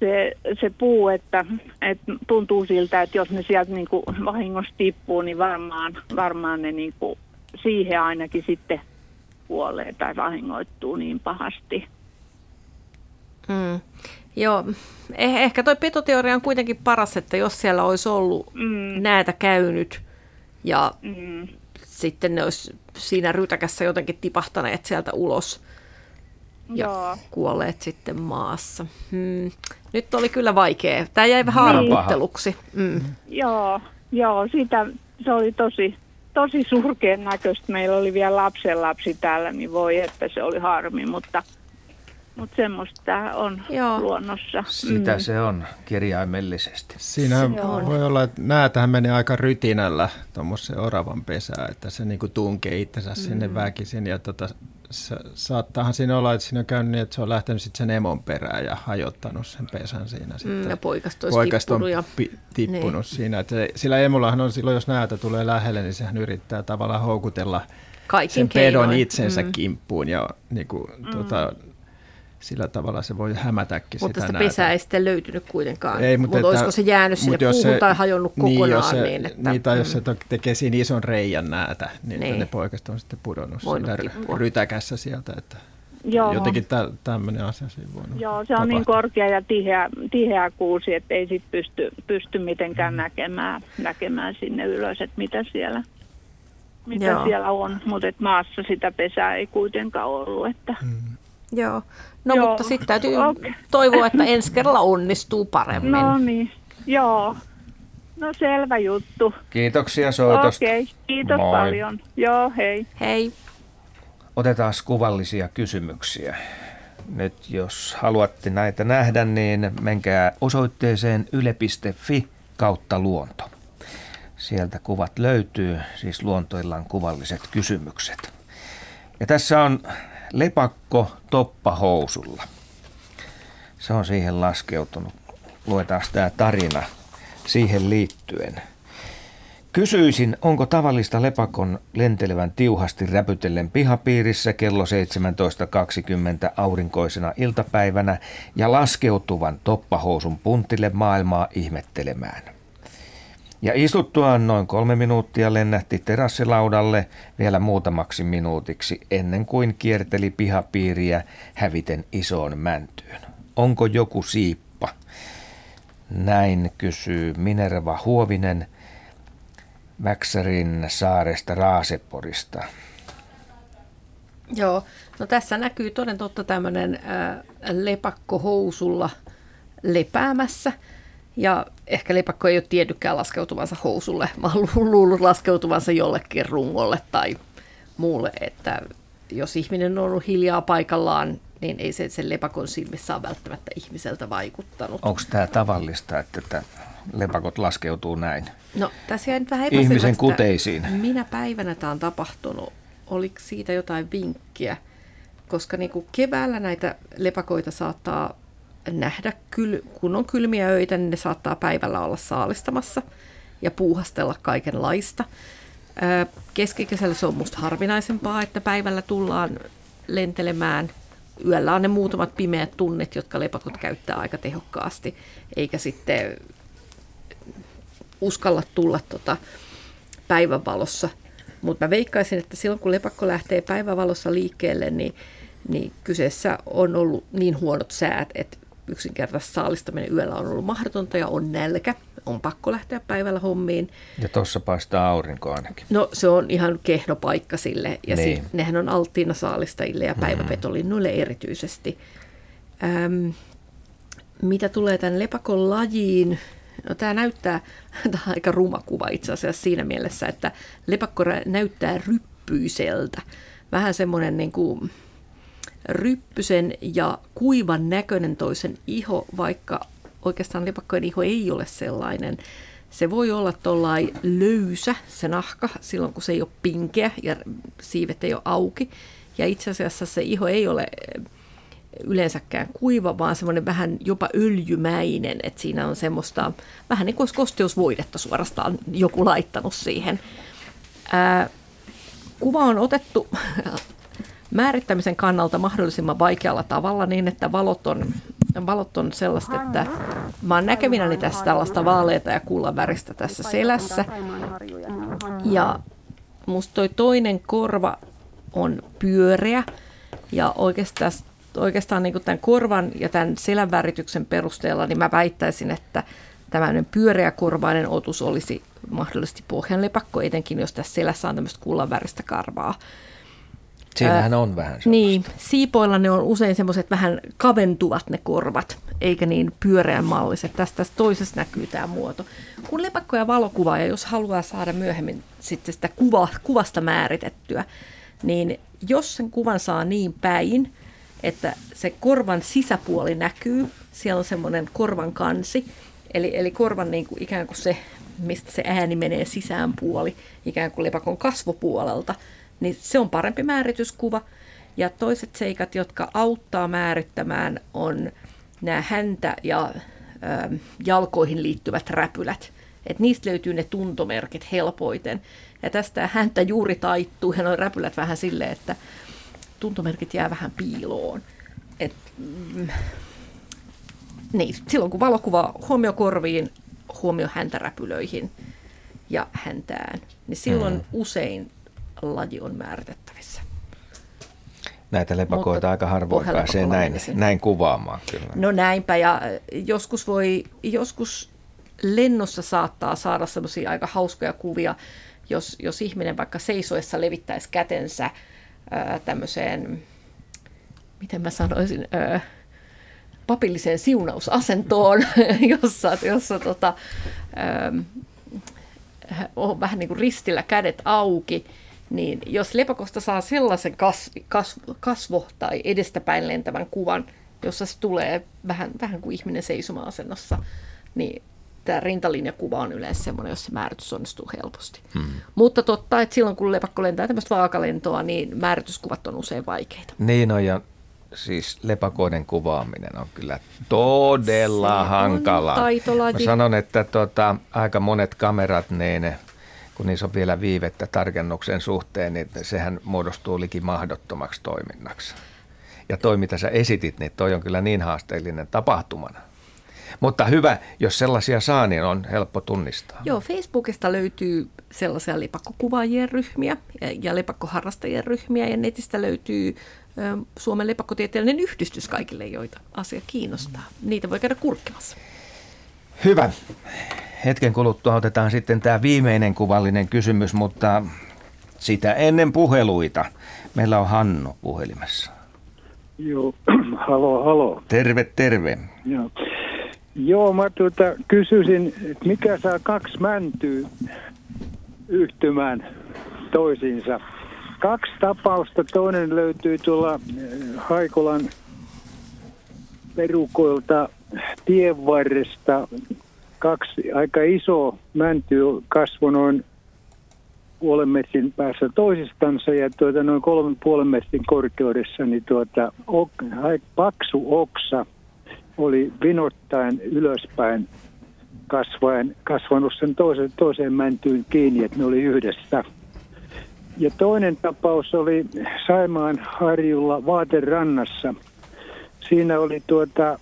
se, se puu, että, että tuntuu siltä, että jos ne sieltä niin kuin vahingossa tippuu, niin varmaan, varmaan ne niin kuin siihen ainakin sitten kuolee tai vahingoittuu niin pahasti. Hmm. Joo, eh- ehkä toi petoteoria on kuitenkin paras, että jos siellä olisi ollut mm. näitä käynyt ja mm. sitten ne olisi siinä rytäkässä jotenkin tipahtaneet sieltä ulos ja Joo. kuolleet sitten maassa. Hmm. Nyt oli kyllä vaikea. Tämä jäi vähän niin. arvotteluksi. Mm. Joo, joo sitä, se oli tosi, tosi surkeen näköistä. Meillä oli vielä lapsen lapsi täällä, niin voi että se oli harmi, mutta – mutta semmoista tämä on Joo. luonnossa. Sitä mm. se on kirjaimellisesti. Siinä se voi olla, että näätähän menee aika rytinällä tuommoisen oravan pesään, että se niinku tunkee itsensä mm. sinne väkisin. Ja tota, saattaahan siinä olla, että siinä on käynyt niin, että se on lähtenyt sitten sen emon perään ja hajottanut sen pesän siinä. Mm, sitten. ja poikasta olisi poikasta tippunut. Ja... Pi- tippunut niin. siinä. Että se, sillä emollahan on silloin, jos näätä tulee lähelle, niin sehän yrittää tavallaan houkutella Kaikin sen pedon itsensä mm. kimppuun ja niin kuin, mm. tota, sillä tavalla se voi hämätäkin mutta sitä Mutta sitä pesää ei sitten löytynyt kuitenkaan. Ei, mutta, mutta olisiko se jäänyt sinne puuhun se, tai hajonnut niin, kokonaan? Jos se, niin, että, niin, tai jos se tekee siinä ison reijän näätä, niin, niin. ne poikasta on sitten pudonnut siinä rytäkässä sieltä. Että Joo. Jotenkin tä, tämmöinen asia siinä voi Joo, se on tapahtua. niin korkea ja tiheä, tiheä kuusi, että ei sit pysty, pysty mitenkään mm. näkemään, näkemään sinne ylös, että mitä siellä, mitä Joo. siellä on. Mutta maassa sitä pesää ei kuitenkaan ollut. Että. Mm. Joo, no Joo. mutta sitten täytyy okay. toivoa, että ensi kerralla onnistuu paremmin. No niin, joo. No selvä juttu. Kiitoksia soitosta. Okei, okay. kiitos Moi. paljon. Joo, hei. Hei. Otetaan kuvallisia kysymyksiä. Nyt jos haluatte näitä nähdä, niin menkää osoitteeseen yle.fi kautta luonto. Sieltä kuvat löytyy, siis luontoillaan kuvalliset kysymykset. Ja tässä on lepakko toppahousulla. Se on siihen laskeutunut. Luetaan tämä tarina siihen liittyen. Kysyisin, onko tavallista lepakon lentelevän tiuhasti räpytellen pihapiirissä kello 17.20 aurinkoisena iltapäivänä ja laskeutuvan toppahousun puntille maailmaa ihmettelemään. Ja istuttuaan noin kolme minuuttia lennähti terassilaudalle vielä muutamaksi minuutiksi ennen kuin kierteli pihapiiriä häviten isoon mäntyyn. Onko joku siippa? Näin kysyy Minerva Huovinen Väksärin saaresta Raaseporista. Joo, no tässä näkyy toden totta tämmöinen äh, lepakko housulla lepäämässä – ja ehkä lepakko ei ole tiedykään laskeutuvansa housulle, vaan luullut laskeutuvansa jollekin rungolle tai muulle, että jos ihminen on ollut hiljaa paikallaan niin ei se sen lepakon silmissä ole välttämättä ihmiseltä vaikuttanut. Onko tämä tavallista, että tämä lepakot laskeutuu näin? No tässä jäi nyt vähän Ihmisen kuteisiin. Minä päivänä tämä on tapahtunut? Oliko siitä jotain vinkkiä? Koska niin kuin keväällä näitä lepakoita saattaa nähdä, kun on kylmiä öitä, niin ne saattaa päivällä olla saalistamassa ja puuhastella kaikenlaista. Keskikesällä se on musta harvinaisempaa, että päivällä tullaan lentelemään. Yöllä on ne muutamat pimeät tunnit, jotka lepakot käyttää aika tehokkaasti, eikä sitten uskalla tulla tota päivänvalossa. Mutta mä veikkaisin, että silloin kun lepakko lähtee päivänvalossa liikkeelle, niin, niin kyseessä on ollut niin huonot säät, että yksinkertaisesti saalistaminen yöllä on ollut mahdotonta ja on nälkä. On pakko lähteä päivällä hommiin. Ja tuossa paistaa aurinko ainakin. No se on ihan kehno paikka sille. Ja niin. sit, nehän on alttiina saalistajille ja päiväpetolinnuille erityisesti. Öm, mitä tulee tämän lepakon lajiin, No, tämä näyttää, tämä on aika ruma kuva itse asiassa siinä mielessä, että lepakko näyttää ryppyiseltä. Vähän semmoinen niin kuin ryppysen ja kuivan näköinen toisen iho, vaikka oikeastaan lepakkojen iho ei ole sellainen. Se voi olla tuollain löysä, se nahka, silloin kun se ei ole pinkeä ja siivet ei ole auki. Ja itse asiassa se iho ei ole yleensäkään kuiva, vaan semmoinen vähän jopa öljymäinen, että siinä on semmoista, vähän niin kuin kosteusvoidetta suorastaan joku laittanut siihen. Ää, kuva on otettu määrittämisen kannalta mahdollisimman vaikealla tavalla niin, että valot on, valot on sellaista, että mä oon näkevinäni tässä tällaista vaaleita ja kullan väristä tässä selässä. Ja musta toi toinen korva on pyöreä ja oikeastaan oikeastaan niin tämän korvan ja tämän selän värityksen perusteella, niin mä väittäisin, että tämmöinen pyöreäkorvainen otus olisi mahdollisesti pohjanlepakko, etenkin jos tässä selässä on tämmöistä kullanväristä karvaa. Siinähän on vähän semmoista. Niin, siipoilla ne on usein semmoiset vähän kaventuvat ne korvat, eikä niin pyöreän malliset. Tästä, toisessa näkyy tämä muoto. Kun lepakko ja valokuva, ja jos haluaa saada myöhemmin sitten sitä kuva, kuvasta määritettyä, niin jos sen kuvan saa niin päin, että se korvan sisäpuoli näkyy, siellä on semmoinen korvan kansi, eli, eli korvan niin kuin ikään kuin se, mistä se ääni menee sisäänpuoli, ikään kuin lepakon kasvopuolelta, niin se on parempi määrityskuva. Ja toiset seikat, jotka auttaa määrittämään, on nämä häntä ja ö, jalkoihin liittyvät räpylät. Et niistä löytyy ne tuntomerkit helpoiten. Ja tästä häntä juuri taittuu ja nuo räpylät vähän silleen, että tuntomerkit jää vähän piiloon. Et, mm, niin, silloin kun valokuva huomio korviin, huomio häntäräpylöihin ja häntään, niin silloin mm. usein laji on määritettävissä. Näitä lepakoita Mutta aika harvoin pääsee näin, näin kuvaamaan kyllä. No näinpä ja joskus voi, joskus lennossa saattaa saada semmoisia aika hauskoja kuvia, jos, jos ihminen vaikka seisoessa levittäisi kätensä ää, tämmöiseen, miten mä sanoisin, ää, papilliseen siunausasentoon, jossa, jossa tota, ää, on vähän niin kuin ristillä kädet auki, niin jos lepakosta saa sellaisen kasvi, kasvo, kasvo tai edestäpäin lentävän kuvan, jossa se tulee vähän, vähän kuin ihminen seisoma-asennossa, niin tämä rintalinjakuva on yleensä semmoinen, jossa määritys onnistuu helposti. Hmm. Mutta totta, että silloin kun lepakko lentää tämmöistä vaakalentoa, niin määrityskuvat on usein vaikeita. Niin on, ja siis lepakoiden kuvaaminen on kyllä todella Se hankala. Mä sanon, että tota, aika monet kamerat, niin kun niissä on vielä viivettä tarkennuksen suhteen, niin sehän muodostuu liki mahdottomaksi toiminnaksi. Ja toi, mitä sä esitit, niin toi on kyllä niin haasteellinen tapahtumana. Mutta hyvä, jos sellaisia saa, niin on helppo tunnistaa. Joo, Facebookista löytyy sellaisia lepakkokuvaajien ryhmiä ja lepakkoharrastajien ryhmiä ja netistä löytyy Suomen lepakkotieteellinen yhdistys kaikille, joita asia kiinnostaa. Niitä voi käydä kurkkimassa. Hyvä. Hetken kuluttua otetaan sitten tämä viimeinen kuvallinen kysymys, mutta sitä ennen puheluita. Meillä on Hanno puhelimessa. Joo, halo, halo. Terve, terve. Joo. Joo, mä tuota, kysyisin, että mikä saa kaksi mäntyä yhtymään toisiinsa. Kaksi tapausta. Toinen löytyy tuolla eh, Haikolan perukoilta tien varresta kaksi aika iso mänty kasvoi noin puolen metrin päässä toisistansa ja tuota, noin kolmen puolen metrin korkeudessa, niin tuota, ok, paksu oksa oli vinottaen ylöspäin kasvaen, kasvanut sen toiseen, toiseen mäntyyn kiinni, että ne oli yhdessä. Ja toinen tapaus oli Saimaan harjulla Vaaterannassa. Siinä oli tuota,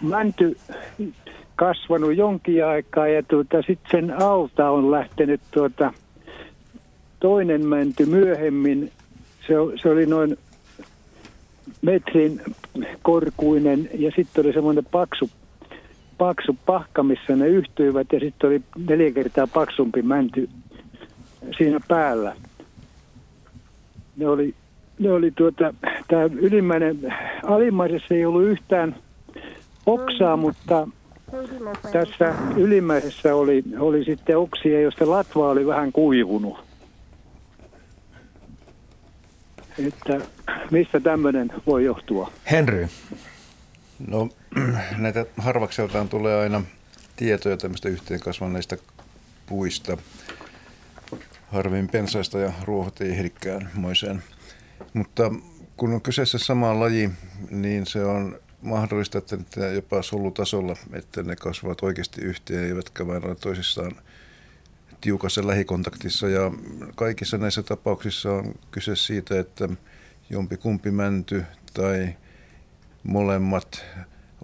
mänty kasvanut jonkin aikaa ja tuota, sitten sen alta on lähtenyt tuota, toinen mänty myöhemmin. Se, se oli noin metrin korkuinen ja sitten oli semmoinen paksu, paksu pahka, missä ne yhtyivät ja sitten oli neljä kertaa paksumpi mänty siinä päällä. Ne oli, ne oli tuota, tämä ylimmäinen, alimmaisessa ei ollut yhtään oksaa, mutta tässä ylimmäisessä oli, oli sitten oksia, joista latva oli vähän kuivunut. Että mistä tämmöinen voi johtua? Henry. No näitä harvakseltaan tulee aina tietoja tämmöistä yhteen kasvaneista puista. Harvin pensaista ja ruohot ei ehdikään moiseen. Mutta kun on kyseessä sama laji, niin se on mahdollista, että jopa solutasolla, että ne kasvavat oikeasti yhteen, eivätkä vain ole toisissaan tiukassa lähikontaktissa. Ja kaikissa näissä tapauksissa on kyse siitä, että jompi kumpi mänty tai molemmat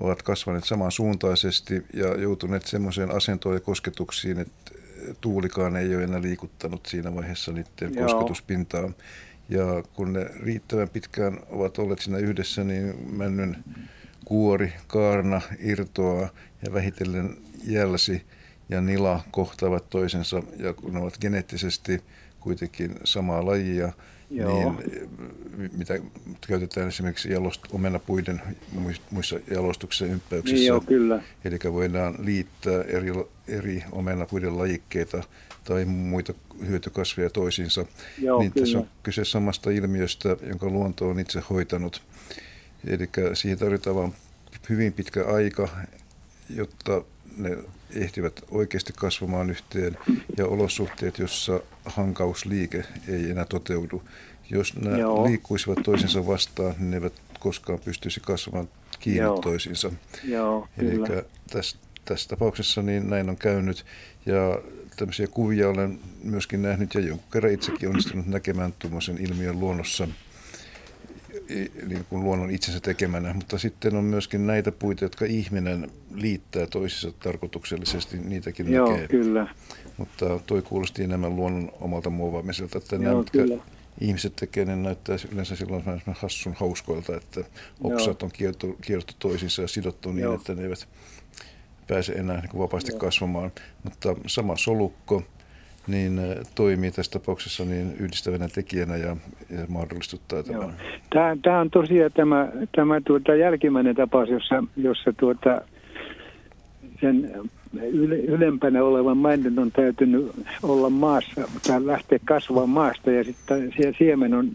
ovat kasvaneet samansuuntaisesti ja joutuneet semmoiseen asentoon ja kosketuksiin, että tuulikaan ei ole enää liikuttanut siinä vaiheessa niiden Joo. kosketuspintaa. Ja kun ne riittävän pitkään ovat olleet siinä yhdessä, niin männyn kuori, kaarna irtoaa ja vähitellen jälsi ja nila kohtaavat toisensa. Ja kun ne ovat geneettisesti kuitenkin samaa lajia, Joo. niin mitä käytetään esimerkiksi jalost, omenapuiden muissa jalostuksen ympäyksissä. Niin joo, kyllä. Eli voidaan liittää eri, eri omenapuiden lajikkeita tai muita hyötykasveja toisiinsa. Joo, niin kyllä. tässä on kyse samasta ilmiöstä, jonka luonto on itse hoitanut. Eli siihen tarvitaan vain hyvin pitkä aika, jotta ne ehtivät oikeasti kasvamaan yhteen ja olosuhteet, jossa hankausliike ei enää toteudu. Jos nämä Joo. liikkuisivat toisensa vastaan, niin ne eivät koskaan pystyisi kasvamaan kiinni Joo. toisiinsa. Joo, Eli tässä, tässä tapauksessa niin näin on käynyt. Ja tämmöisiä kuvia olen myöskin nähnyt ja jonkun kerran itsekin onnistunut näkemään tuommoisen ilmiön luonnossa – niin kuin luonnon itsensä tekemänä, mutta sitten on myöskin näitä puita, jotka ihminen liittää toisissa tarkoituksellisesti, niitäkin Joo, näkee. kyllä. Mutta toi kuulosti enemmän luonnon omalta muovaamiselta, että Joo, nämä, mitkä kyllä. ihmiset tekee, ne näyttää yleensä silloin hassun hauskoilta, että oksat on kierto, kierto toisiinsa ja sidottu niin, Joo. että ne eivät pääse enää niin vapaasti Joo. kasvamaan. Mutta sama solukko, niin toimii tässä tapauksessa niin yhdistävänä tekijänä ja, ja mahdollistuttaa tämän. Tämä, tämä on tosiaan tämä, tämä tuota jälkimmäinen tapaus, jossa, jossa tuota, sen yle, ylempänä olevan männyn on täytynyt olla maassa tai lähteä kasvamaan maasta ja sitten siemen on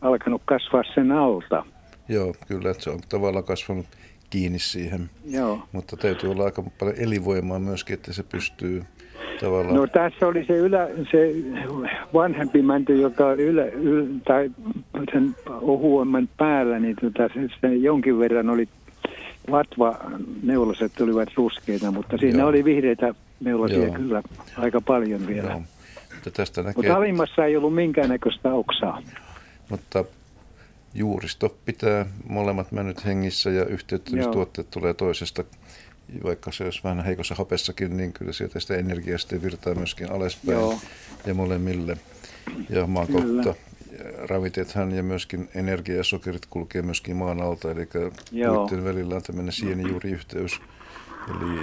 alkanut kasvaa sen alta. Joo, kyllä, että se on tavallaan kasvanut kiinni siihen. Joo. Mutta täytyy olla aika paljon elinvoimaa myöskin, että se pystyy tavallaan? No tässä oli se, ylä, se vanhempi mänty, joka oli ylä, ylä, tai sen ohuemman päällä, niin tota, se, se jonkin verran oli vatva neulaset olivat ruskeita, mutta siinä Joo. oli vihreitä neulasia Joo. kyllä aika paljon vielä. Joo. Mutta, tästä näkee, mutta alimmassa ei ollut minkäännäköistä oksaa. Mutta juuristo pitää molemmat männyt hengissä ja yhteyttämistuotteet tulee toisesta vaikka se olisi vähän heikossa hapessakin, niin kyllä sieltä sitä energiasta virtaa myöskin alaspäin Joo. ja molemmille. Ja maan kautta ravitethan ja myöskin energia ja sokerit kulkee myöskin maan alta, eli puitteen välillä on tämmöinen sienijuuriyhteys, eli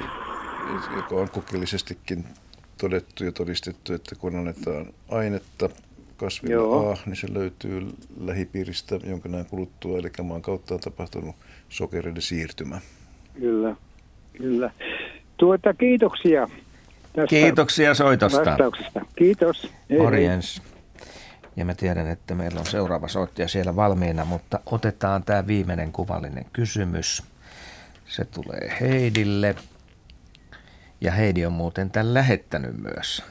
joka on kokeellisestikin todettu ja todistettu, että kun annetaan ainetta kasvilla Joo. A, niin se löytyy lähipiiristä jonkin ajan kuluttua, eli maan kautta on tapahtunut sokereiden siirtymä. Kyllä. Kyllä. Tuota, kiitoksia tästä Kiitoksia soitosta. Vastauksesta. Kiitos. Morjens. Ja mä tiedän, että meillä on seuraava soittaja siellä valmiina, mutta otetaan tämä viimeinen kuvallinen kysymys. Se tulee Heidille. Ja Heidi on muuten tämän lähettänyt myös.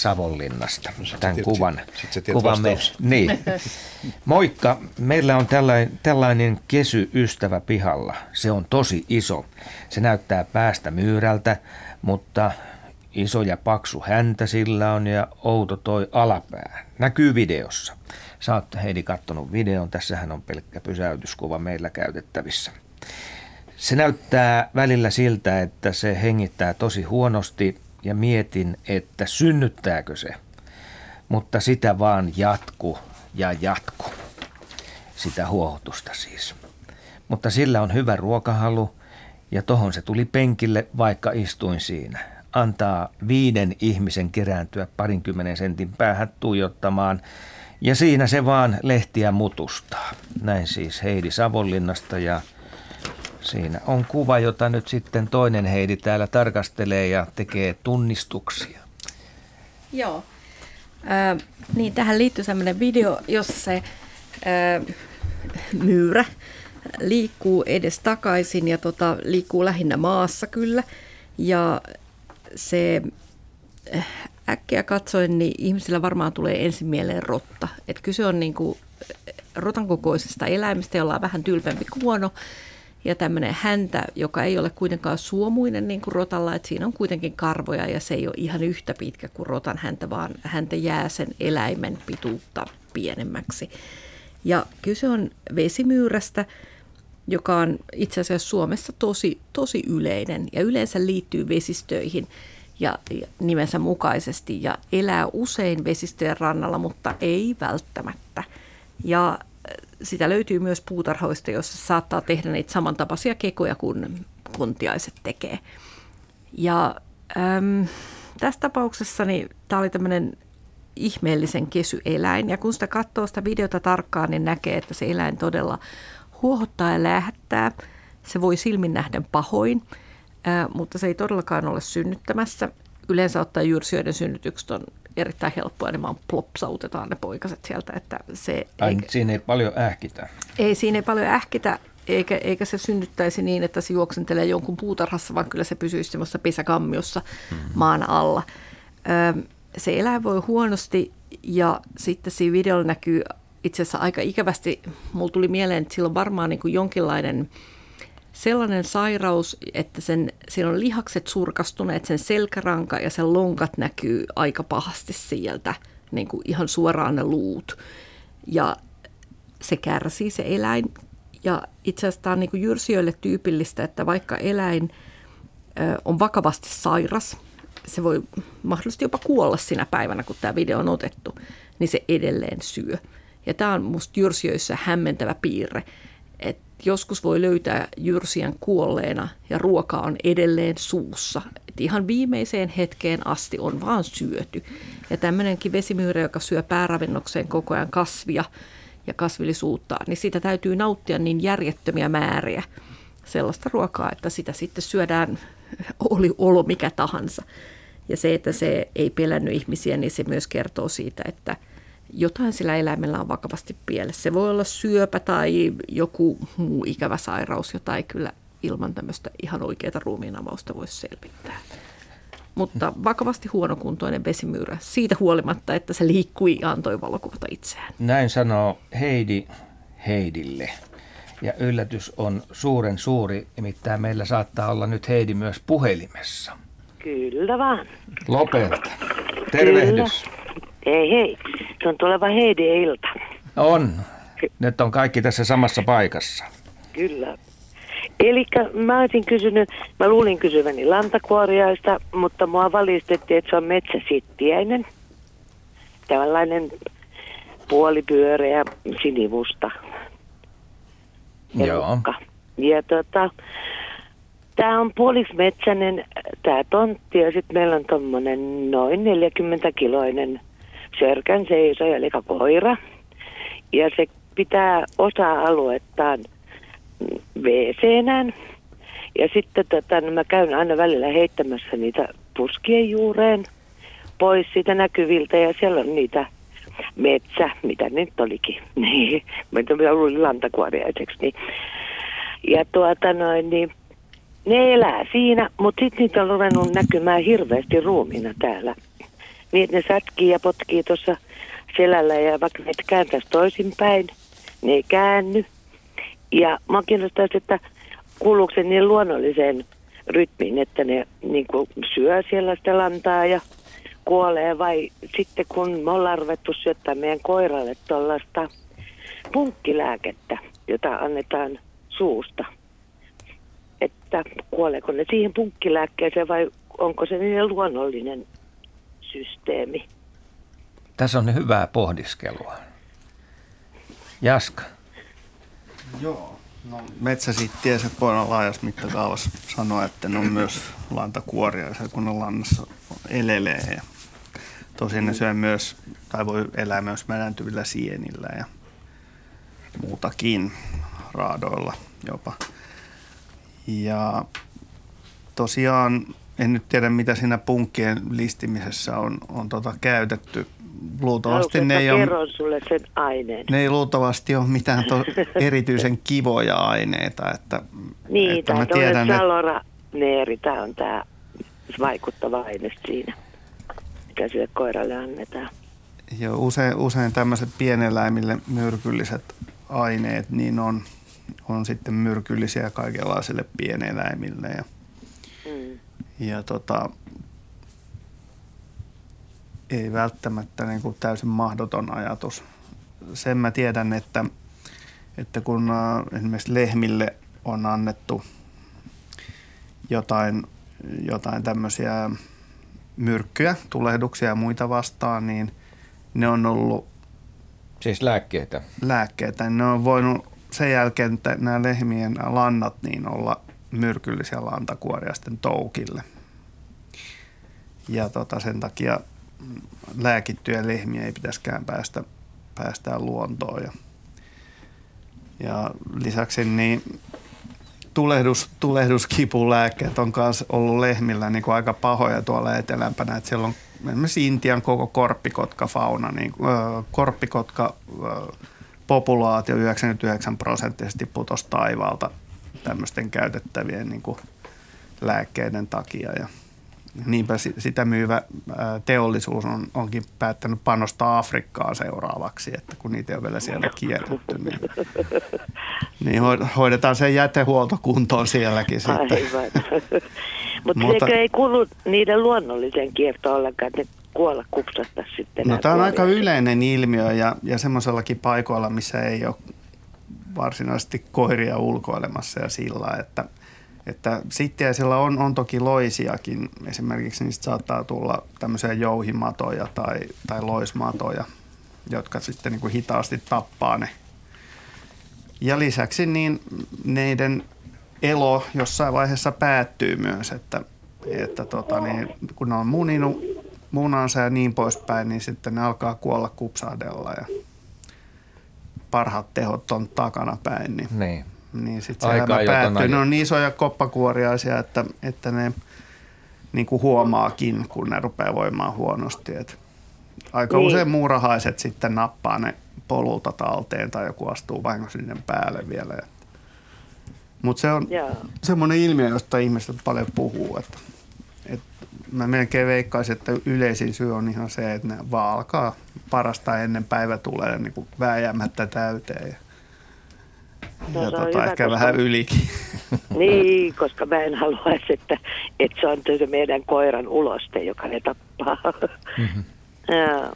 Savonlinnasta. No, tämän tiedät, kuvan. Sit, kuvan me, niin. Moikka, meillä on tällainen, tällainen kesy-ystävä pihalla. Se on tosi iso. Se näyttää päästä myyrältä, mutta iso ja paksu häntä sillä on ja outo toi alapää. Näkyy videossa. Saatte Heidi kattonut videon. Tässähän on pelkkä pysäytyskuva meillä käytettävissä. Se näyttää välillä siltä, että se hengittää tosi huonosti ja mietin, että synnyttääkö se. Mutta sitä vaan jatku ja jatku. Sitä huohotusta siis. Mutta sillä on hyvä ruokahalu ja tohon se tuli penkille, vaikka istuin siinä. Antaa viiden ihmisen kerääntyä parinkymmenen sentin päähän tuijottamaan ja siinä se vaan lehtiä mutustaa. Näin siis Heidi Savonlinnasta ja Siinä on kuva, jota nyt sitten toinen Heidi täällä tarkastelee ja tekee tunnistuksia. Joo. Äh, niin, tähän liittyy sellainen video, jossa se äh, myyrä liikkuu edes takaisin ja tota, liikkuu lähinnä maassa kyllä. Ja se äkkiä katsoen, niin ihmisillä varmaan tulee ensin mieleen rotta. Et kyse on niin kuin rotan kokoisesta eläimestä, jolla on vähän tylpempi kuono ja tämmöinen häntä, joka ei ole kuitenkaan suomuinen niin kuin rotalla, että siinä on kuitenkin karvoja ja se ei ole ihan yhtä pitkä kuin rotan häntä, vaan häntä jää sen eläimen pituutta pienemmäksi. Ja kyse on vesimyyrästä, joka on itse asiassa Suomessa tosi, tosi yleinen ja yleensä liittyy vesistöihin ja, ja nimensä mukaisesti ja elää usein vesistöjen rannalla, mutta ei välttämättä. Ja sitä löytyy myös puutarhoista, joissa saattaa tehdä niitä samantapaisia kekoja kuin kuntiaiset tekee. Ja äm, tässä tapauksessa niin tämä oli tämmöinen ihmeellisen kesyeläin. Ja kun sitä katsoo sitä videota tarkkaan, niin näkee, että se eläin todella huohottaa ja lähettää. Se voi silmin nähden pahoin, ää, mutta se ei todellakaan ole synnyttämässä. Yleensä ottaa jyrsijöiden synnytykset on erittäin helppoa, niin vaan plopsautetaan ne poikaset sieltä. Että se, Ai, eikä, siinä ei paljon ähkitä. Ei, siinä ei paljon ähkitä, eikä, eikä se synnyttäisi niin, että se juoksentelee jonkun puutarhassa, vaan kyllä se pysyisi semmoisessa pesäkammiossa mm-hmm. maan alla. Ö, se eläin voi huonosti ja sitten siinä videolla näkyy itse asiassa aika ikävästi, mulla tuli mieleen, että sillä on varmaan niin kuin jonkinlainen – sellainen sairaus, että sen, siinä on lihakset surkastuneet, sen selkäranka ja sen lonkat näkyy aika pahasti sieltä, niin kuin ihan suoraan ne luut. Ja se kärsii se eläin. Ja itse asiassa tämä on niin kuin jyrsijöille tyypillistä, että vaikka eläin on vakavasti sairas, se voi mahdollisesti jopa kuolla sinä päivänä, kun tämä video on otettu, niin se edelleen syö. Ja tämä on musta jyrsijöissä hämmentävä piirre, että joskus voi löytää jyrsien kuolleena ja ruoka on edelleen suussa. Et ihan viimeiseen hetkeen asti on vaan syöty. Ja tämmöinenkin vesimyyrä, joka syö pääravinnokseen koko ajan kasvia ja kasvillisuutta, niin sitä täytyy nauttia niin järjettömiä määriä sellaista ruokaa, että sitä sitten syödään oli olo mikä tahansa. Ja se, että se ei pelännyt ihmisiä, niin se myös kertoo siitä, että – jotain sillä eläimellä on vakavasti pielessä. Se voi olla syöpä tai joku muu ikävä sairaus, jota ei kyllä ilman tämmöistä ihan oikeaa ruumiinavausta voisi selvittää. Mutta vakavasti huonokuntoinen vesimyyrä, siitä huolimatta, että se liikkui ja antoi valokuvata itseään. Näin sanoo Heidi Heidille. Ja yllätys on suuren suuri, nimittäin meillä saattaa olla nyt Heidi myös puhelimessa. Kyllä vaan. Lopelta. Tervehdys. Kyllä. Hei hei, se on tuleva Heidi ilta. On. Nyt on kaikki tässä samassa paikassa. Kyllä. Eli mä olisin kysynyt, mä luulin kysyväni lantakuoriaista, mutta mua valistettiin, että se on metsäsittiäinen. Tällainen puolipyöreä sinivusta. Joo. Ja tota, tämä on puoliksi metsäinen tämä tontti ja sitten meillä on tuommoinen noin 40 kiloinen sörkän seisoja, eli koira. Ja se pitää osa-aluettaan wc Ja sitten tota, no mä käyn aina välillä heittämässä niitä puskien juureen pois siitä näkyviltä ja siellä on niitä metsä, mitä nyt olikin. Niin, mä luulin lantakuoriaiseksi. Niin. Ja tuota noin, niin ne elää siinä, mutta sitten niitä on ruvennut näkymään hirveästi ruumina täällä. Niin, ne sätkii ja potkii tuossa selällä ja vaikka ne kääntäisi toisinpäin, ne ei käänny. Ja mä kiinnostaisi, että kuuluuko se niin luonnolliseen rytmiin, että ne niin kuin syö siellä sitä lantaa ja kuolee vai sitten kun me ollaan ruvettu syöttää meidän koiralle tuollaista punkkilääkettä, jota annetaan suusta. Että kuoleeko ne siihen punkkilääkkeeseen vai onko se niin luonnollinen systeemi? Tässä on hyvää pohdiskelua. Jaska. Joo. No, metsäsittiä se voidaan laajassa mittakaavassa sanoa, että ne on myös lantakuoria, kun ne lannassa elelee. Ja tosin ne syö myös, tai voi elää myös märäntyvillä sienillä ja muutakin raadoilla jopa. Ja tosiaan en nyt tiedä, mitä siinä punkkien listimisessä on, on tota käytetty luultavasti ne ei, ole, sulle sen aineen. ne ei luultavasti ole mitään to, erityisen kivoja aineita. Että, niin, että mä tiedän, salora neeri, tämä on tämä vaikuttava aine siinä, mikä sille koiralle annetaan. Joo, usein, usein tämmöiset pieneläimille myrkylliset aineet, niin on, on sitten myrkyllisiä kaikenlaisille pieneläimille. Ja. Ja tota, ei välttämättä niin kuin täysin mahdoton ajatus. Sen mä tiedän, että, että kun äh, esimerkiksi lehmille on annettu jotain, jotain tämmöisiä myrkkyjä, tulehduksia ja muita vastaan, niin ne on ollut... Siis lääkkeitä? Lääkkeitä. Ne on voinut sen jälkeen, että nämä lehmien lannat niin olla myrkyllisiä lantakuoria sitten toukille. Ja tota, sen takia lääkittyjä lehmiä ei pitäisikään päästä, päästää luontoon. Ja, ja lisäksi niin tulehdus, tulehduskipulääkkeet on myös ollut lehmillä niin kuin aika pahoja tuolla etelämpänä. Että siellä on esimerkiksi Intian koko korppikotka fauna, niin, äh, korppikotka äh, populaatio 99 prosenttisesti putosi taivaalta tämmöisten käytettävien niin kuin lääkkeiden takia. Ja niinpä sitä myyvä teollisuus on, onkin päättänyt panostaa Afrikkaan seuraavaksi, että kun niitä ole vielä siellä kielletty, niin, niin hoidetaan se jätehuolto kuntoon sielläkin sitten. Mut Mutta se ei kuulu niiden luonnolliseen kiertoon ollenkaan, että ne kuolla kupsasta sitten. No tämä on aika yleinen ilmiö ja, ja semmoisellakin paikoilla, missä ei ole varsinaisesti koiria ulkoilemassa ja sillä, että – että sittiäisillä on, on toki loisiakin. Esimerkiksi niistä saattaa tulla tämmöisiä jouhimatoja tai, tai loismatoja, jotka sitten niin kuin hitaasti tappaa ne. Ja lisäksi niin neiden elo jossain vaiheessa päättyy myös, että, että tota, niin, kun ne on muninut munansa ja niin poispäin, niin sitten ne alkaa kuolla kupsahdella ja parhaat tehot on takana päin. Niin, niin niin sitten se elämä päättyy. Ne on niin isoja koppakuoriaisia, että, että ne niin kuin huomaakin, kun ne rupeaa voimaan huonosti. Et aika niin. usein muurahaiset sitten nappaa ne polulta talteen tai joku astuu vain sinne päälle vielä. Mutta se on Jaa. semmoinen ilmiö, josta ihmiset paljon puhuu. Että, että mä melkein veikkaisin, että yleisin syy on ihan se, että ne vaan alkaa parasta ennen päivä tulee niin vääjäämättä täyteen. Ja No, ja tota, ehkä koska... vähän ylikin. Niin, koska mä en haluaisi, että, että se on se meidän koiran uloste, joka ne tappaa. Mm-hmm. ja.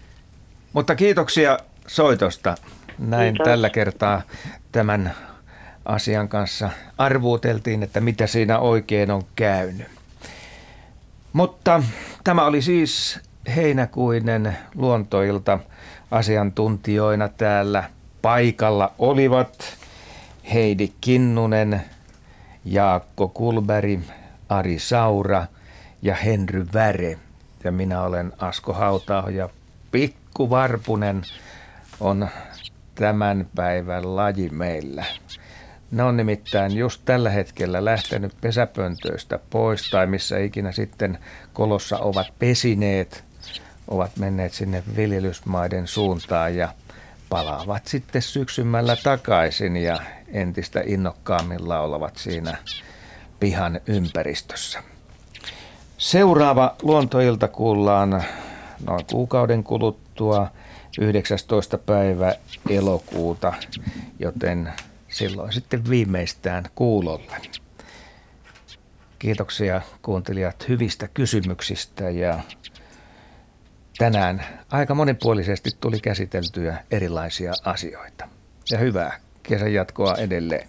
Mutta kiitoksia soitosta. Näin Kiitos. tällä kertaa tämän asian kanssa arvuuteltiin, että mitä siinä oikein on käynyt. Mutta tämä oli siis heinäkuinen luontoilta asiantuntijoina täällä paikalla olivat Heidi Kinnunen, Jaakko Kulberi, Ari Saura ja Henry Väre. Ja minä olen Asko Hautao ja Pikku Varpunen on tämän päivän laji meillä. Ne on nimittäin just tällä hetkellä lähtenyt pesäpöntöistä pois tai missä ikinä sitten kolossa ovat pesineet, ovat menneet sinne viljelysmaiden suuntaan ja palaavat sitten syksymällä takaisin ja entistä innokkaammilla olevat siinä pihan ympäristössä. Seuraava luontoilta kuullaan noin kuukauden kuluttua 19. päivä elokuuta, joten silloin sitten viimeistään kuulolle. Kiitoksia kuuntelijat hyvistä kysymyksistä ja tänään aika monipuolisesti tuli käsiteltyä erilaisia asioita. Ja hyvää kesän jatkoa edelleen.